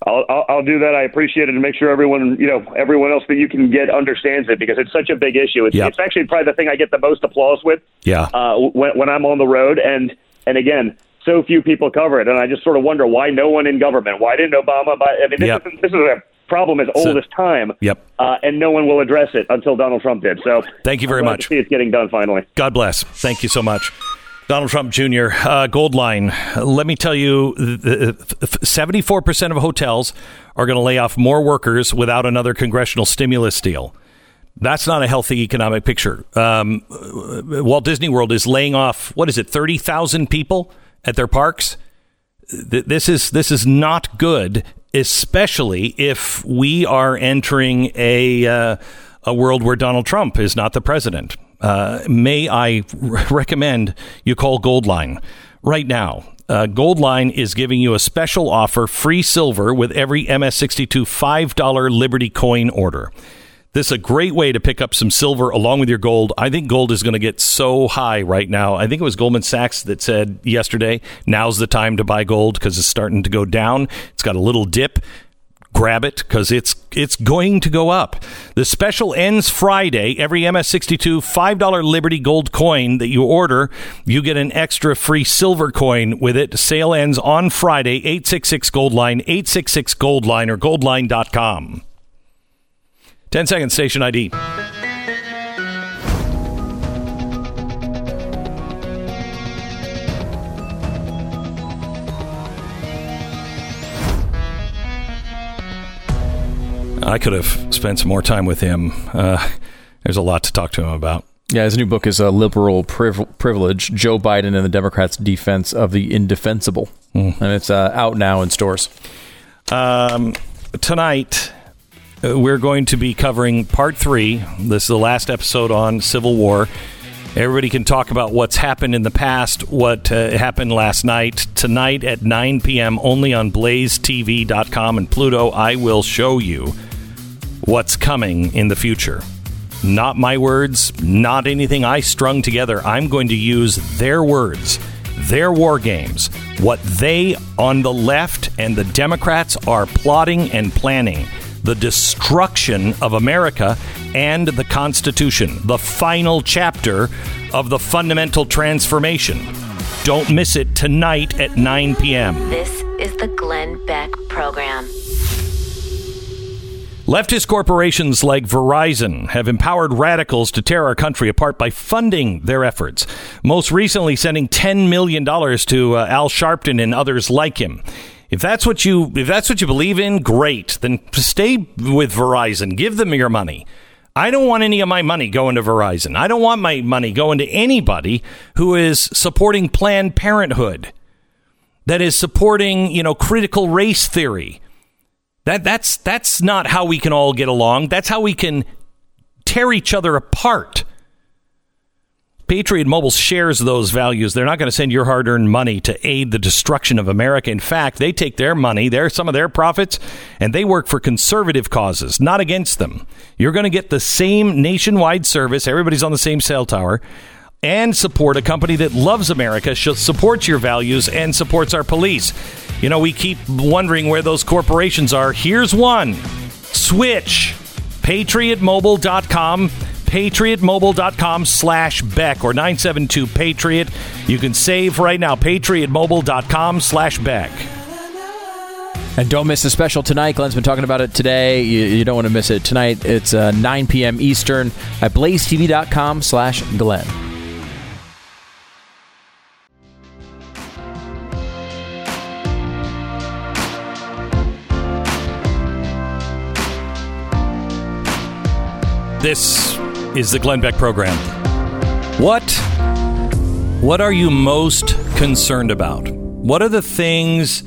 I'll, I'll, I'll do that. I appreciate it and make sure everyone, you know, everyone else that you can get understands it because it's such a big issue. It's, Yep. it's actually probably the thing I get the most applause with Yeah. uh, when, when I'm on the road. And and again, so few people cover it, and I just sort of wonder why no one in government, why didn't Obama? Buy, I mean, this, Yep. is, this is a problem as old as time. Yep. Uh, and no one will address it until Donald Trump did. So Thank you very much. See it's getting done finally. God bless. Thank you so much. Donald Trump Jr., uh, Goldline. Let me tell you, seventy-four percent of hotels are going to lay off more workers without another congressional stimulus deal. That's not a healthy economic picture. Um, Walt Disney World is laying off what is it, thirty thousand people at their parks. This is this is not good, especially if we are entering a uh, a world where Donald Trump is not the president. Uh, may I recommend you call Goldline right now? Uh, Goldline is giving you a special offer, free silver with every MS62 $5 Liberty coin order. This is a great way to pick up some silver along with your gold. I think gold is going to get so high right now. I think it was Goldman Sachs that said yesterday, now's the time to buy gold because it's starting to go down. It's got a little dip. Grab it because it's it's going to go up. The special ends Friday. Every MS62 $5 Liberty Gold coin that you order, you get an extra free silver coin with it. Sale ends on Friday, 866 Gold Line, 866 Gold Line, or goldline.com. 10 seconds, station ID. I could have spent some more time with him. Uh, there's a lot to talk to him about. Yeah, his new book is a liberal priv- privilege: Joe Biden and the Democrats' defense of the indefensible, and it's uh, out now in stores. Um, tonight, uh, we're going to be covering part three. This is the last episode on Civil War. Everybody can talk about what's happened in the past, what uh, happened last night. Tonight at 9 p.m., only on blazetv.com and Pluto, I will show you what's coming in the future. Not my words, not anything I strung together. I'm going to use their words, their war games, what they on the left and the Democrats are plotting and planning. The destruction of America and the Constitution, the final chapter of the fundamental transformation. Don't miss it tonight at 9 p.m. This is the Glenn Beck Program. Leftist corporations like Verizon have empowered radicals to tear our country apart by funding their efforts. Most recently, sending $10 million to uh, Al Sharpton and others like him. If that's what you if that's what you believe in, great. Then stay with Verizon. Give them your money. I don't want any of my money going to Verizon. I don't want my money going to anybody who is supporting Planned Parenthood. That is supporting, you know, critical race theory. That that's that's not how we can all get along. That's how we can tear each other apart. Patriot Mobile shares those values. They're not going to send your hard-earned money to aid the destruction of America. In fact, they take their money, their some of their profits, and they work for conservative causes, not against them. You're going to get the same nationwide service. Everybody's on the same cell tower. And support a company that loves America, supports your values, and supports our police. You know, we keep wondering where those corporations are. Here's one Switch, patriotmobile.com, patriotmobile.com slash Beck or 972 Patriot. You can save right now, patriotmobile.com slash Beck. And don't miss the special tonight. Glenn's been talking about it today. You, you don't want to miss it tonight. It's uh, 9 p.m. Eastern at blazetv.com slash Glenn. This is the Glenn Beck program. What what are you most concerned about? What are the things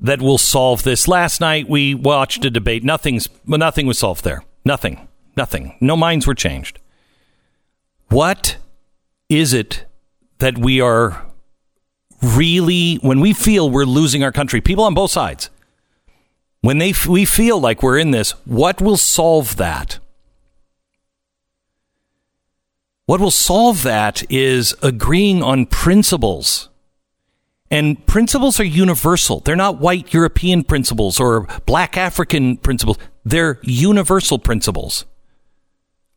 that will solve this? Last night we watched a debate. Nothing's nothing was solved there. Nothing. Nothing. No minds were changed. What is it that we are really when we feel we're losing our country? People on both sides. When they we feel like we're in this, what will solve that? What will solve that is agreeing on principles And principles are universal. They're not white European principles or black African principles. They're universal principles.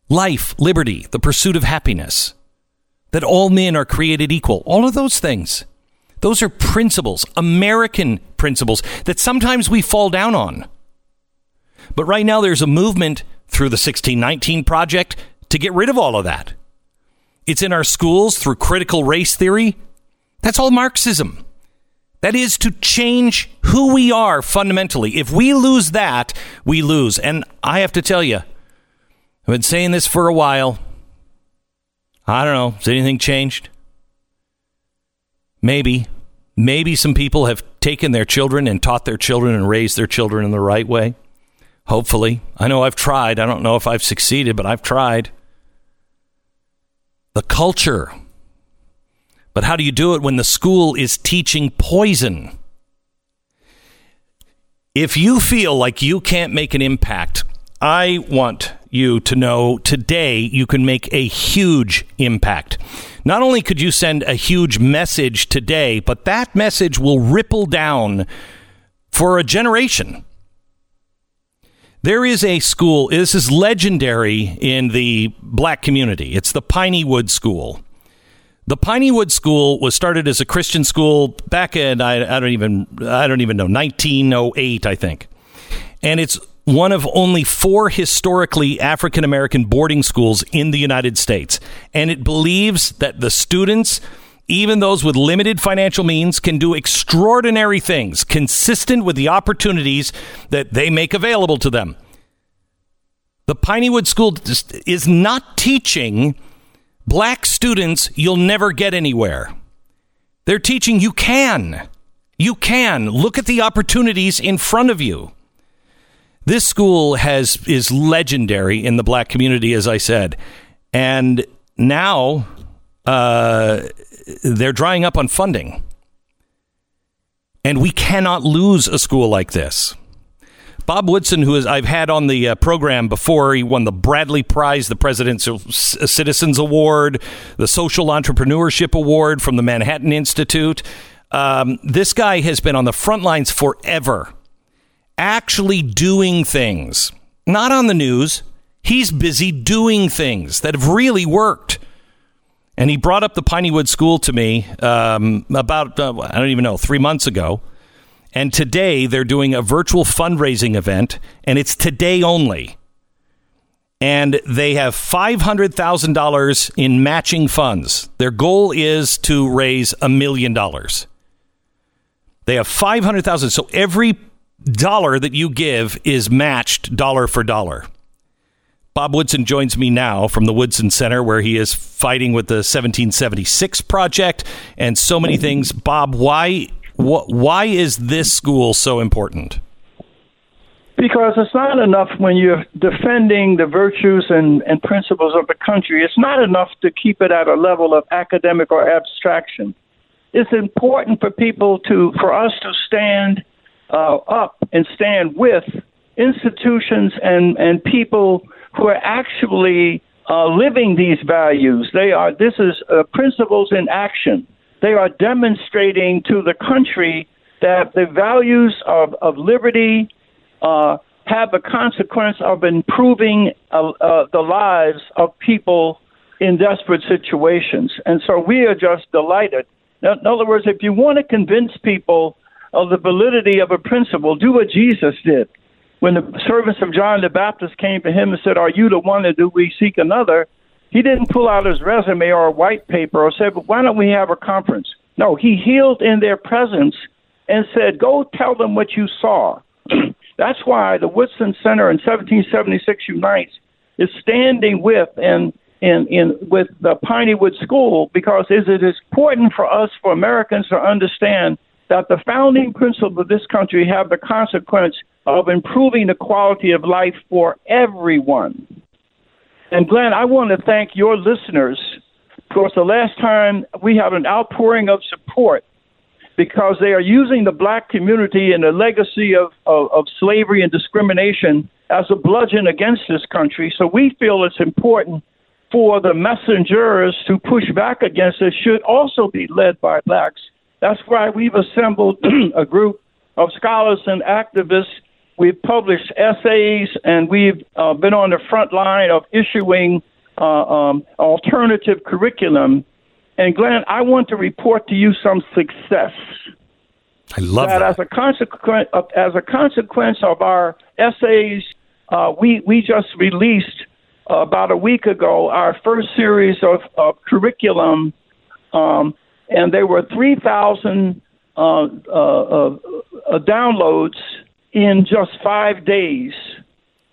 Life, liberty, the pursuit of happiness, that all men are created equal. All of those things. Those are principles, American principles that sometimes we fall down on. But right now there's a movement through the 1619 project to get rid of all of that. It's in our schools through critical race theory. That's all Marxism. That is to change who we are fundamentally. If we lose that, we lose. And I have to tell you, I've been saying this for a while. I don't know. Has anything changed? Maybe. Maybe some people have taken their children and taught their children and raised their children in the right way. Hopefully. I know I've tried. I don't know if I've succeeded, but I've tried. The culture but how do you do it when the school is teaching poison? If you feel like you can't make an impact, I want you to know today you can make a huge impact. Not only could you send a huge message today, but that message will ripple down for a generation. There is a school, this is legendary in the black community. It's the Piney Woods School. The Piney Woods School was started as a Christian school back in I, I don't even I don't even know 1908 I think, and it's one of only four historically African American boarding schools in the United States, and it believes that the students. Even those with limited financial means can do extraordinary things consistent with the opportunities that they make available to them. The Piney Woods School is not teaching black students, you'll never get anywhere. They're teaching you can. You can. Look at the opportunities in front of you. This school has is legendary in the black community, as I said, and now uh, they're drying up on funding, and we cannot lose a school like this. Bob Woodson, who is, I've had on the uh, program before, he won the Bradley Prize, the Presidential Citizens Award, the Social Entrepreneurship Award from the Manhattan Institute. Um, this guy has been on the front lines forever, actually doing things, not on the news. He's busy doing things that have really worked. And he brought up the Piney Woods School to me um, about, uh, I don't even know, three months ago. And today they're doing a virtual fundraising event, and it's today only. And they have $500,000 in matching funds. Their goal is to raise a million dollars. They have 500,000. So every dollar that you give is matched dollar for dollar. Bob Woodson joins me now from the Woodson Center, where he is fighting with the 1776 Project and so many things. Bob, why what, why is this school so important? Because it's not enough when you're defending the virtues and, and principles of the country. It's not enough to keep it at a level of academic or abstraction. It's important for people to, for us to stand uh, up and stand with institutions and, and people who are actually uh, living these values. They are. This is uh, principles in action they are demonstrating to the country that the values of, of liberty uh, have the consequence of improving uh, uh, the lives of people in desperate situations. And so we are just delighted. In other words, if you want to convince people of the validity of a principle, do what Jesus did. When the servants of John the Baptist came to him and said, Are you the one or do we seek another? He didn't pull out his resume or a white paper or say, But "Why don't we have a conference?" No, he healed in their presence and said, "Go tell them what you saw." That's why the Woodson Center in 1776 Unites is standing with and in, in with the Piney Woods School because it is important for us, for Americans, to understand that the founding principles of this country have the consequence of improving the quality of life for everyone. And Glenn, I want to thank your listeners Of course, the last time we had an outpouring of support because they are using the black community and the legacy of, of, of slavery and discrimination as a bludgeon against this country. So we feel it's important for the messengers to push back against it should also be led by blacks. That's why we've assembled a group of scholars and activists. We've published essays and we've uh, been on the front line of issuing uh, um, alternative curriculum. And Glenn, I want to report to you some success. I love that. that. As a consequence, of, as a consequence of our essays, uh, we we just released uh, about a week ago our first series of, of curriculum, um, and there were three thousand uh, uh, uh, downloads in just five days.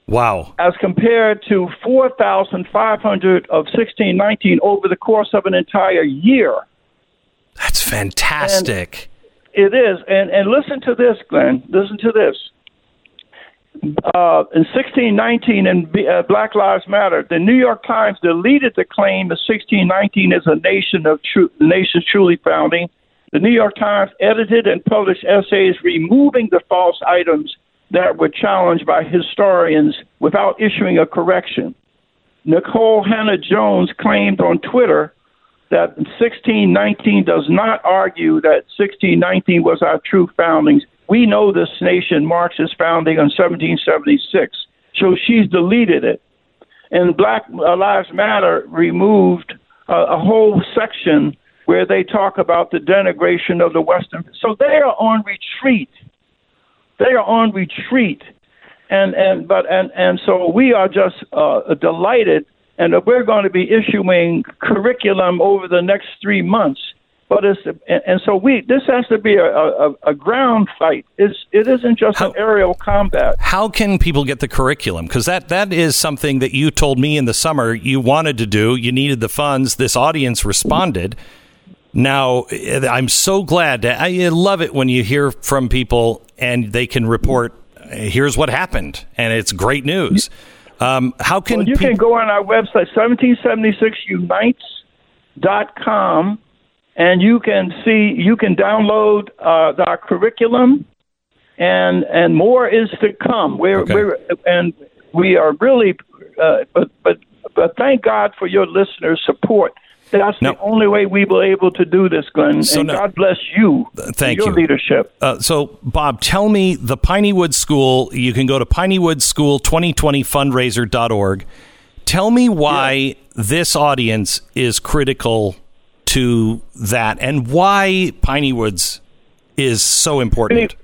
Wow. As compared to 4,500 of 1619 over the course of an entire year. That's fantastic. And it is. And, and listen to this, Glenn. Listen to this. Uh, in 1619 in uh, Black Lives Matter, the New York Times deleted the claim that 1619 is a nation of tru- nation truly founding. The New York Times edited and published essays removing the false items that were challenged by historians without issuing a correction. Nikole Hannah-Jones claimed on Twitter that 1619 does not argue that 1619 was our true foundings. We know this nation marks its founding on 1776, so she's deleted it. And Black Lives Matter removed a, a whole section where they talk about the denigration of the Western. So they are on retreat. They are on retreat, and and but and and so we are just uh, delighted, and we're going to be issuing curriculum over the next three months. But it's and so we this has to be a, a, a ground fight. It's it isn't just how, an aerial combat. How can people get the curriculum? Because that that is something that you told me in the summer you wanted to do. You needed the funds. This audience responded. Now, I'm so glad. I love it when you hear from people and they can report, here's what happened, and it's great news. Um, how can well, you pe- can go on our website, 1776unites.com, and you can see, you can download uh, our curriculum, and and more is to come. We're, okay. we're and we are really, uh, but but but thank God for your listeners' support that's the only way we were able to do this, Glenn. So and God bless you. Thank your you. leadership. Uh, so, Bob, tell me the Piney Woods School. You can go to PineywoodSchool2020fundraiser.org. Tell me why yeah. this audience is critical to that and why Piney Woods is so important.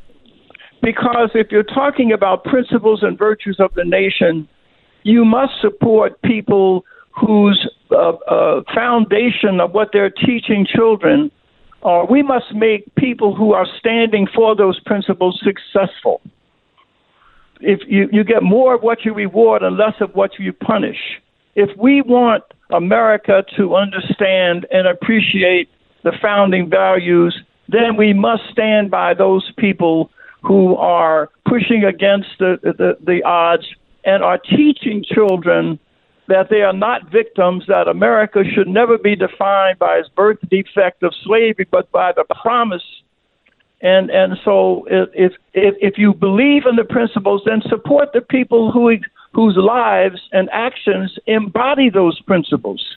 Because if you're talking about principles and virtues of the nation, you must support people whose uh, uh, foundation of what they're teaching children, uh, we must make people who are standing for those principles successful. If you, you get more of what you reward and less of what you punish. If we want America to understand and appreciate the founding values, then we must stand by those people who are pushing against the, the, the odds and are teaching children that they are not victims, that America should never be defined by its birth defect of slavery, but by the promise. And and so if if if you believe in the principles, then support the people who whose lives and actions embody those principles.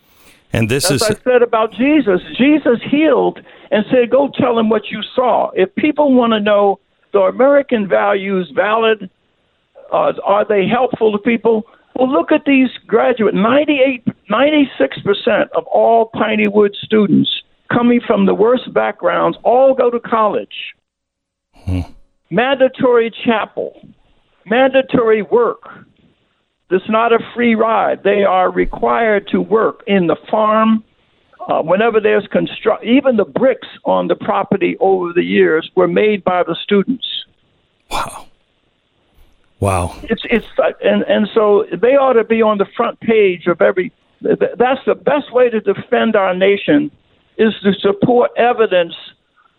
And this As is I said about Jesus. Jesus healed and said, "Go tell them what you saw." If people want to know the American values valid, uh, are they helpful to people? Well, look at these graduate 98, 96% of all Piney Woods students coming from the worst backgrounds all go to college. Hmm. Mandatory chapel, mandatory work. It's not a free ride. They are required to work in the farm. Uh, whenever there's construct, even the bricks on the property over the years were made by the students. Wow. Wow. It's it's and and so they ought to be on the front page of every. That's the best way to defend our nation, is to support evidence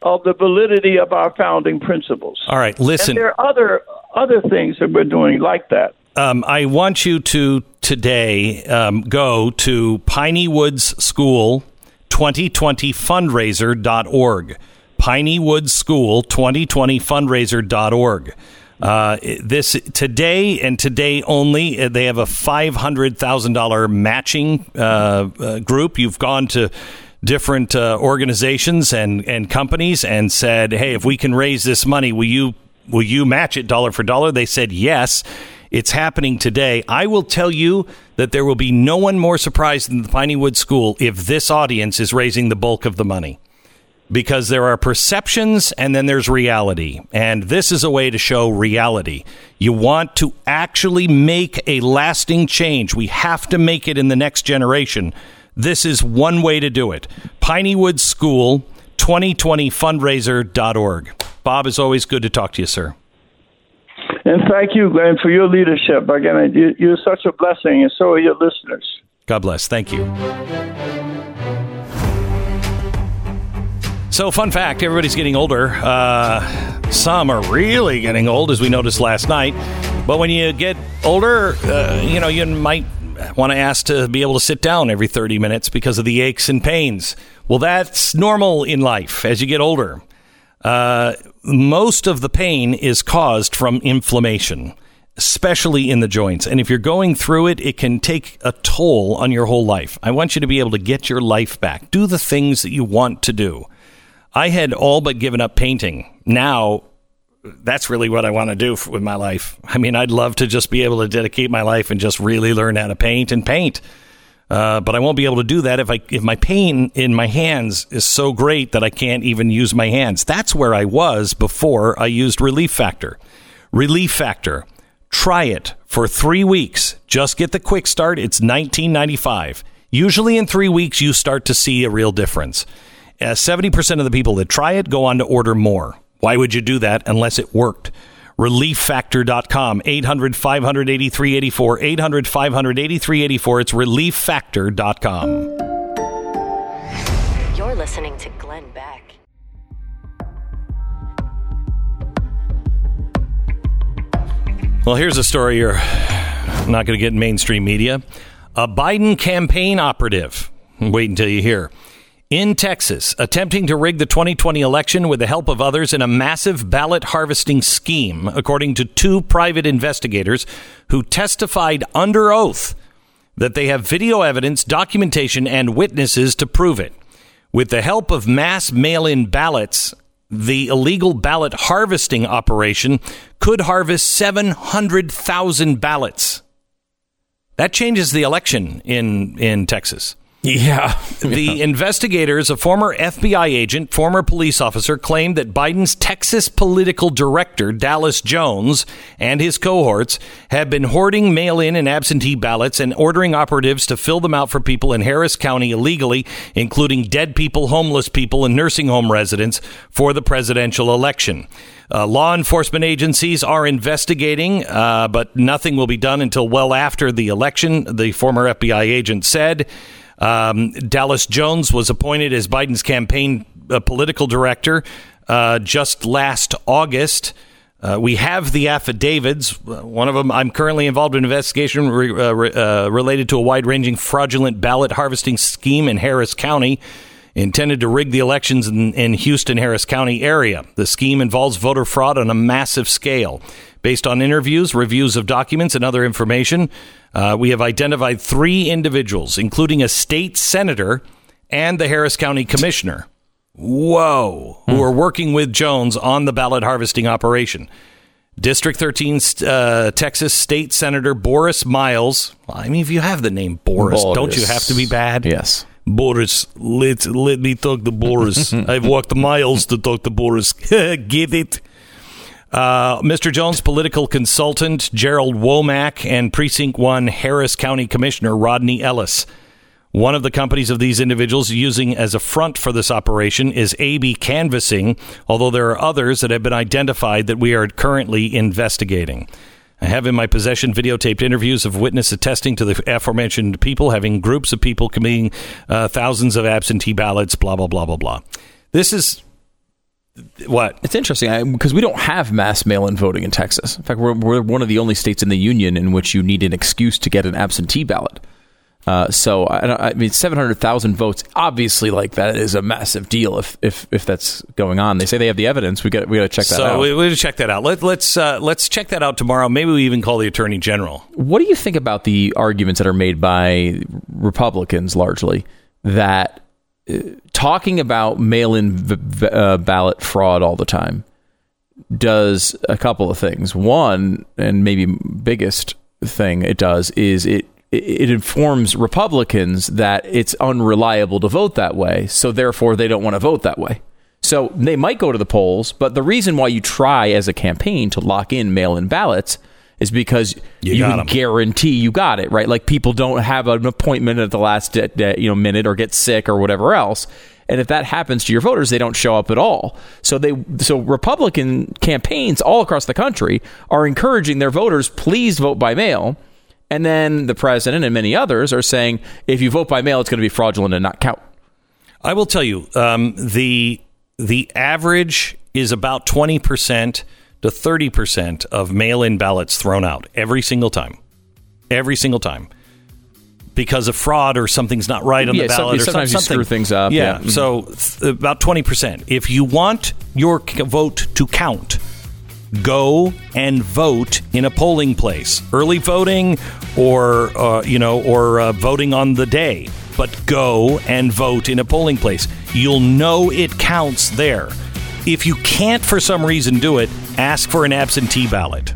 of the validity of our founding principles. All right, listen. And there are other other things that we're doing like that. Um, I want you to today um, go to Piney Woods School 2020 fundraiser.org. Piney Woods School 2020 fundraiser.org. Uh, this today and today only, uh, they have a five hundred thousand dollar matching uh, uh, group. You've gone to different uh, organizations and, and companies and said, "Hey, if we can raise this money, will you will you match it dollar for dollar?" They said yes. It's happening today. I will tell you that there will be no one more surprised than the Piney Woods School if this audience is raising the bulk of the money. Because there are perceptions and then there's reality. And this is a way to show reality. You want to actually make a lasting change. We have to make it in the next generation. This is one way to do it. Piney Woods School 2020fundraiser.org. Bob, is always good to talk to you, sir. And thank you, Glenn, for your leadership. Again, you, you're such a blessing, and so are your listeners. God bless. Thank you. So, fun fact everybody's getting older. Uh, some are really getting old, as we noticed last night. But when you get older, uh, you know, you might want to ask to be able to sit down every 30 minutes because of the aches and pains. Well, that's normal in life as you get older. Uh, most of the pain is caused from inflammation, especially in the joints. And if you're going through it, it can take a toll on your whole life. I want you to be able to get your life back. Do the things that you want to do. I had all but given up painting. Now, that's really what I want to do with my life. I mean, I'd love to just be able to dedicate my life and just really learn how to paint and paint. Uh, but I won't be able to do that if I if my pain in my hands is so great that I can't even use my hands. That's where I was before I used Relief Factor. Relief Factor. Try it for three weeks. Just get the quick start. It's nineteen ninety five. Usually in three weeks you start to see a real difference. Uh, Seventy percent of the people that try it go on to order more. Why would you do that unless it worked? relieffactor.com 800 583 84 800 583 84 it's relieffactor.com You're listening to Glenn Beck. well here's a story you're not going to get in mainstream media a biden campaign operative wait until you hear in Texas, attempting to rig the 2020 election with the help of others in a massive ballot harvesting scheme, according to two private investigators who testified under oath that they have video evidence, documentation, and witnesses to prove it. With the help of mass mail in ballots, the illegal ballot harvesting operation could harvest 700,000 ballots. That changes the election in, in Texas. Yeah. the investigators, a former FBI agent, former police officer, claimed that Biden's Texas political director, Dallas Jones, and his cohorts have been hoarding mail in and absentee ballots and ordering operatives to fill them out for people in Harris County illegally, including dead people, homeless people, and nursing home residents for the presidential election. Uh, law enforcement agencies are investigating, uh, but nothing will be done until well after the election, the former FBI agent said. Um, Dallas Jones was appointed as Biden's campaign uh, political director uh, just last August. Uh, we have the affidavits. One of them, I'm currently involved in an investigation re- uh, re- uh, related to a wide ranging fraudulent ballot harvesting scheme in Harris County intended to rig the elections in, in Houston, Harris County area. The scheme involves voter fraud on a massive scale. Based on interviews, reviews of documents, and other information, uh, we have identified three individuals, including a state senator and the Harris County commissioner. Whoa, who are working with Jones on the ballot harvesting operation. District 13 uh, Texas State Senator Borris Miles. I mean, if you have the name Boris, Boris. don't you have to be bad? Yes. Boris, let let me talk to Boris. I've walked miles to talk to Boris. Get it? Uh, Mr. Jones, political consultant Gerald Womack, and Precinct 1 Harris County Commissioner Rodney Ellis. One of the companies of these individuals using as a front for this operation is AB Canvassing, although there are others that have been identified that we are currently investigating. I have in my possession videotaped interviews of witnesses attesting to the aforementioned people having groups of people committing uh, thousands of absentee ballots, blah, blah, blah, blah, blah. This is what? It's interesting because we don't have mass mail-in voting in Texas. In fact, we're, we're one of the only states in the union in which you need an excuse to get an absentee ballot. Uh, so I, I mean, seven hundred thousand votes. Obviously, like that is a massive deal. If if if that's going on, they say they have the evidence. We got we got to check that so out. we we gotta check that out. Let, let's uh, let's check that out tomorrow. Maybe we even call the attorney general. What do you think about the arguments that are made by Republicans largely that talking about mail-in v- v- uh, ballot fraud all the time does a couple of things. One, and maybe biggest thing it does is it it informs Republicans that it's unreliable to vote that way, so therefore they don't want to vote that way. So they might go to the polls, but the reason why you try as a campaign to lock in mail-in ballots is because You you, can 'em. guarantee you got it right. Like people don't have an appointment at the last de- de- you know minute or get sick or whatever else. And if that happens to your voters, they don't show up at all. So they so Republican campaigns all across the country are encouraging their voters, please vote by mail. And then the president and many others are saying, if you vote by mail, it's going to be fraudulent and not count. I will tell you um, the the average is about twenty percent to thirty percent of mail-in ballots thrown out every single time, every single time, because of fraud or something's not right on Yeah, the some- ballot or sometimes you something. screw things up, Yeah, yeah. Mhm. so th- about twenty percent. If you want your c- vote to count, go and vote in a polling place, early voting, or uh, you know, or uh, voting on the day. But go and vote in a polling place. You'll know it counts there. If you can't for some reason do it, ask for an absentee ballot.